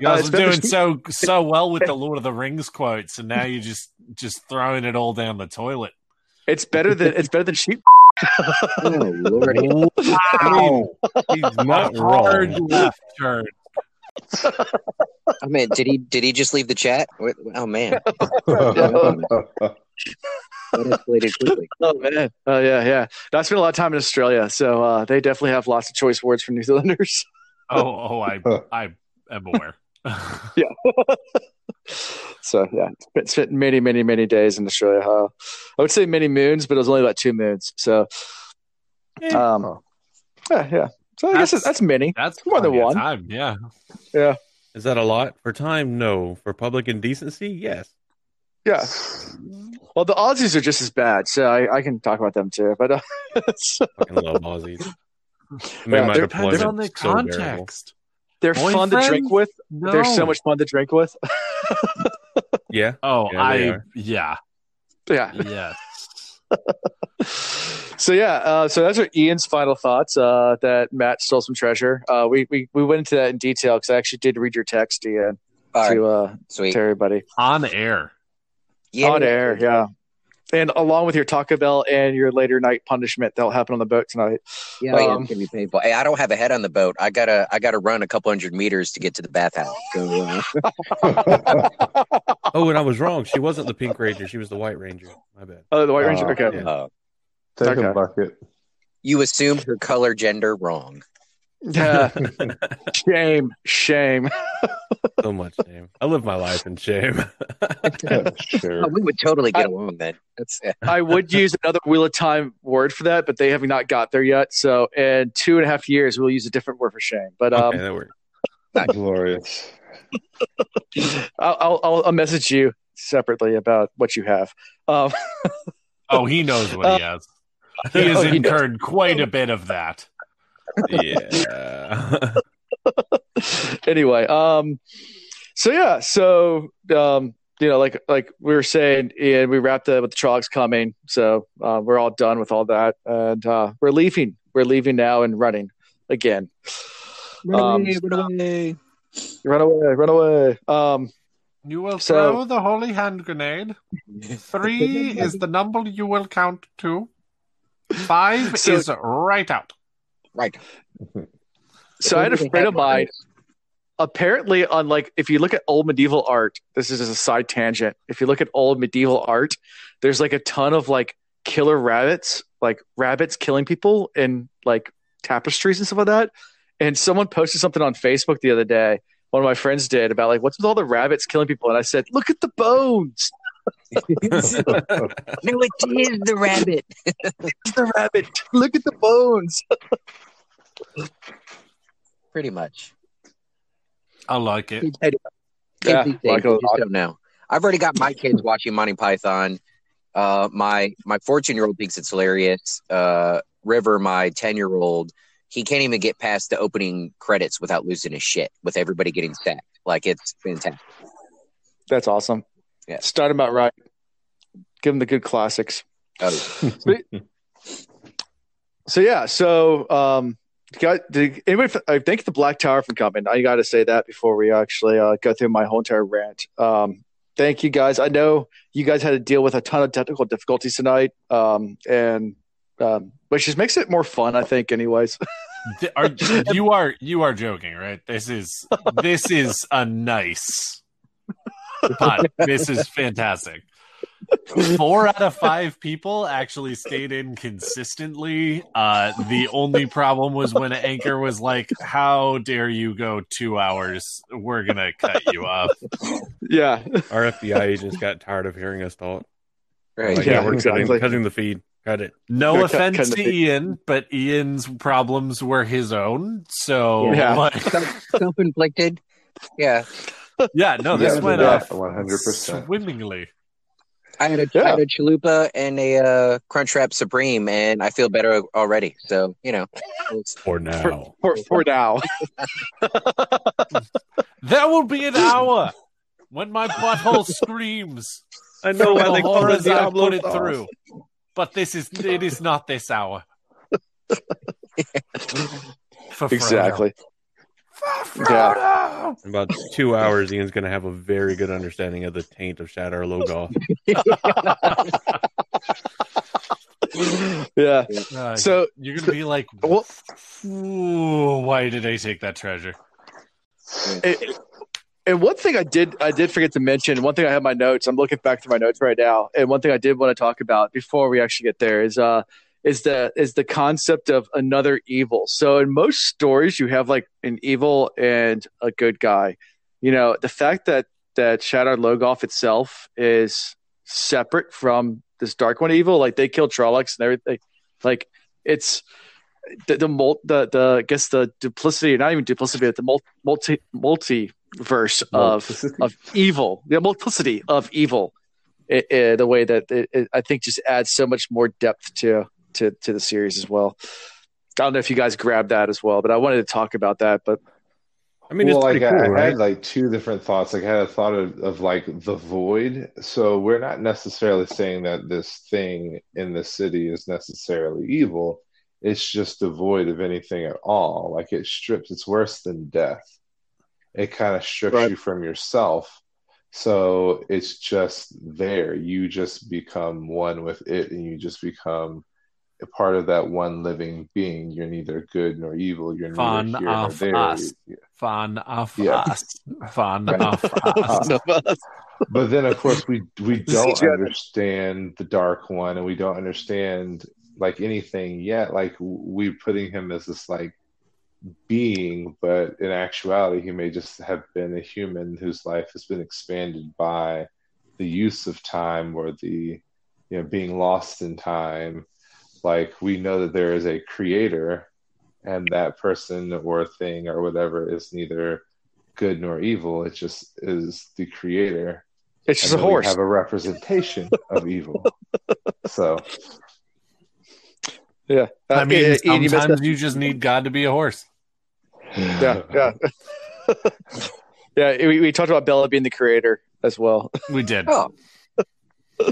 guys it's are doing than- so so well with the Lord of the Rings quotes, and now you're just just throwing it all down the toilet. It's better than it's better than sheep. [laughs] Oh lordy! Wow. He's not Hard wrong. left turn. I mean, did he did he just leave the chat? Oh man, [laughs] that escalated quickly. [laughs] Oh man. Oh yeah, yeah. No, I spent a lot of time in Australia, so uh, they definitely have lots of choice words for New Zealanders. [laughs] Oh oh, I [laughs] I am aware. Yeah. so yeah, spent, spent many, many, many days in Australia. Uh, I would say many moons, but it was only about two moons. So, um, yeah, yeah. So I guess That's- that's many. That's More than one. Time, Yeah, yeah. Is that a lot? For time? No. For public indecency? Yes. Yeah. Well, the Aussies are just as bad, so I, I can talk about them too. But uh, [laughs] so Fucking love Aussies. [laughs] Yeah, my they're- Depends deployment on the so bearable. context. they're fun to drink with. No. They're so much fun to drink with. [laughs] Yeah. Oh, Yeah, I are. yeah yeah. so yeah, uh, so those are Ian's final thoughts. Uh, that Mat stole some treasure. Uh, we we we went into that in detail because I actually did read your text, Ian, All right, to uh, sweet. to everybody On air. Yeah, on air. Yeah, and along with your Taco Bell and your later night punishment that'll happen on the boat tonight. Yeah, yeah, Um, it's gonna be painful. Hey, I don't have a head on the boat. I gotta, I gotta run a couple hundred meters to get to the bathhouse. So, uh, [laughs] Oh, and I was wrong. She wasn't the Pink Ranger. She was the White Ranger. My bad. Oh, the White Ranger. Uh, Okay. Yeah. uh, Take Okay. a bucket. you assumed her color gender wrong. Yeah. [laughs] shame. Shame. So much shame. I live my life in shame. sure. Oh, we would totally get I- along then. That's yeah. I would [laughs] use another Wheel of Time word for that, but they have not got there yet. So in two and a half years, we'll use a different word for shame. But um, okay, that works. [laughs] Glorious. I'll, I'll, I'll I'll message you separately about what you have. Um, Oh, he knows what he has. He has Oh, he knows. incurred quite a bit of that. Yeah. [laughs] anyway, um, so yeah, so um, you know, like like we were saying, and we wrapped up with the Trogs coming, so uh, we're all done with all that, and uh, we're leaving. We're leaving now and running again. Run Um, Run away! Run away! Um, You will So- throw the holy hand grenade. [laughs] Three is the number you will count to. Five So- is right out. Right. [laughs] so I had a friend of mine. apparently on like if you look at old medieval art this is just a side tangent if you look at old medieval art there's like a ton of like killer rabbits like rabbits killing people in like tapestries and stuff like that and someone posted something on facebook the other day one of my friends did about like what's with all the rabbits killing people and i said look at the bones [laughs] No, it is the rabbit. it's [laughs] the rabbit look at the bones Pretty much. I like it. Kids Yeah, these days, like they a just lot. don't know. I've already got my kids watching Monty Python. Uh, my my 14 year old thinks it's hilarious. Uh, River, my 10 year old, he can't even get past the opening credits without losing his shit. With everybody getting sacked, like it's fantastic. that's awesome Yeah. start them out right give them the good classics [laughs] Oh, So yeah, so um, got did anybody? I thank the Black Tower for coming. I got to say that before we actually uh, go through my whole entire rant. Um, thank you guys. I know you guys had to deal with a ton of technical difficulties tonight, um, and um, which just makes it more fun. I think, anyways. [laughs] Are, you are you are joking, right? This is this is a nice pun. This is fantastic. Four out of five people actually stayed in consistently. Uh, the only problem was when Anchor was like, "How dare you go two hours? We're gonna cut you off." Yeah, Our FBI agents got tired of hearing us talk. Right. Like, Yeah, yeah, we're exactly. cutting, cutting the feed. Cut it. No Yeah, cut- offense cut the to. Ian, but Ian's problems were his own. So Yeah. like, Self inflicted. Yeah. Yeah, no, this Yeah, went off 100%. swimmingly. I had a, Yeah. I had a chalupa and a uh, Crunchwrap Supreme, and I feel better already. So you know, For now. for for now. [laughs] That will be an hour when my butthole screams. I know why the they call it horrors I Diablo put it sauce. through. But this is it is not this hour. [laughs] For Frodo. Exactly. For Yeah. In about two hours, Ian's going to have a very good understanding of the taint of Shadar Logoth. [laughs] Yeah. Uh, So you're gonna be like, Well- why did I take that treasure? And, and one thing I did I did forget to mention, one thing I have my notes, I'm looking back through my notes right now, and one thing I did want to talk about before we actually get there is uh is the is the concept of another evil. So in most stories you have like an evil and a good guy. You know, the fact that that Shadar Logoth itself is separate from this Dark One evil, like they killed Trollocs and everything, like it's the the mul- the, the I guess the duplicity, not even duplicity, but the mul- multi multiverse of of evil, the multiplicity of evil. It, it- the way that it, I think just adds so much more depth to to to the series as well. I don't know if you guys grabbed that as well, but I wanted to talk about that. But I mean, well, it's like cool, I, I had like two different thoughts. Like I had a thought of, of like the void. So we're not necessarily saying that this thing in the city is necessarily evil. It's just devoid of anything at all. Like it strips. It's worse than death. It kind of strips Right. you from yourself. So it's just there. You just become one with it, and you just become a part of that one living being. You're neither good nor evil. You're Fun neither here nor of there. us. Fun of Yeah. us. Fun Right. of us. but then of course we we don't understand the dark one and we don't understand like anything yet like we're putting him as this like being but in actuality he may just have been a human whose life has been expanded by the use of time or the you know being lost in time like we know that there is a creator and that person or thing or whatever is neither good nor evil it just is the creator it's just and a then we horse. have a representation of evil. [laughs] So yeah, I Uh, mean, Ian, you sometimes that. you just need God to be a horse. yeah, yeah, [laughs] yeah. We, we talked about Bella being the creator as well. We did. oh.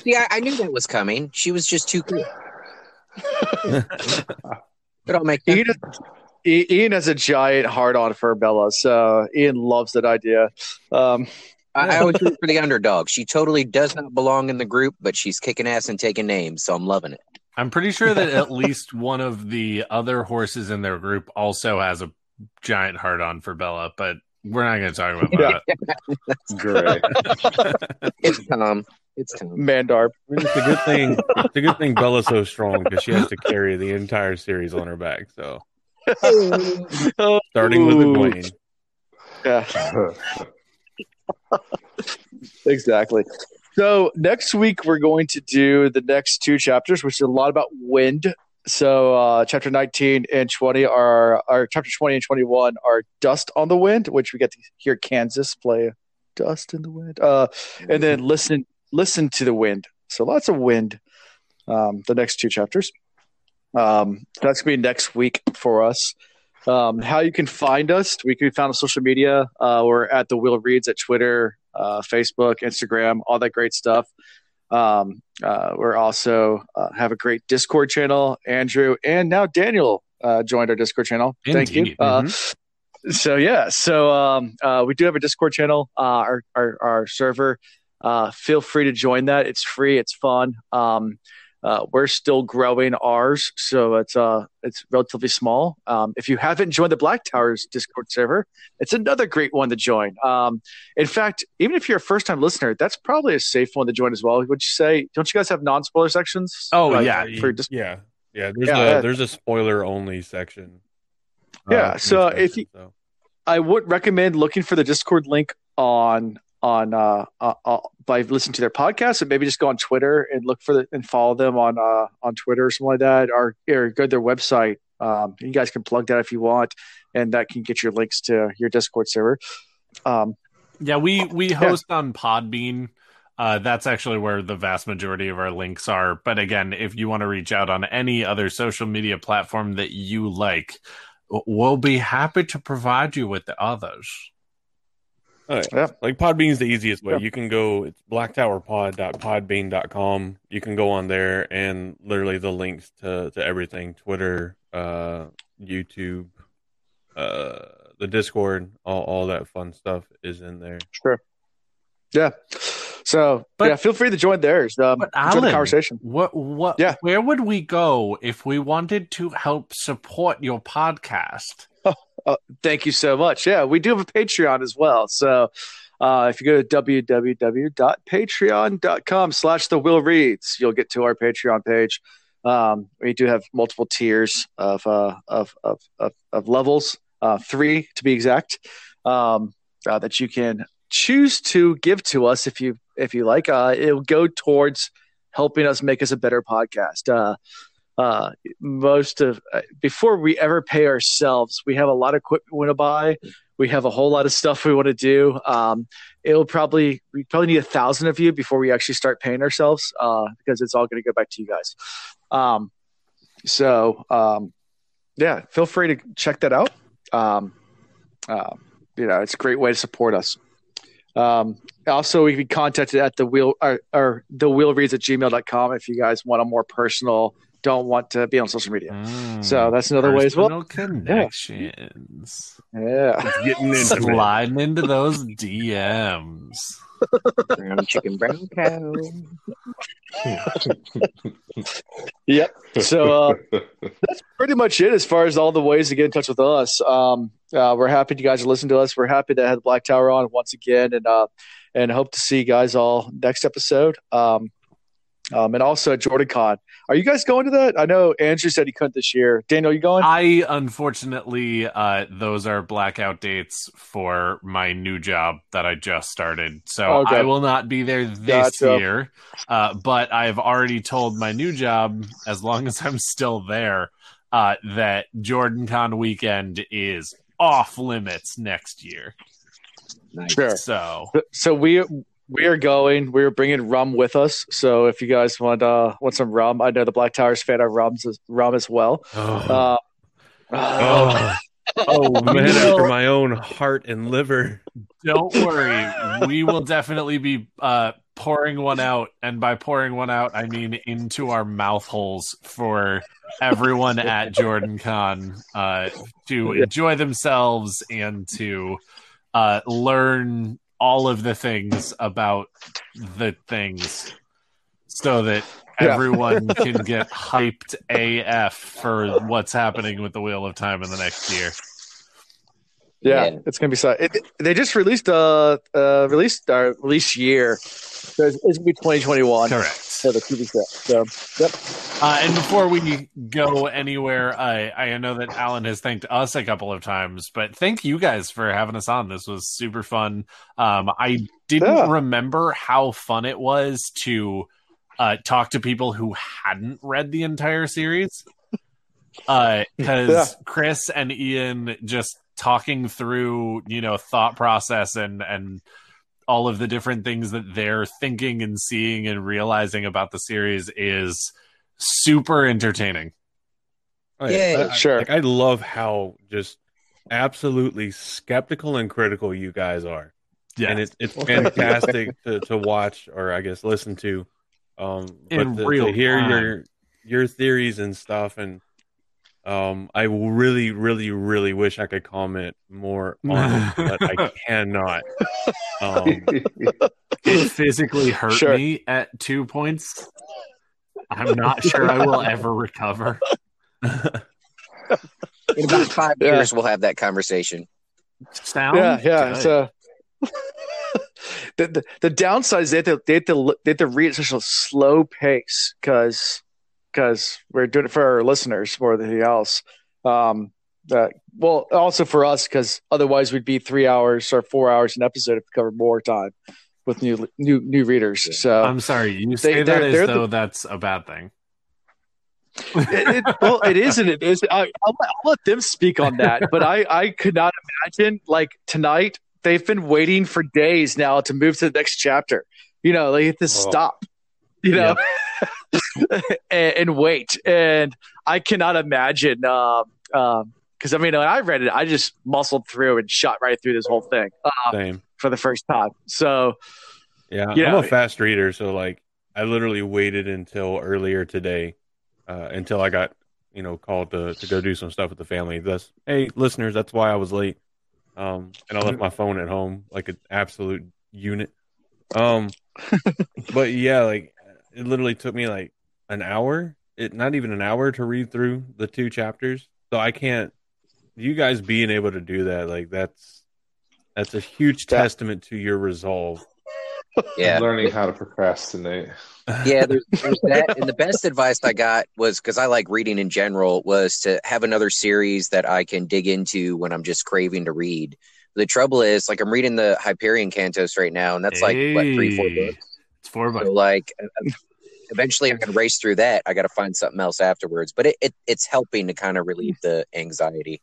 See, I, I knew that was coming. She was just too cool. It all makes sense. Ian, I- Ian has a giant heart on for Bella, so Ian loves that idea. Um, I, I always root for the underdog. She totally does not belong in the group, but she's kicking ass and taking names, so I'm loving it. I'm pretty sure that at [laughs] least one of the other horses in their group also has a giant heart on for Bella, but we're not going to talk about [laughs] that. great. [laughs] It's Tom. It's Tom. Mandarb. It's a good thing. It's a good thing Bella's so strong because she has to carry the entire series on her back. So starting with Ooh. Egwene. Yeah, [laughs] exactly. So next week we're going to do the next two chapters, which is a lot about wind. So uh, chapter 19 and 20 are, are chapter 20 and 21 are dust on the wind, which we get to hear Kansas play dust in the wind. Uh, and then listen listen to the wind. So lots of wind. Um, the next two chapters. Um, that's gonna be next week for us. Um, how you can find us? We can be found on social media. Uh, we're at the Wheel Reads at Twitter, uh, Facebook, Instagram, all that great stuff. Um, uh, we're also uh, have a great Discord channel. Andrew and now Daniel uh, joined our Discord channel. Thank you. Indeed. Uh, so yeah, so um, uh, we do have a Discord channel. Uh, our, our our server. Uh, feel free to join that. It's free. It's fun. Um, Uh, we're still growing ours, so it's uh it's relatively small. Um, if you haven't joined the Black Towers Discord server, it's another great one to join. Um, in fact, even if you're a first time listener, that's probably a safe one to join as well. Would you say? Don't you guys have non spoiler sections? Oh, Like, yeah. for yeah, yeah. There's Yeah. a there's a spoiler only section. Yeah, in so this if you- so. I would recommend looking for the Discord link on on uh, uh, uh by listening to their podcast, and maybe just go on Twitter and look for the and follow them on uh on Twitter or something like that, or or go to their website. Um, you guys can plug that if you want, and that can get your links to your Discord server. Um, Yeah, we we host on Podbean. Uh, that's actually where the vast majority of our links are. But again, if you want to reach out on any other social media platform that you like, we'll be happy to provide you with the others. Oh, yeah. Yeah. Like Podbean is the easiest way. Yeah. You can go it's blacktowerpod.podbean.com. You can go on there and literally the links to, to everything, Twitter, uh, YouTube, uh, the Discord, all, all that fun stuff is in there. sure. Yeah. So, But- yeah, feel free to join theirs. Um, But join the Alan, conversation. what what Yeah. where would we go if we wanted to help support your podcast? Thank you so much. Yeah, we do have a Patreon as well. So uh, if you go to www.patreon.com slash the wheel reads, you'll get to our Patreon page. Um, we do have multiple tiers of uh, of, of, of, of levels, uh, three to be exact, um, uh, that you can choose to give to us if you if you like. Uh, it'll go towards helping us make us a better podcast. Uh, uh, most of uh, before we ever pay ourselves, we have a lot of equipment we want to buy. We have a whole lot of stuff we want to do. Um, it'll probably we probably need a thousand of you before we actually start paying ourselves uh, because it's all going to go back to you guys. Um, so um, yeah, feel free to check that out. Um, uh, you know, it's a great way to support us. Um, also, we can be contacted at the wheel or, or the wheel reads at gmail.com if you guys want a more personal, don't want to be on social media. Mm, So that's another way as well. connections. Yeah. It's getting [laughs] into Sliding into those DMs. Brown chicken, brown cow. Yep. So uh, that's pretty much it as far as all the ways to get in touch with us. Um, uh, we're happy you guys are listening to us. We're happy to have the Black Tower on once again, and uh, and hope to see you guys all next episode. Um, um, and also at Jordan Con. Are you guys going to that? I know Andrew said he couldn't this year. Daniel, you going? I unfortunately, uh, those are blackout dates for my new job that I just started, so Okay. I will not be there this Gotcha. year. Uh, but I've already told my new job, as long as I'm still there, uh, that Jordan Con weekend is off limits next year. Nice. Sure. So So we we are going. We're bringing rum with us. So if you guys want uh want some rum, I know the Black Towers fan of rums rum as well. Uh, Oh, oh We [laughs] man, will- after my own heart and liver. Don't worry. we will definitely be uh, pouring one out. And by pouring one out, I mean into our mouth holes for everyone [laughs] at Jordan Con uh, to enjoy themselves and to uh, learn all of the things about the things so that Yeah. everyone [laughs] can get hyped AF for what's happening with the Wheel of Time in the next year. Yeah, Yeah. it's gonna be so. It, they just released uh uh released our release year. So it's, it's gonna be 2021 Correct. For the TV set. So yep. Uh, and before we go anywhere, I, I know that Alan has thanked us a couple of times, but thank you guys for having us on. This was super fun. Um, I didn't Yeah. remember how fun it was to uh, talk to people who hadn't read the entire series. Uh [laughs] because Yeah. Chris and Ian just talking through, you know, thought process and and all of the different things that they're thinking and seeing and realizing about the series is super entertaining. Oh, Yeah, I- I- sure. Like I love how just absolutely skeptical and critical you guys are, Yeah, and it's it's fantastic to, to watch or I guess listen to. Um, In but to, real to hear time. your your theories and stuff, and um, I really, really, really wish I could comment more on it, [laughs] but I cannot. Um, [laughs] it physically hurt Sure. me at two points. I'm not sure I will ever recover. In about five Yeah. years, we'll have that conversation. Sound yeah, yeah. good. So [laughs] the, the the downside is they have to they have to they have to read at such a slow pace because because we're doing it for our listeners more than anything else. Um, that well, also for us because otherwise we'd be three hours or four hours an episode if we covered more time with new new new readers. So I'm sorry. You They- say that they're- as they're though the- that's a bad thing. it, it, well, it is and it is. I, I'll, let- I'll let them speak on that, but I, I could not imagine like tonight. They've been waiting for days now to move to the next chapter. You know, they have to stop. You know, [laughs] [laughs] and, and wait. And I cannot imagine. Um, um, because I mean, when I read it, I just muscled through and shot right through this whole thing uh, Same. for the first time. So Yeah, Yeah. I'm a fast reader, so like I literally waited until earlier today, uh, until I got you know called to to go do some stuff with the family. That's hey listeners, that's why I was late. Um, and I left my phone at home like an absolute unit. Um, [laughs] but yeah, like it literally took me like an hour, it not even an hour to read through the two chapters. So I can't. You guys being able to do that, like that's that's a huge Yeah. testament to your resolve. Yeah. Learning how to procrastinate. [laughs] yeah there's, there's that and the best advice i got was because i like reading in general was to have another series that i can dig into when i'm just craving to read the trouble is like i'm reading the hyperion cantos right now and that's like what three four books It's four bucks. so like eventually i'm gonna race through that i gotta find something else afterwards but it, it it's helping to kind of relieve the anxiety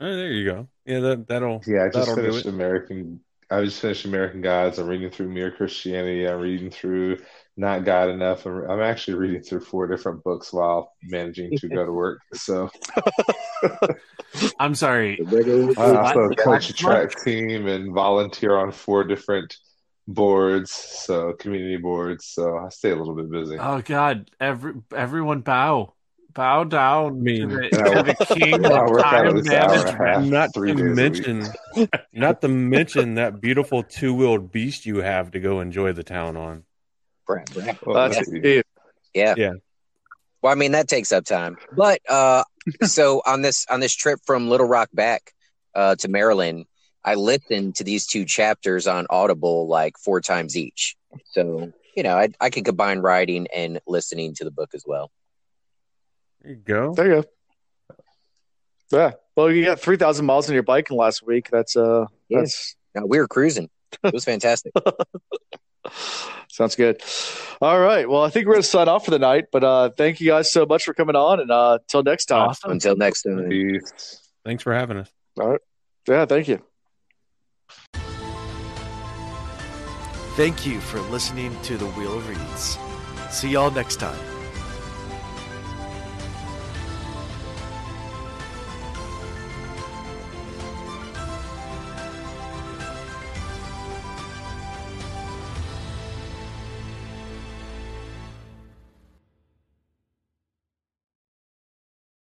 Oh, there you go. Yeah, that that'll Yeah, I just that'll do finished it. American. I just finished American Gods. I'm reading through Mere Christianity. I'm reading through Not God Enough. I'm, I'm actually reading through four different books while managing to go to work. So [laughs] I'm sorry. I also coach a track team and volunteer on four different boards, so community boards. So I stay a little bit busy. Oh God! Every everyone bow, bow down I mean, to, the, [laughs] to the king I of time at least an hour and a management. not to days a week. mention, not to mention that beautiful two-wheeled beast you have to go enjoy the town on. Brad, Brad. Well, that's that's. Yeah. Yeah. Well, I mean that takes up time. But uh [laughs] so on this on this trip from Little Rock back uh to Maryland, I listened to these two chapters on Audible like four times each. So, you know, I I can combine writing and listening to the book as well. There you go. There you go. Yeah. Well, you got three thousand miles on your bike in last week. That's uh, Yeah. that's Now, we were cruising. It was fantastic. [laughs] sounds good. All right. Well, I think we're gonna sign off for the night. But uh, thank you guys so much for coming on, and uh, till next time. Awesome. Until next time. Thanks for having us. All right. Yeah. Thank you. Thank you for listening to The Wheel of. See y'all next time.